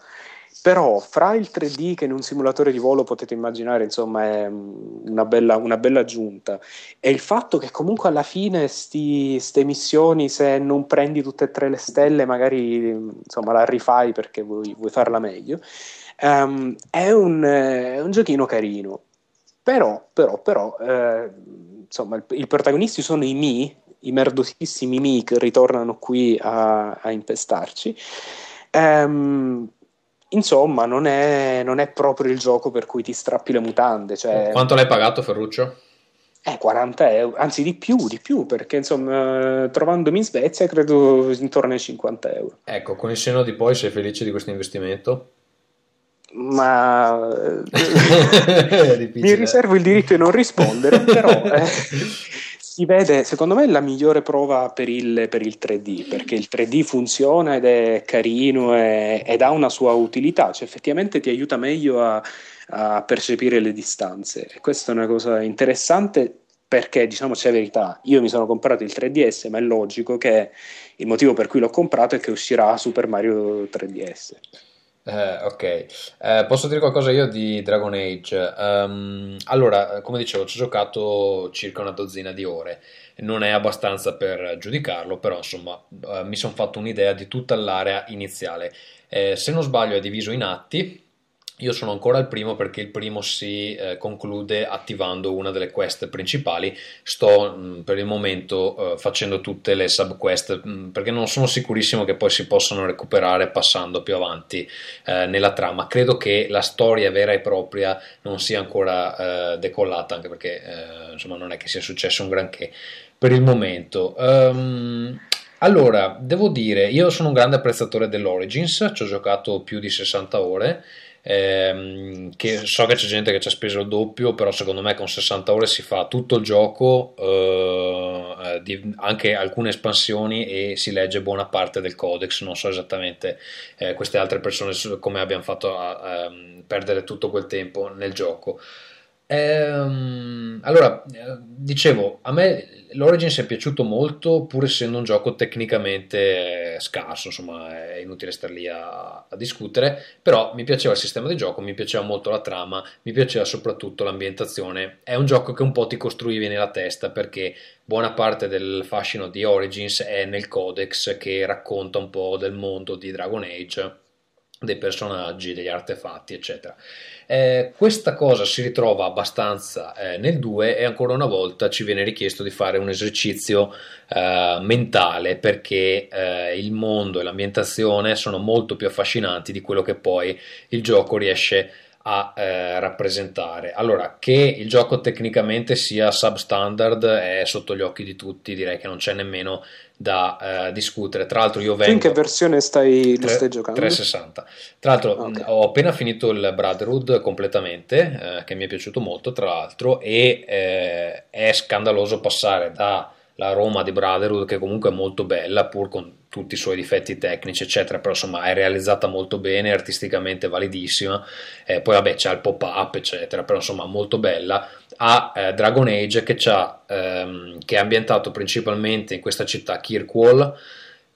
Però fra il 3D che in un simulatore di volo potete immaginare, insomma, è mh, una bella, una bella aggiunta. E il fatto che comunque alla fine queste missioni, se non prendi tutte e tre le stelle, magari insomma la rifai perché vuoi, vuoi farla meglio. Ehm, è, un, eh, è un giochino carino. Però, però, però, eh, insomma, i protagonisti sono i Mi, i merdosissimi Mi che ritornano qui a, a impestarci. Ehm, insomma, non è, non è proprio il gioco per cui ti strappi le mutande. Cioè,
Quanto l'hai pagato, Ferruccio?
Eh, 40 euro, anzi di più, di più, perché insomma, trovandomi in Svezia credo intorno ai 50 euro.
Ecco, con il seno di poi sei felice di questo investimento?
Ma
È
mi riservo il diritto di non rispondere, però eh, si vede, secondo me, la migliore prova per il, per il 3D, perché il 3D funziona ed è carino e- ed ha una sua utilità, cioè effettivamente ti aiuta meglio a, a percepire le distanze. E questa è una cosa interessante perché, diciamoci la verità, io mi sono comprato il 3DS, ma è logico che il motivo per cui l'ho comprato è che uscirà Super Mario 3DS.
Eh, ok, Eh, posso dire qualcosa io di Dragon Age? Ehm, allora, come dicevo, ci ho giocato circa una dozzina di ore. Non è abbastanza per giudicarlo, però insomma, eh, mi sono fatto un'idea di tutta l'area iniziale. Eh, se non sbaglio, è diviso in atti. Io sono ancora al primo perché il primo si eh, conclude attivando una delle quest principali. Sto mh, per il momento eh, facendo tutte le subquest mh, perché non sono sicurissimo che poi si possano recuperare passando più avanti eh, nella trama. Credo che la storia vera e propria non sia ancora eh, decollata, anche perché eh, insomma non è che sia successo un granché per il momento. Ehm, allora, devo dire, io sono un grande apprezzatore dell'Origins, ci ho giocato più di 60 ore. Ehm, che so che c'è gente che ci ha speso il doppio, però secondo me con 60 ore si fa tutto il gioco, eh, eh, di- anche alcune espansioni e si legge buona parte del codex. Non so esattamente eh, queste altre persone come abbiano fatto a, a, ehm, perdere tutto quel tempo nel gioco. Ehm, allora, eh, dicevo, a me l'Origins è piaciuto molto, pur essendo un gioco tecnicamente scarso, insomma, è inutile star lì a, a discutere, però mi piaceva il sistema di gioco, mi piaceva molto la trama, mi piaceva soprattutto l'ambientazione. È un gioco che un po' ti costruivi nella testa perché buona parte del fascino di Origins è nel codex che racconta un po' del mondo di Dragon Age dei personaggi, degli artefatti, eccetera. Eh, questa cosa si ritrova abbastanza eh, nel 2 e ancora una volta ci viene richiesto di fare un esercizio eh, mentale perché eh, il mondo e l'ambientazione sono molto più affascinanti di quello che poi il gioco riesce a eh, rappresentare. Allora, che il gioco tecnicamente sia substandard è sotto gli occhi di tutti, direi che non c'è nemmeno da eh, discutere. Tra l'altro io
Tu in
vengo...
che versione stai,
Tre-
stai giocando?
360. Tra l'altro,
Ok.
mh, ho appena finito il Brotherhood completamente, eh, che mi è piaciuto molto, tra l'altro, e eh, è scandaloso passare dalla Roma di Brotherhood, che comunque è molto bella, pur con tutti i suoi difetti tecnici, eccetera, però insomma è realizzata molto bene, artisticamente validissima, eh, poi vabbè c'è il pop-up, eccetera, però insomma molto bella, a eh, Dragon Age che, ehm, che è ambientato principalmente in questa città Kirkwall,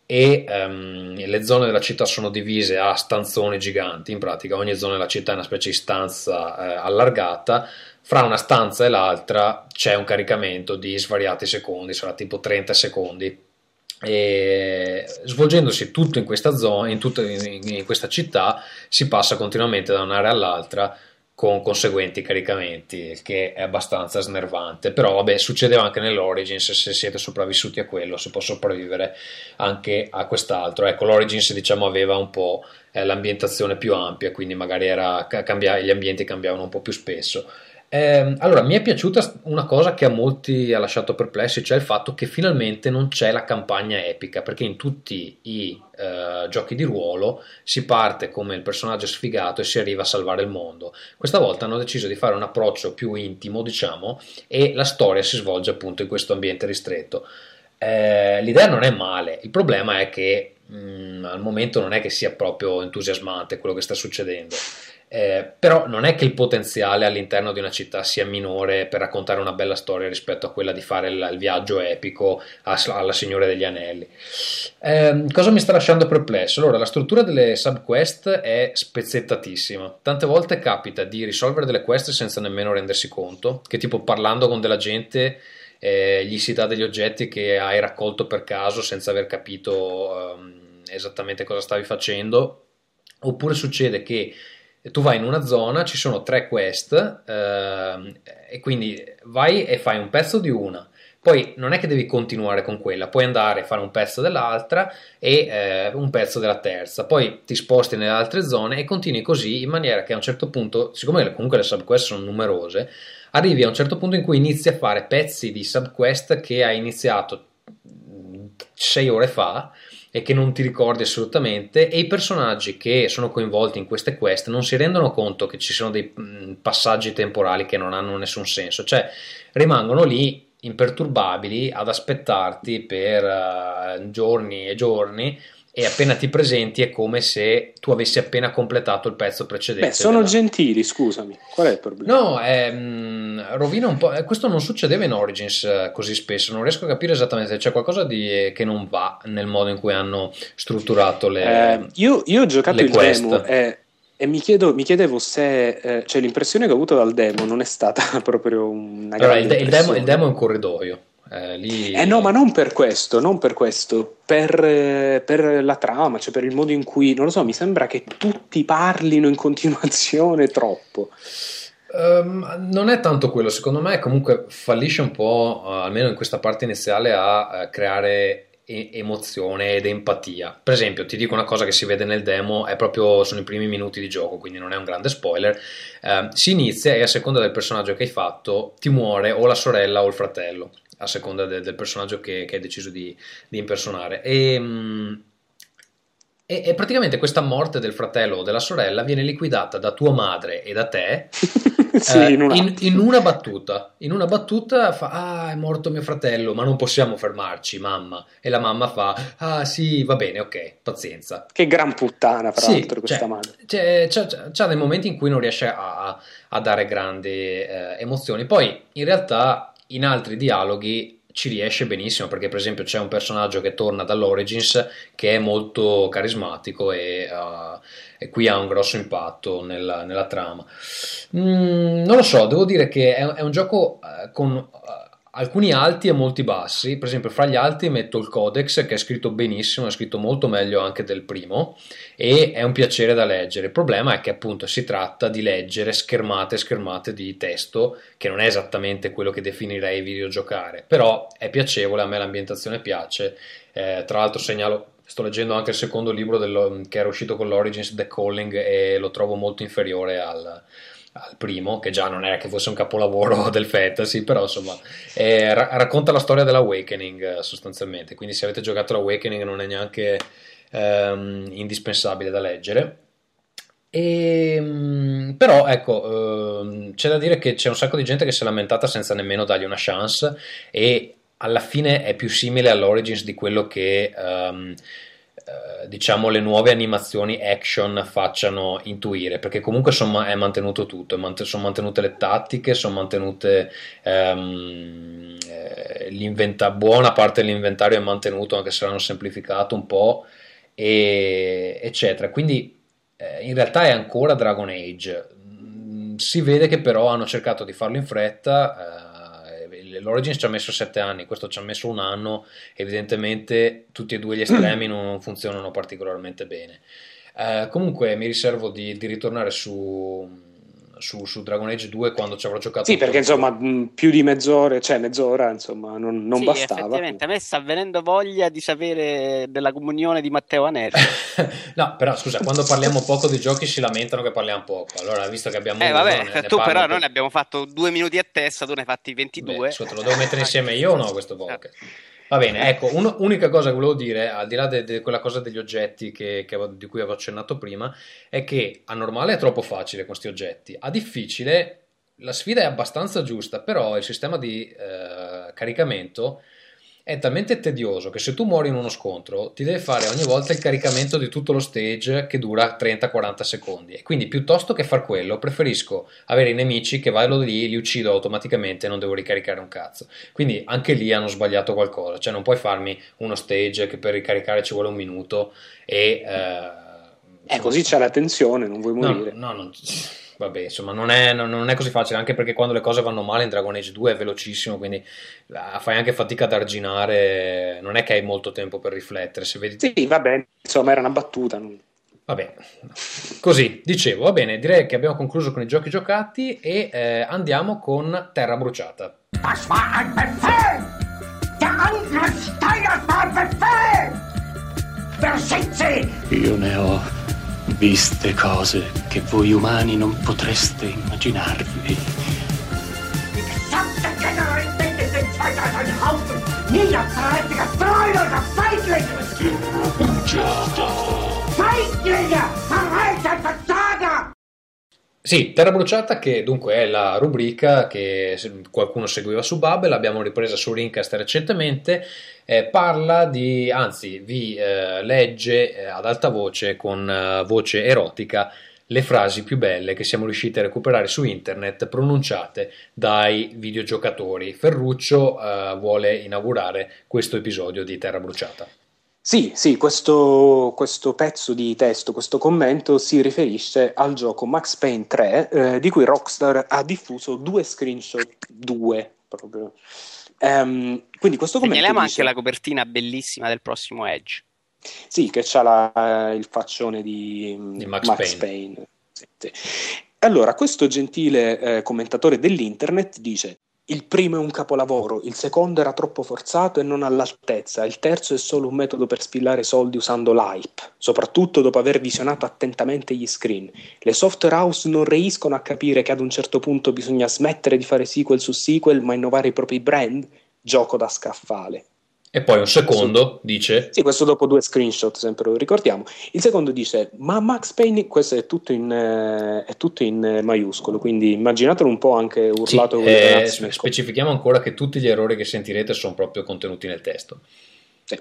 e ehm, le zone della città sono divise a stanzoni giganti, in pratica. Ogni zona della città è una specie di stanza eh, allargata, fra una stanza e l'altra c'è un caricamento di svariati secondi, sarà tipo 30 secondi. E svolgendosi tutto in questa zona, in, tutta, in, in questa città, si passa continuamente da un'area all'altra con conseguenti caricamenti, il che è abbastanza snervante. Però, vabbè, succedeva anche nell'Origins. Se siete sopravvissuti a quello, si può sopravvivere anche a quest'altro. Ecco, l'Origins, diciamo, aveva un po' eh, l'ambientazione più ampia, quindi magari era, cambia- gli ambienti cambiavano un po' più spesso. Ehm, allora, mi è piaciuta una cosa che a molti ha lasciato perplessi, cioè il fatto che finalmente non c'è la campagna epica, perché in tutti i eh, giochi di ruolo si parte come il personaggio sfigato e si arriva a salvare il mondo. Questa volta hanno deciso di fare un approccio più intimo, diciamo, e la storia si svolge appunto in questo ambiente ristretto. Eh, l'idea non è male, il problema è che mh, al momento non è che sia proprio entusiasmante quello che sta succedendo. Eh, però non è che il potenziale all'interno di una città sia minore per raccontare una bella storia rispetto a quella di fare il, il viaggio epico a- alla Signore degli Anelli. Ehm, cosa mi sta lasciando perplesso? Allora, la struttura delle subquest è spezzettatissima. Tante volte capita di risolvere delle quest senza nemmeno rendersi conto, che tipo parlando con della gente eh, gli si dà degli oggetti che hai raccolto per caso senza aver capito ehm, esattamente cosa stavi facendo. Oppure succede che tu vai in una zona, ci sono tre quest ehm, e quindi vai e fai un pezzo di una. Poi non è che devi continuare con quella, puoi andare a fare un pezzo dell'altra e eh, un pezzo della terza, poi ti sposti nelle altre zone e continui così in maniera che a un certo punto, siccome comunque le subquest sono numerose, arrivi a un certo punto in cui inizi a fare pezzi di subquest che hai iniziato 6 ore fa e che non ti ricordi assolutamente e i personaggi che sono coinvolti in queste quest non si rendono conto che ci sono dei passaggi temporali che non hanno nessun senso, cioè rimangono lì imperturbabili ad aspettarti per uh, giorni e giorni e appena ti presenti è come se tu avessi appena completato il pezzo precedente.
Beh, sono
della...
gentili, scusami. Qual è il problema?
No, mh, rovina un po'. eh, Questo non succedeva in Origins eh, così spesso. Non riesco a capire esattamente. C'è qualcosa di, che non va nel modo in cui hanno strutturato le.
Eh, io, io ho giocato
le
il
quest.
demo e, e mi, chiedo- mi chiedevo se eh, cioè l'impressione che ho avuto dal demo non è stata proprio una
Allora,
grande
il, de- il demo, il demo è un corridoio. Eh, lì...
Eh no, ma non per questo, non per questo, per, eh, per la trama, cioè per il modo in cui, non lo so, mi sembra che tutti parlino in continuazione troppo.
Ehm, non è tanto quello, secondo me comunque fallisce un po', eh, almeno in questa parte iniziale, a eh, creare e- emozione ed empatia. Per esempio, ti dico una cosa che si vede nel demo, è proprio sono i primi minuti di gioco, quindi non è un grande spoiler. Eh, si inizia e a seconda del personaggio che hai fatto ti muore o la sorella o il fratello, a seconda de- del personaggio che, che hai deciso di, di impersonare. E, mm, e- e praticamente questa morte del fratello o della sorella viene liquidata da tua madre e da te
sì,
eh,
in un
in, in una battuta. In una battuta fa: Ah, è morto mio fratello, ma non possiamo fermarci, mamma. E la mamma fa: Ah, sì, va bene, ok, pazienza.
Che gran puttana, fra
Sì,
l'altro, questa
cioè,
madre.
c'è, c'è- c'è- c'ha dei momenti in cui non riesce a, a- a dare grandi eh, emozioni. Poi, in realtà, in altri dialoghi ci riesce benissimo perché, per esempio, c'è un personaggio che torna dall'Origins che è molto carismatico e, eh, e qui ha un grosso impatto nella, nella trama. Mm, non lo so, devo dire che è, è un gioco eh, con eh, alcuni alti e molti bassi. Per esempio, fra gli alti metto il Codex che è scritto benissimo, è scritto molto meglio anche del primo e è un piacere da leggere. Il problema è che appunto si tratta di leggere schermate e schermate di testo che non è esattamente quello che definirei videogiocare, però è piacevole, a me l'ambientazione piace. Eh, tra l'altro segnalo Sto leggendo anche il secondo libro dello- che era uscito con l'Origins, The Calling, e lo trovo molto inferiore al, al primo, che già non era che fosse un capolavoro del fantasy, però insomma eh, ra- racconta la storia dell'Awakening eh, sostanzialmente, quindi se avete giocato l'Awakening non è neanche ehm, indispensabile da leggere. E, mm, però ecco, ehm, c'è da dire che c'è un sacco di gente che si è lamentata senza nemmeno dargli una chance e alla fine è più simile all'Origins di quello che ehm, eh, diciamo le nuove animazioni action facciano intuire perché comunque insomma è mantenuto tutto, è mant- sono mantenute le tattiche, sono mantenute ehm, eh, l'inventa- buona parte dell'inventario è mantenuto anche se l'hanno semplificato un po' e- eccetera. Quindi eh, in realtà è ancora Dragon Age. Mm, si vede che però hanno cercato di farlo in fretta eh, l'Origins ci ha messo 7 anni questo ci ha messo un anno evidentemente tutti e due gli estremi non funzionano particolarmente bene. Eh, comunque mi riservo di, di ritornare su, su, su Dragon Age 2 quando ci avrò giocato
Sì, perché insomma mh, più di mezz'ora, cioè mezz'ora, insomma, non, non
sì,
bastava.
effettivamente a me sta venendo voglia di sapere della comunione di Matteo Anelli.
no, però scusa, quando parliamo poco di giochi si lamentano che parliamo poco. Allora, visto che abbiamo
Eh
uno,
vabbè,
ne- ne
tu
parlo
però noi ne abbiamo fatto due minuti a testa, tu ne hai fatti 22.
Beh, scusa, te lo devo mettere insieme io o no questo podcast? Va bene, ecco, uno- unica cosa che volevo dire, al di là di quella cosa degli oggetti che- che di cui avevo accennato prima, è che a normale è troppo facile questi oggetti, a difficile la sfida è abbastanza giusta, però il sistema di eh, caricamento è talmente tedioso che se tu muori in uno scontro ti deve fare ogni volta il caricamento di tutto lo stage che dura 30-40 secondi. E quindi piuttosto che far quello preferisco avere i nemici che vado lì, li uccido automaticamente e non devo ricaricare un cazzo. Quindi anche lì hanno sbagliato qualcosa. Cioè non puoi farmi uno stage che per ricaricare ci vuole un minuto e eh,
Eh, così c'è la tensione, non vuoi
No,
morire.
no, non- vabbè, insomma, non è, non- non è così facile, anche perché quando le cose vanno male in Dragon Age 2 è velocissimo, quindi fai anche fatica ad arginare, non è che hai molto tempo per riflettere, se vedi...
Sì, va bene, insomma, era una battuta. non-
Vabbè, così, dicevo, va bene, direi che abbiamo concluso con i giochi giocati e eh, andiamo con Terra Bruciata.
Das war ein Befehl! Der Angriff Steiners war Befehl! Versitze!
Io ne ho Viste cose che voi umani non potreste immaginarvi.
Sì, Terra Bruciata che dunque è la rubrica che qualcuno seguiva su Bubble, l'abbiamo ripresa su Rincast recentemente eh, parla di, anzi vi eh, legge eh, ad alta voce con eh, voce erotica le frasi più belle che siamo riusciti a recuperare su internet pronunciate dai videogiocatori. Ferruccio eh, vuole inaugurare questo episodio di Terra Bruciata.
Sì, sì, questo, questo pezzo di testo, questo commento si riferisce al gioco Max Payne 3, eh, di cui Rockstar ha diffuso due screenshot, due proprio. Ehm, quindi questo commento
Segnaliamo
dice-
anche la copertina bellissima del prossimo Edge.
Sì, che c'ha la- il faccione di,
Di Max
Max,
Payne.
Payne. Sì, sì. Allora, questo gentile eh, commentatore dell'internet dice: Il primo è un capolavoro, il secondo era troppo forzato e non all'altezza, il terzo è solo un metodo per spillare soldi usando l'hype, soprattutto dopo aver visionato attentamente gli screen. Le software house non riescono a capire che ad un certo punto bisogna smettere di fare sequel su sequel, ma innovare i propri brand. Gioco da scaffale.
E poi un secondo dice
Sì, questo dopo due screenshot, sempre lo ricordiamo. Il secondo dice: Ma Max Payne, questo è tutto in, eh, è tutto in eh, maiuscolo, quindi immaginatelo un po' anche
Sì,
urlato con
eh, specifichiamo ancora che tutti gli errori che sentirete sono proprio contenuti nel testo.
Sì.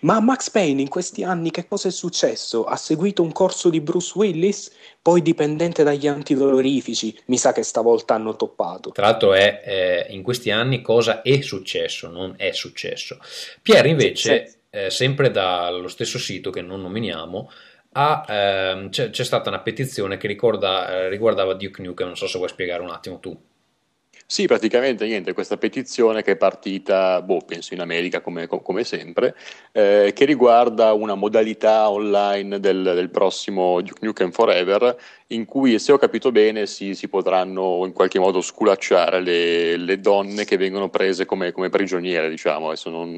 Ma a Max Payne in questi anni che cosa è successo? Ha seguito un corso di Bruce Willis, poi dipendente dagli antidolorifici. Mi sa che stavolta hanno toppato.
Tra l'altro è eh, in questi anni cosa è successo, non è successo. Pierre invece,
Sì.
eh, sempre dallo stesso sito che non nominiamo, ha, ehm, c'è, c'è stata una petizione che ricorda, eh, riguardava Duke Nukem, non so se vuoi spiegare un attimo tu.
Sì, praticamente niente, questa petizione che è partita, boh, penso in America come, co- come sempre, eh, che riguarda una modalità online del, del prossimo Duke Nukem Forever, in cui, se ho capito bene, si, si potranno in qualche modo sculacciare le, le donne che vengono prese come, come prigioniere, diciamo, adesso non,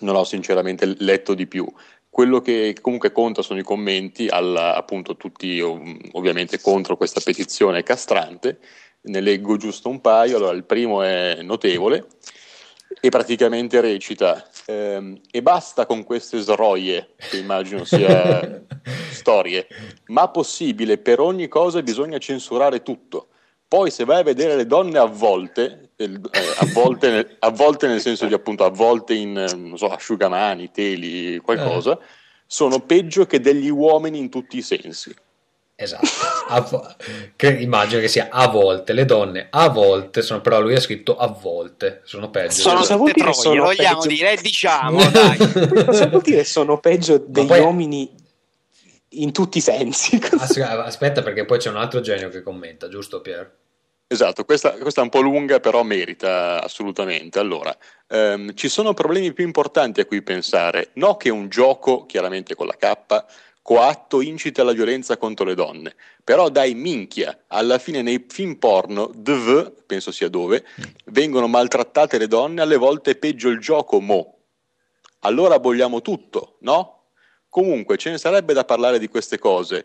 non ho sinceramente letto di più. Quello che comunque conta sono i commenti, alla- appunto tutti ov- ovviamente contro questa petizione castrante, ne leggo giusto un paio. Allora, il primo è notevole e praticamente recita: ehm, E basta con queste sroie, che immagino sia storie, ma possibile, per ogni cosa bisogna censurare tutto. Poi, se vai a vedere le donne avvolte, eh, avvolte, nel, avvolte nel senso di appunto avvolte in eh, non so, asciugamani, teli, qualcosa, sono peggio che degli uomini in tutti i sensi.
Esatto, A che immagino che sia a volte, le donne a volte sono, però lui ha scritto a volte, sono peggio.
Sono
dire
troie,
sono
vogliamo
peggio?
dire, eh, diciamo, dai.
Cosa vuol dire sono peggio degli
poi-
uomini in tutti i sensi?
As- Aspetta perché poi c'è un altro genio che commenta, giusto Pier?
Esatto, questa, questa è un po' lunga, però merita assolutamente. Allora, ehm, ci sono problemi più importanti a cui pensare. No che un gioco, chiaramente con la K, coatto incita alla violenza contro le donne. Però dai minchia, alla fine nei film porno, dv, penso sia dove, vengono maltrattate le donne, alle volte è peggio il gioco, mo. Allora vogliamo tutto, no? Comunque, ce ne sarebbe da parlare di queste cose.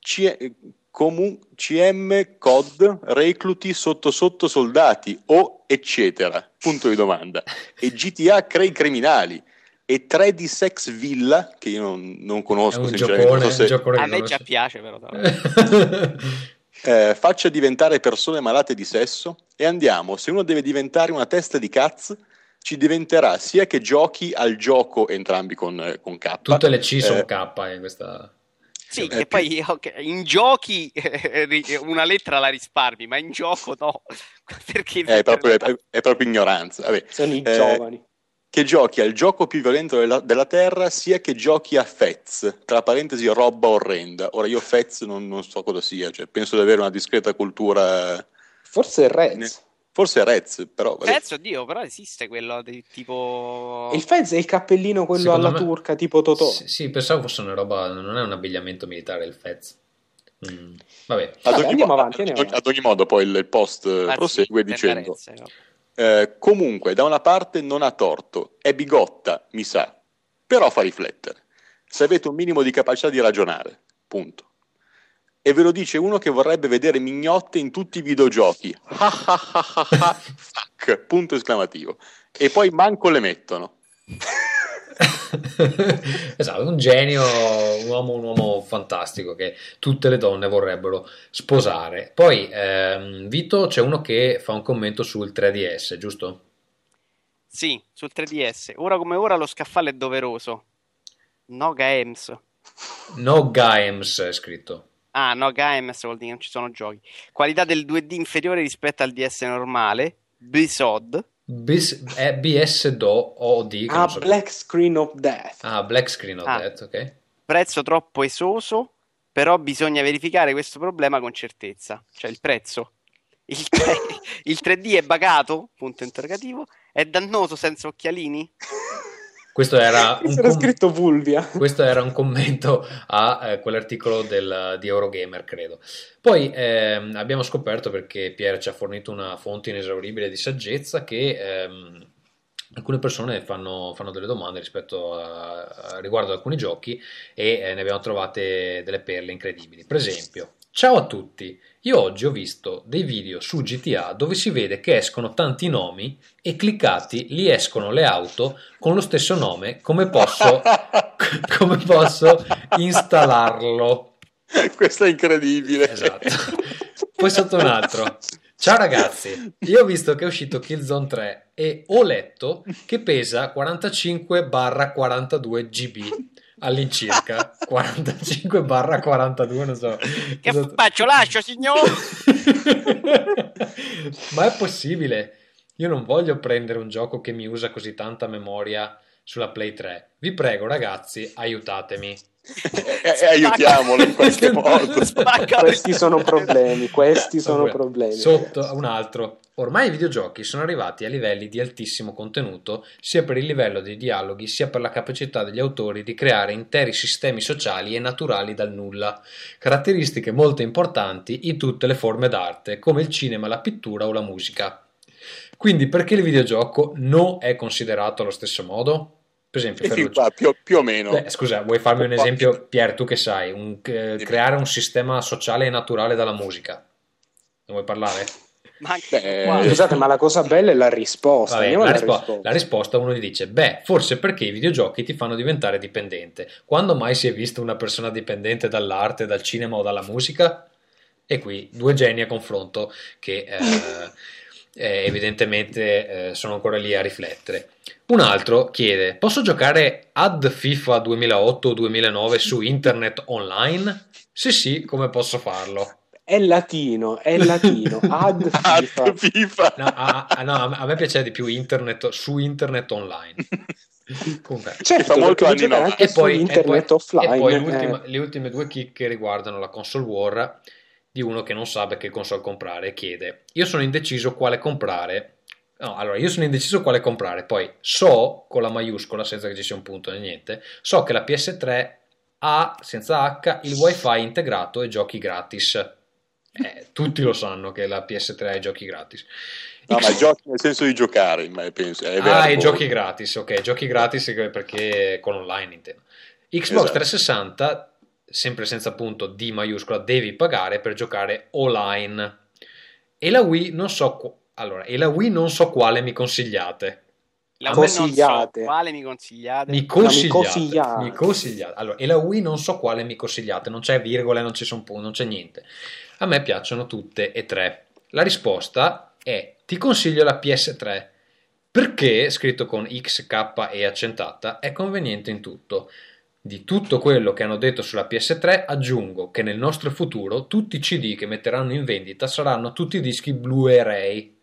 C- comu- CM, COD, recluti sotto sotto soldati o eccetera. Punto di domanda. E GTA crea i criminali. E 3D Sex Villa, che io non, non conosco sinceramente,
giocone,
non so se-
A me già piace però.
eh, faccia diventare persone malate di sesso e andiamo, se uno deve diventare una testa di cazzo, ci diventerà sia che giochi al gioco entrambi con, eh, con K.
Tutte le C sono
Eh,
K in questa...
Sì,
Eh,
che
più-
poi ok, in giochi eh, una lettera la risparmi, ma in gioco no. Perché
È proprio, è- è proprio ignoranza. Vabbè.
Sono i
Eh,
giovani.
Che giochi al gioco più violento della, della Terra, sia che giochi a Fez, tra parentesi roba orrenda. Ora io Fez non, non so cosa sia, cioè, penso di avere una discreta cultura,
Forse è Reds.
forse Rez, però.
Pezzo, oddio, però esiste quello di tipo...
Il Fez è il cappellino quello
Secondo
alla
me-
turca, tipo Totò.
Sì, sì, pensavo fosse una roba, non è un abbigliamento militare il Fez. Mm, Vabbè,
Ad
Vabbè,
ogni,
andiamo avanti,
ad
andiamo
ogni- ad ogni modo poi il, il post eh,
Anzi,
prosegue dicendo
tenderezze, no?
Eh, comunque da una parte non ha torto, è bigotta, mi sa, però fa riflettere. Se avete un minimo di capacità di ragionare, punto. E ve lo dice uno che vorrebbe vedere mignotte in tutti i videogiochi. Fuck, punto esclamativo. e poi manco le mettono.
esatto, un genio, un uomo, un uomo fantastico che tutte le donne vorrebbero sposare. Poi, ehm, Vito, c'è uno che fa un commento sul 3DS, giusto?
Sì, sul 3DS. Ora come ora lo scaffale è doveroso. No games.
No games è scritto.
Ah, no games vuol dire non ci sono giochi. Qualità del 2D inferiore rispetto al DS normale. Bisod.
Bis, è BS-DO che
Ah,
non so-
Black Screen of Death.
Ah, Black Screen of
Ah.
Death, ok.
Prezzo troppo esoso, però bisogna verificare questo problema con certezza. Cioè il prezzo. Il, tre- il 3D è bagato? Punto interrogativo. È dannoso senza occhialini?
Questo era com- questo era un commento a eh, quell'articolo del- di Eurogamer, credo. Poi ehm, abbiamo scoperto, perché Pier ci ha fornito una fonte inesauribile di saggezza, che ehm, alcune persone fanno, fanno delle domande rispetto a, a- riguardo ad alcuni giochi e eh, ne abbiamo trovate delle perle incredibili. Per esempio, ciao a tutti, io oggi ho visto dei video su GTA dove si vede che escono tanti nomi e cliccati li escono le auto con lo stesso nome, come posso, come posso installarlo?
Questo è incredibile.
Esatto. Poi sotto un altro. Ciao ragazzi, io ho visto che è uscito Killzone 3 e ho letto che pesa 45-42 GB all'incirca. 45-42, non so.
Che
cosa-
faccio? Lascio, signore!
Ma è possibile? Io non voglio prendere un gioco che mi usa così tanta memoria sulla Play 3. Vi prego, ragazzi, aiutatemi.
E, aiutiamolo in qualche modo.
Questi sono problemi, questi sono
Vabbè,
problemi.
Sotto un altro. Ormai i videogiochi sono arrivati a livelli di altissimo contenuto, sia per il livello dei dialoghi, sia per la capacità degli autori di creare interi sistemi sociali e naturali dal nulla, caratteristiche molto importanti in tutte le forme d'arte, come il cinema, la pittura o la musica. Quindi perché il videogioco non è considerato allo stesso modo? Per esempio,
fin
Ferruccio.
qua, più, più o meno.
Beh, scusa, vuoi farmi un esempio, Pier, tu che sai, un- eh, creare un sistema sociale e naturale dalla musica? Ne vuoi parlare?
Ma anche
Beh,
qua.
Scusate, ma la cosa bella è la risposta.
Vabbè, la,
alla
rispo-
risposta.
la risposta uno gli dice, beh, forse perché i videogiochi ti fanno diventare dipendente. Quando mai si è visto una persona dipendente dall'arte, dal cinema o dalla musica? E qui due geni a confronto che eh, eh, evidentemente eh, sono ancora lì a riflettere. Un altro chiede, posso giocare ad FIFA 2008 o 2009 su internet online? Se sì, come posso farlo?
È latino, è latino. Ad FIFA.
FIFA.
No, a, a- no, a me piace di più internet su internet online. Comunque.
Certo,
fa molto anni
puoi giocare
90.
anche
E
su
poi, e
internet
poi-
offline.
e poi
eh.
le ultime due chicche riguardano la console war di uno che non sa che console comprare e chiede: Io sono indeciso quale comprare. No, allora io sono indeciso quale comprare. Poi so con la maiuscola, senza che ci sia un punto né niente, so che la PS3 ha senza H il wifi integrato e giochi gratis. Eh, tutti lo sanno che la PS3 ha i giochi gratis.
No, ma
X-
giochi nel senso di giocare, ma penso. È
ah,
verbo.
i giochi gratis, ok, giochi gratis perché con online intendo. Xbox
Esatto.
360, sempre senza punto D maiuscola, devi pagare per giocare online. E la Wii non so qu- allora, e la Wii non so quale mi consigliate.
La non so
Consigliate.
quale mi consigliate?
Mi consigliate,
consigliate.
mi consigliate. Allora, e la Wii non so quale mi consigliate, non c'è virgole, non ci sono punti, non c'è niente. A me piacciono tutte e tre. La risposta è: ti consiglio la PS3 perché, scritto con XK e accentata, è conveniente in tutto. Di tutto quello che hanno detto sulla PS3 aggiungo che nel nostro futuro tutti i CD che metteranno in vendita saranno tutti dischi Blu-ray.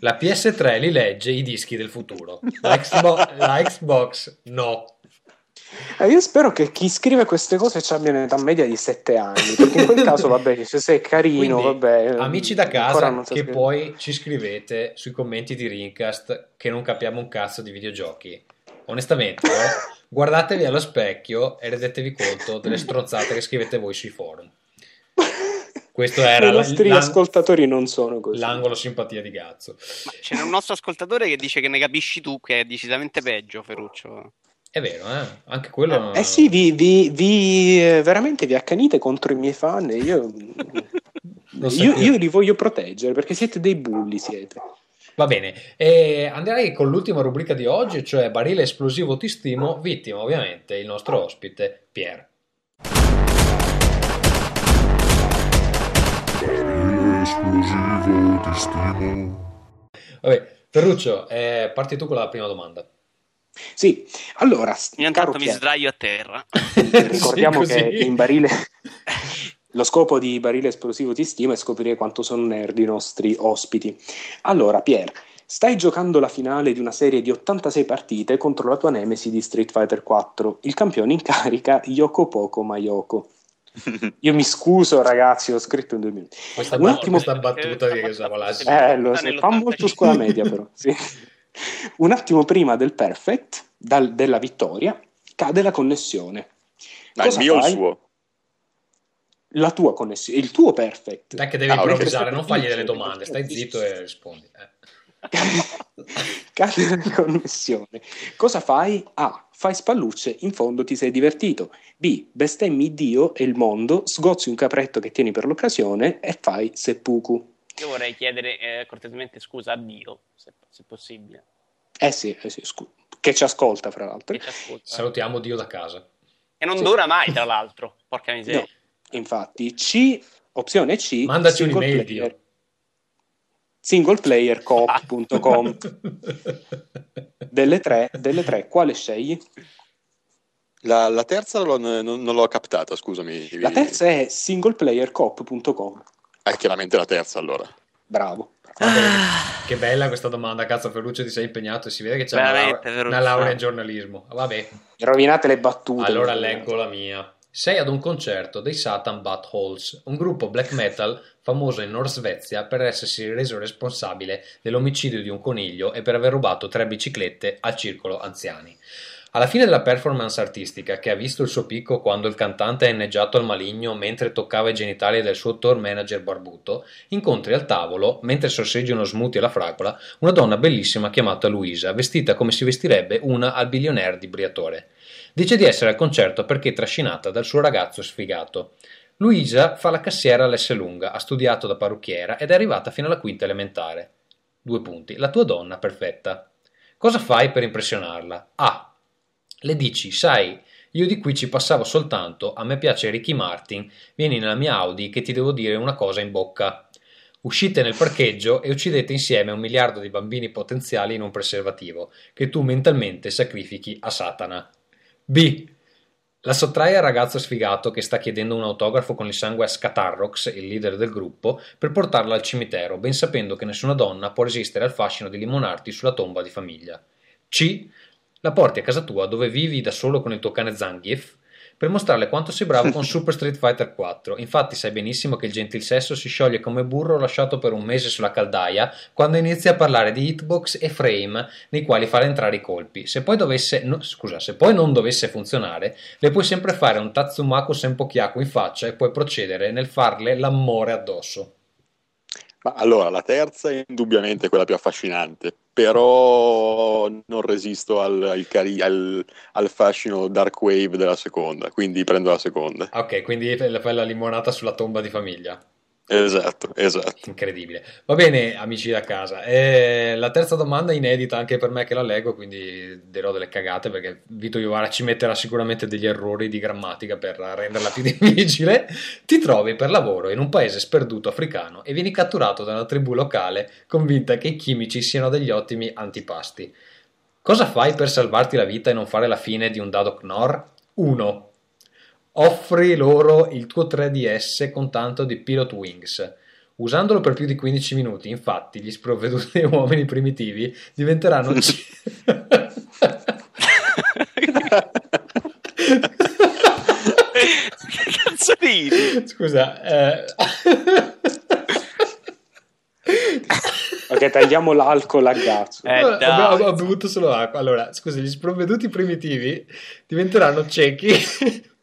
La PS3 li legge i dischi del futuro. La Xbox, la Xbox no.
Eh, io spero che chi scrive queste cose ci abbia un'età media di 7 anni, perché in quel caso, vabbè, se sei carino,
Quindi,
vabbè. eh,
amici da casa che poi ci scrivete sui commenti di Rincast che non capiamo un cazzo di videogiochi. Onestamente, eh, guardatevi allo specchio e rendetevi conto delle stronzate che scrivete voi sui forum. Questo era
I nostri
l'ang-
ascoltatori non sono così.
l'angolo simpatia di Gazzo.
Ma c'è un nostro ascoltatore che dice che ne capisci tu, che è decisamente peggio, Ferruccio.
È vero, eh? Anche quello...
Eh sì, vi, vi- vi- eh, veramente vi accanite contro i miei fan e io, io, io li voglio proteggere perché siete dei bulli, siete.
Va bene, e andrei con l'ultima rubrica di oggi, cioè barile esplosivo ti stimo, vittima ovviamente il nostro ospite Pier.
Barile esplosivo ti stimo.
Vabbè, Ferruccio, eh, parti tu con la prima domanda.
Sì, allora,
intanto mi sdraio a terra.
ricordiamo
Sì,
che in barile lo scopo di barile esplosivo ti stima è scoprire quanto sono nerd i nostri ospiti. Allora, Pier, stai giocando la finale di una serie di 86 partite contro la tua nemesi di Street Fighter 4, il campione in carica Yoko Poco Mayoko. Io mi scuso, ragazzi, ho scritto in due minuti.
Questa,
Un
ba-
attimo-
questa battuta che usava la
Eh, lo so, fa molto scuola media, però. sì. Un attimo prima del perfect, dal- della vittoria, cade la connessione.
Ma il
Cosa
mio o il suo?
La tua connessione, il tuo perfect.
Dai che devi
Ah, ok.
improvvisare, non fagli delle domande, stai zitto e rispondi. Eh.
cade la connessione. Cosa fai? A. Fai spallucce, in fondo ti sei divertito. B. Bestemmi Dio e il mondo, sgozzi un capretto che tieni per l'occasione e fai seppuku.
Io vorrei chiedere eh, cortesemente scusa a Dio, se, se possibile.
Eh sì, eh sì, scu- che ci ascolta, fra l'altro.
Che ci ascolta.
Salutiamo Dio da casa.
E non
Sì.
dura mai, tra l'altro. Porca miseria.
No, infatti, C, opzione C,
Mandaci
single
un'email,
player-
Dio.
singleplayercoop.com delle tre, delle tre, quale scegli?
La, la terza non, non- non l'ho captata, scusami.
La terza è singleplayercoop.com.
È chiaramente la terza allora.
Bravo.
Va bene. Che bella questa domanda, cazzo Ferruccio ti sei impegnato e si vede che c'è una
Veramente,
laurea,
Ferruccio.
una laurea in giornalismo. Vabbè,
Rovinate le battute.
allora leggo la mia. Sei ad un concerto dei Satan Buttholes, un gruppo black metal famoso in Nord Svezia per essersi reso responsabile dell'omicidio di un coniglio e per aver rubato tre biciclette al circolo anziani. Alla fine della performance artistica, che ha visto il suo picco quando il cantante ha inneggiato al maligno mentre toccava i genitali del suo tour manager barbuto, incontri al tavolo, mentre sorseggi uno smoothie alla fragola, una donna bellissima chiamata Luisa, vestita come si vestirebbe una al billionaire di Briatore. Dice di essere al concerto perché trascinata dal suo ragazzo sfigato. Luisa fa la cassiera all'Esselunga, ha studiato da parrucchiera ed è arrivata fino alla quinta elementare. Due punti. La tua donna perfetta. Cosa fai per impressionarla? A. Le dici, sai, io di qui ci passavo soltanto, a me piace Ricky Martin, vieni nella mia Audi che ti devo dire una cosa in bocca. Uscite nel parcheggio e uccidete insieme un miliardo di bambini potenziali in un preservativo, che tu mentalmente sacrifichi a Satana. B. La sottrai al ragazzo sfigato che sta chiedendo un autografo con il sangue a Scatarrox, il leader del gruppo, per portarlo al cimitero, ben sapendo che nessuna donna può resistere al fascino di limonarti sulla tomba di famiglia. C. La porti a casa tua dove vivi da solo con il tuo cane Zangief per mostrarle quanto sei bravo con Super Street Fighter 4. Infatti sai benissimo che il gentil sesso si scioglie come burro lasciato per un mese sulla caldaia quando inizia a parlare di hitbox e frame nei quali fare entrare i colpi. Se poi dovesse no, scusa, se poi non dovesse funzionare, le puoi sempre fare un Tatsumaku Senpokyaku in faccia e puoi procedere nel farle l'amore addosso.
Ma allora, la terza è indubbiamente quella più affascinante, però non resisto al, al cari- al- al fascino dark wave della seconda, quindi prendo la seconda.
Ok, quindi fai la limonata sulla tomba di famiglia.
Esatto, esatto.
Incredibile. Va bene, amici da casa. Eh, la terza domanda è inedita anche per me che la leggo, quindi dirò delle cagate perché Vito Iovara ci metterà sicuramente degli errori di grammatica per renderla più difficile. Ti trovi per lavoro in un paese sperduto africano e vieni catturato da una tribù locale convinta che i chimici siano degli ottimi antipasti. Cosa fai per salvarti la vita e non fare la fine di un dado Knorr? 1 offri loro il tuo 3DS con tanto di Pilot Wings. Usandolo per più di 15 minuti, infatti, gli sprovveduti uomini primitivi diventeranno... c-
che cazzo ridi?
Scusa, eh...
Ok, tagliamo l'alcol a gazzo.
Eh, dai.
ho- ho bevuto solo acqua. Allora, scusa, gli sprovveduti primitivi diventeranno ciechi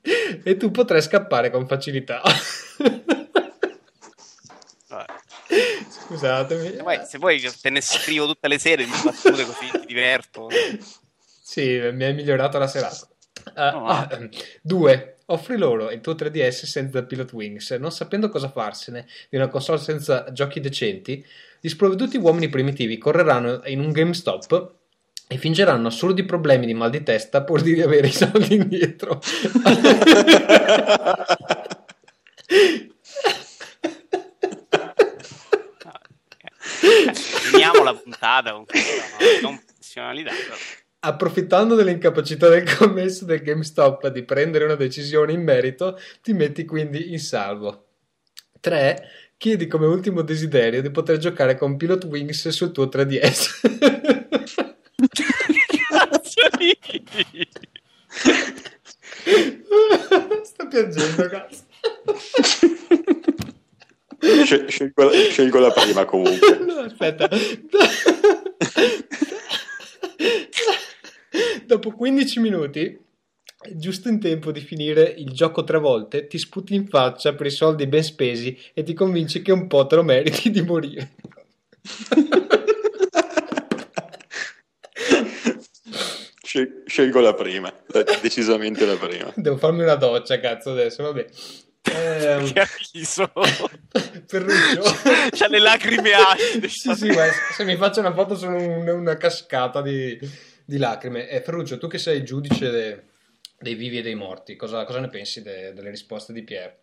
e tu potrai scappare con facilità. Scusatemi.
Se vuoi, se vuoi te ne scrivo tutte le sere di battute così ti diverto.
Sì, mi hai migliorato la serata. Ah,
No,
ah, ehm, due. Offri loro il tuo 3DS senza Pilot Wings, non sapendo cosa farsene di una console senza giochi decenti, gli sprovveduti uomini primitivi correranno in un GameStop e fingeranno assurdi problemi di mal di testa pur di avere i soldi indietro.
Finiamo la puntata con questa no? professionalità.
Approfittando dell'incapacità del commesso del GameStop di prendere una decisione in merito, ti metti quindi in salvo. 3. Chiedi come ultimo desiderio di poter giocare con Pilot Wings sul tuo 3DS.
Di-
Sto piangendo, cazzo.
Scel- Scelgo la, scelgo la prima comunque.
No, aspetta. Dopo 15 minuti, giusto in tempo di finire il gioco tre volte, ti sputi in faccia per i soldi ben spesi e ti convinci che un po' te lo meriti di morire.
Scelgo la prima, eh, decisamente la prima.
Devo farmi una doccia, cazzo, adesso, vabbè. Ehm,
Che riso.
Ferruccio.
C'ha le lacrime acide.
sì, sì, ma se mi faccio una foto sono un- una cascata di, di lacrime. E Ferruccio, tu che sei il giudice de- dei vivi e dei morti, cosa, cosa ne pensi de- delle risposte di Pier?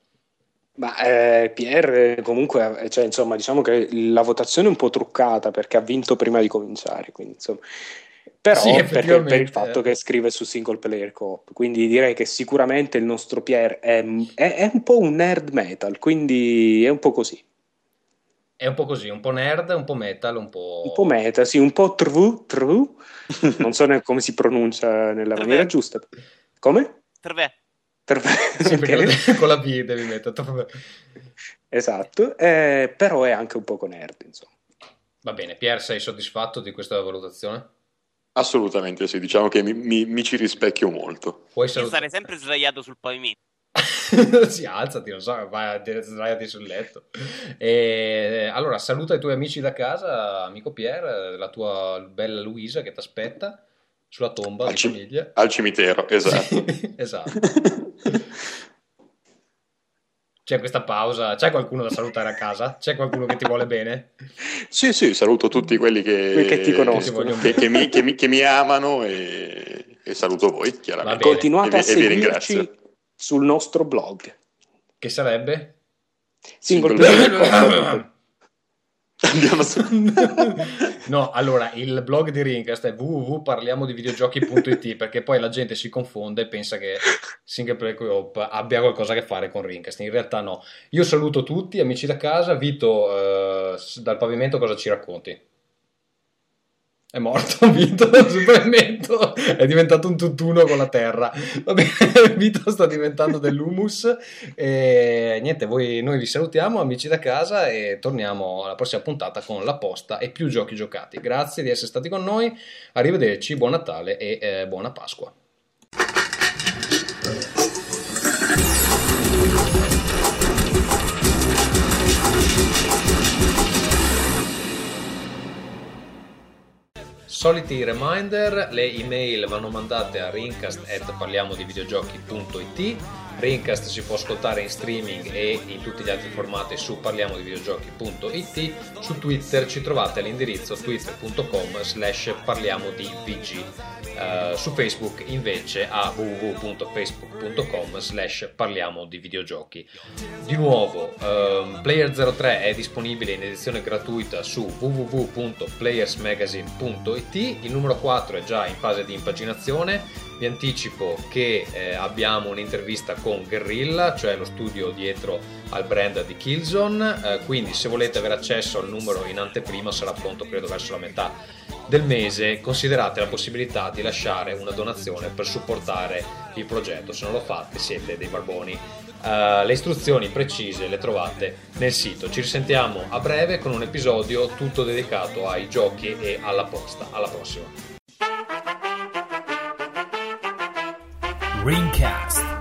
Ma eh, Pierre comunque, eh, cioè, insomma, diciamo che la votazione è un po' truccata perché ha vinto prima di cominciare, quindi, insomma. Però
Sì,
perché,
effettivamente,
per il fatto che scrive su single player co-op, quindi direi che sicuramente il nostro Pierre è, è- è un po' un nerd metal, quindi è un po' così,
È un po' così, un po' nerd, un po' metal, un po'...
un po' meta, sì, un po' true, true, non so come si pronuncia nella
True.
maniera giusta. Come?
Trevè.
Sì, perché
Ok.
con la B devi mettere.
Esatto, eh, però è anche un poco nerd, insomma.
Va bene, Pier, sei soddisfatto di questa valutazione?
Assolutamente sì, diciamo che mi, mi- mi ci rispecchio molto.
Puoi
Io
salutare.
sarei sempre sdraiato sul pavimento.
sì, alzati, non so, vai, sdraiati sul letto. E, allora, saluta i tuoi amici da casa, amico Pier, la tua bella Luisa che ti aspetta sulla tomba
Al
famiglia.
Al cimitero, esatto.
Esatto. C'è questa pausa, c'è qualcuno da salutare a casa? C'è qualcuno che ti vuole bene?
Sì, sì, saluto tutti quelli che,
Quelli che ti conoscono.
che, che mi, che mi- che mi amano e, e saluto voi, chiaramente.
Continuate
E
a
vi- e vi ringrazio.
seguirci sul nostro blog.
Che sarebbe?
Single
Single. Abbiamo-
No, allora il blog di Rincast è www.parliamodivideogiochi.it perché poi la gente si confonde e pensa che Single Player Co-op abbia qualcosa a che fare con Rincast. In realtà no. Io saluto tutti, amici da casa. Vito, eh, dal pavimento cosa ci racconti? È morto Vito sul pavimento, è diventato un tutt'uno con la terra. Va bene, Vito sta diventando dell'humus. E niente, voi, noi vi salutiamo, amici da casa, e torniamo alla prossima puntata con la posta e più giochi giocati. Grazie di essere stati con noi, arrivederci, buon Natale e eh, buona Pasqua. Soliti reminder, le email vanno mandate a rincast.parliamodivideogiochi.it Rincast si può ascoltare in streaming e in tutti gli altri formati su parliamodivideogiochi.it Su Twitter ci trovate all'indirizzo twitter.com slash parliamo di VG Eh, Su Facebook invece a www.facebook.com slash parliamo di videogiochi Di nuovo, ehm, Player 03 è disponibile in edizione gratuita su www.playersmagazine.it Il numero 4 è già in fase di impaginazione. Vi anticipo che eh, abbiamo un'intervista con Guerrilla, cioè lo studio dietro al brand di Killzone, eh, quindi se volete avere accesso al numero in anteprima sarà pronto credo verso la metà del mese, considerate la possibilità di lasciare una donazione per supportare il progetto, se non lo fate siete dei barboni. Eh, le istruzioni precise le trovate nel sito. Ci risentiamo a breve con un episodio tutto dedicato ai giochi e alla posta. Alla prossima.
Ringcast.